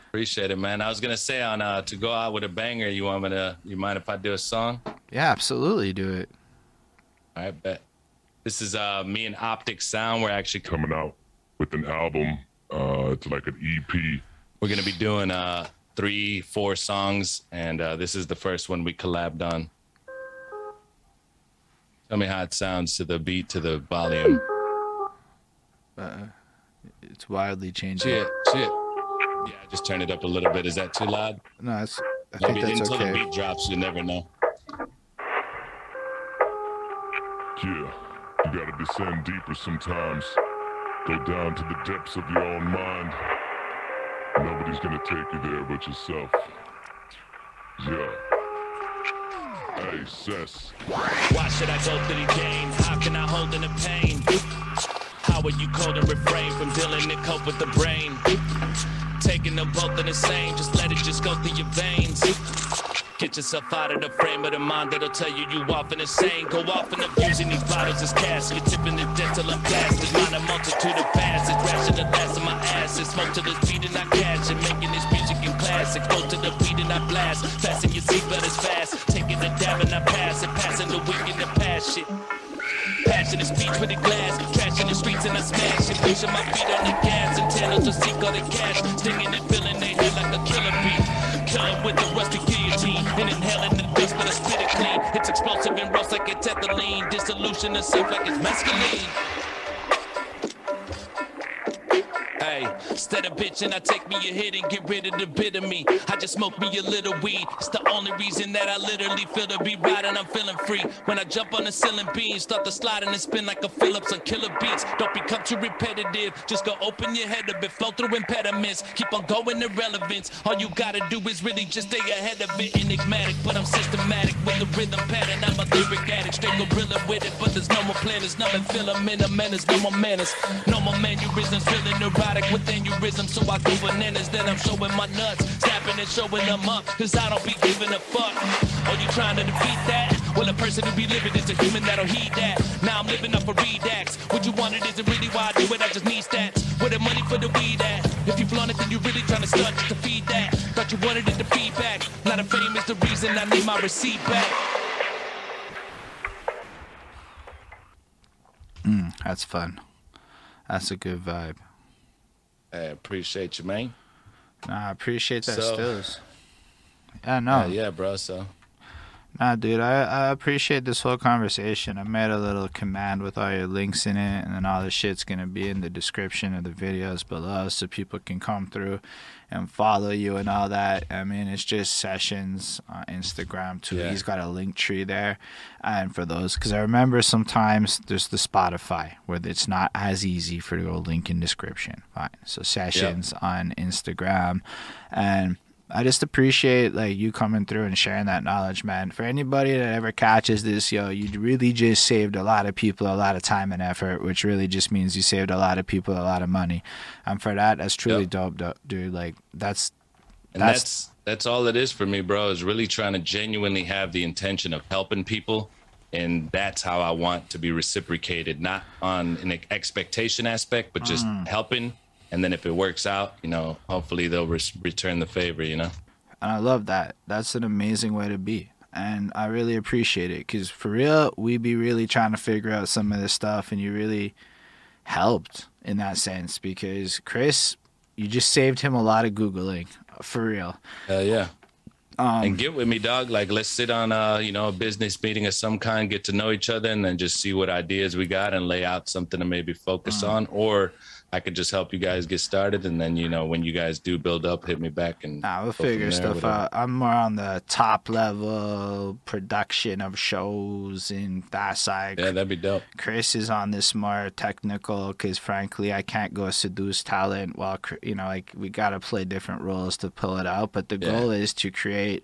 Appreciate it, man. I was gonna say on uh, to go out with a banger. You want me to? You mind if I do a song? Yeah, absolutely. Do it. I bet. This is uh me and Optic Sound. We're actually coming out with an album. Uh, it's like an EP. we're gonna be doing uh three, four songs, and uh, this is the first one we collabed on. Tell me how it sounds to the beat, to the volume. It's wildly changing. Shit, shit. Yeah, just turn it up a little bit. Is that too loud? No, it's. I think Maybe that's until the beat drops, you never know. Yeah, you gotta descend deeper sometimes. Go down to the depths of your own mind. Nobody's gonna take you there but yourself. Yeah. Hey, Cess. Why should I go through the game? How can I hold in the pain? Are you cold and refrain from dealing to cope with the brain? Taking them both in the same, just let it just go through your veins. Get yourself out of the frame of the mind that'll tell you you off and insane. Go off and abusing these bottles as cash. You're tipping the debt till I'm blasted. Mind a multitude of passes. Ration the last of my asses. Smoke to the beat and I cash. And making this music in classic. Go to the beat and I blast. Fasten your seatbelt as fast. Taking the dab and I pass it. Passing the week in the past shit. Passion is speech with the glass. Trash in the streets and I smash it. Pushing my feet on the gas. Antennas to seek all the cash. Stinging and filling their head like a killer bee. Killer with the rusty guillotine. And inhaling the dust, but I spit it clean. It's explosive and rough like it's ethylene. Dissolution of self like it's mescaline. Hey, instead of bitching, I take me a hit and get rid of the bit of me. I just smoke me a little weed. It's the only reason that I literally feel to be and I'm feeling free. When I jump on the ceiling beam, start to slide and spin like a Phillips on killer beats. Don't become too repetitive. Just go open your head up and flow through impediments. Keep on going irrelevance. All you gotta do is really just stay ahead of it. Enigmatic, but I'm systematic with the rhythm pattern. I'm a lyric addict, straight gorilla with it. But there's no more planners, nothing filament, a menace, no more manners. No more mannerisms, feeling neurotic with aneurysm. So I go bananas, then I'm showing my nuts. Snapping and showing them up, cause I don't be giving a fuck. Are you trying to defeat that? Well, a person who be living is a human that'll heed that. Now I'm living up for redax. What you wanted isn't really why I do it, I just need stats. Where the money for the weed at? If you flaunt it, then you really trying to stunt just to feed that. Thought you wanted it to feedback. Not a fame is the reason I need my receipt back. Hmm, that's fun. That's a good vibe. I appreciate you, man. Nah, I appreciate that So- stills. Yeah, no. Uh, yeah, bro. So Nah, dude, I, I appreciate this whole conversation. I made a little command with all your links in it, and then all the shit's gonna be in the description of the videos below so people can come through and follow you and all that. I mean, it's just sessions on Instagram too. Yeah. He's got a link tree there, and for those, because I remember sometimes there's the Spotify where it's not as easy for to go link in description. Fine, so sessions on Instagram, and I just appreciate like you coming through and sharing that knowledge, man. For anybody that ever catches this, yo, you really just saved a lot of people a lot of time and effort, which really just means you saved a lot of people a lot of money. And for that, that's truly Yep. dope, dope, dude. Like that's And That's- that's that's all it is for me, bro. Is really trying to genuinely have the intention of helping people, and that's how I want to be reciprocated, not on an expectation aspect, but just Mm. helping. And then if it works out, you know, hopefully they'll res- return the favor. You know. And I love that. That's an amazing way to be. And I really appreciate it because for real, we be really trying to figure out some of this stuff, and you really helped in that sense because Chris, you just saved him a lot of Googling for real. Hell yeah. Um, and get with me, dog. Like, let's sit on, a you know, a business meeting of some kind, get to know each other, and then just see what ideas we got and lay out something to maybe focus Mm. on. Or I could just help you guys get started, and then you know, when you guys do build up, hit me back and Nah, we'll figure stuff whatever. out. I'm more on the top level production of shows and that side. Yeah, that'd be dope. Chris is on this more technical because, frankly, I can't go seduce talent. While you know, like we gotta play different roles to pull it out. But the Yeah. goal is to create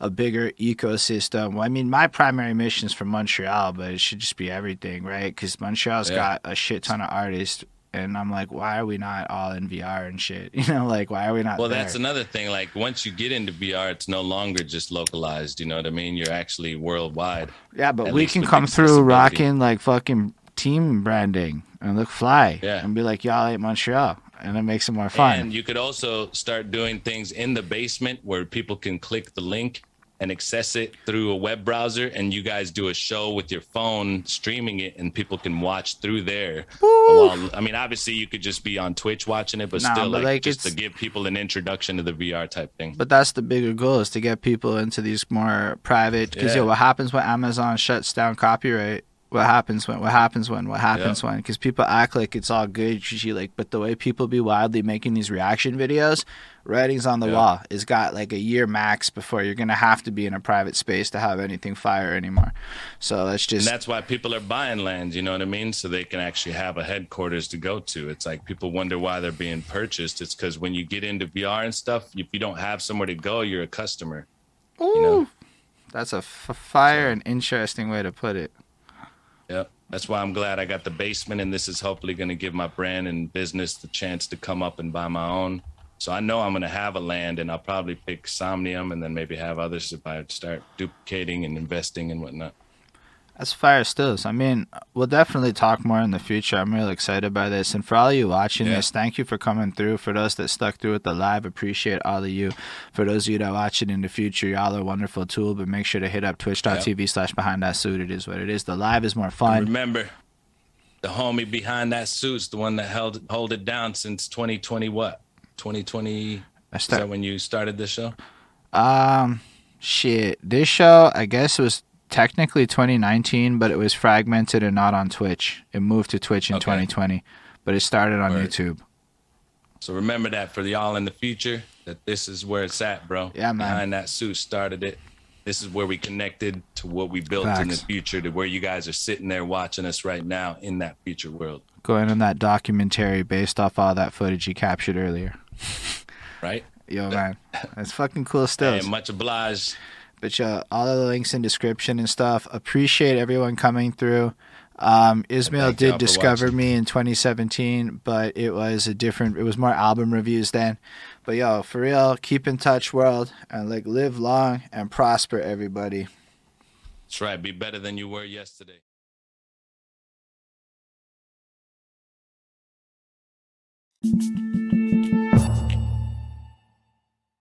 a bigger ecosystem. Well, I mean, my primary mission is for Montreal, but it should just be everything, right? Because Montreal's Yeah. got a shit ton of artists. And I'm like, why are we not all in VR and shit? You know, like why are we not? Well, there? that's another thing. Like, once you get into VR, it's no longer just localized. You know what I mean? You're actually worldwide. Yeah, but we can come through rocking like fucking team branding and look fly. Yeah. And be like, y'all ain't Montreal. And it makes it more fun. And you could also start doing things in the basement where people can click the link and access it through a web browser and you guys do a show with your phone streaming it and people can watch through there. I mean, obviously you could just be on Twitch watching it, but Nah, still but, like, like, just to give people an introduction to the VR type thing. But that's the bigger goal is to get people into these more private. Because Yeah. yo, what happens when Amazon shuts down copyright? What happens when? What happens when? What happens when? Because people act like it's all good. Usually, like, but the way people be wildly making these reaction videos, writing's on the Yeah. wall. It's got like a year max before you're gonna have to be in a private space to have anything fire anymore. So And just that's why people are buying land, you know what I mean? So they can actually have a headquarters to go to. It's like people wonder why they're being purchased. It's because when you get into VR and stuff, if you don't have somewhere to go, you're a customer. You know? That's a f- fire and interesting way to put it. Yep. That's why I'm glad I got the basement, and this is hopefully going to give my brand and business the chance to come up and buy my own. So I know I'm going to have a land, and I'll probably pick Somnium, and then maybe have others if I start duplicating and investing and whatnot. That's fire stills. I mean, we'll definitely talk more in the future. I'm really excited by this. And for all of you watching Yeah. this, thank you for coming through. For those that stuck through with the live, appreciate all of you. For those of you that watch it in the future, y'all are a wonderful tool. But make sure to hit up twitch.tv slash behind that suit. It is what it is. The live is more fun. Remember, the homie behind that suit's the one that held hold it down since 2020. What? 2020? I Is that when you started this show? Um, shit. This show, I guess, was technically 2019, but it was fragmented and not on Twitch. It moved to Twitch in Okay. 2020, but it started on Word. YouTube. So remember that for y'all in the future, that this is where it's at, bro. Yeah, man. Behind that suit started it. This is where we connected to what we built in the future, to where you guys are sitting there watching us right now in that future world, Going on that documentary based off all that footage you captured earlier. right? Yo, man, that's fucking cool stuff. Hey, much obliged. But yo, all of the links in description and stuff. Appreciate everyone coming through. Um, Ismail did discover me in 2017, but it was a different. It was more album reviews then. But yo, for real, keep in touch, world, and like live long and prosper, everybody. That's right. Be better than you were yesterday.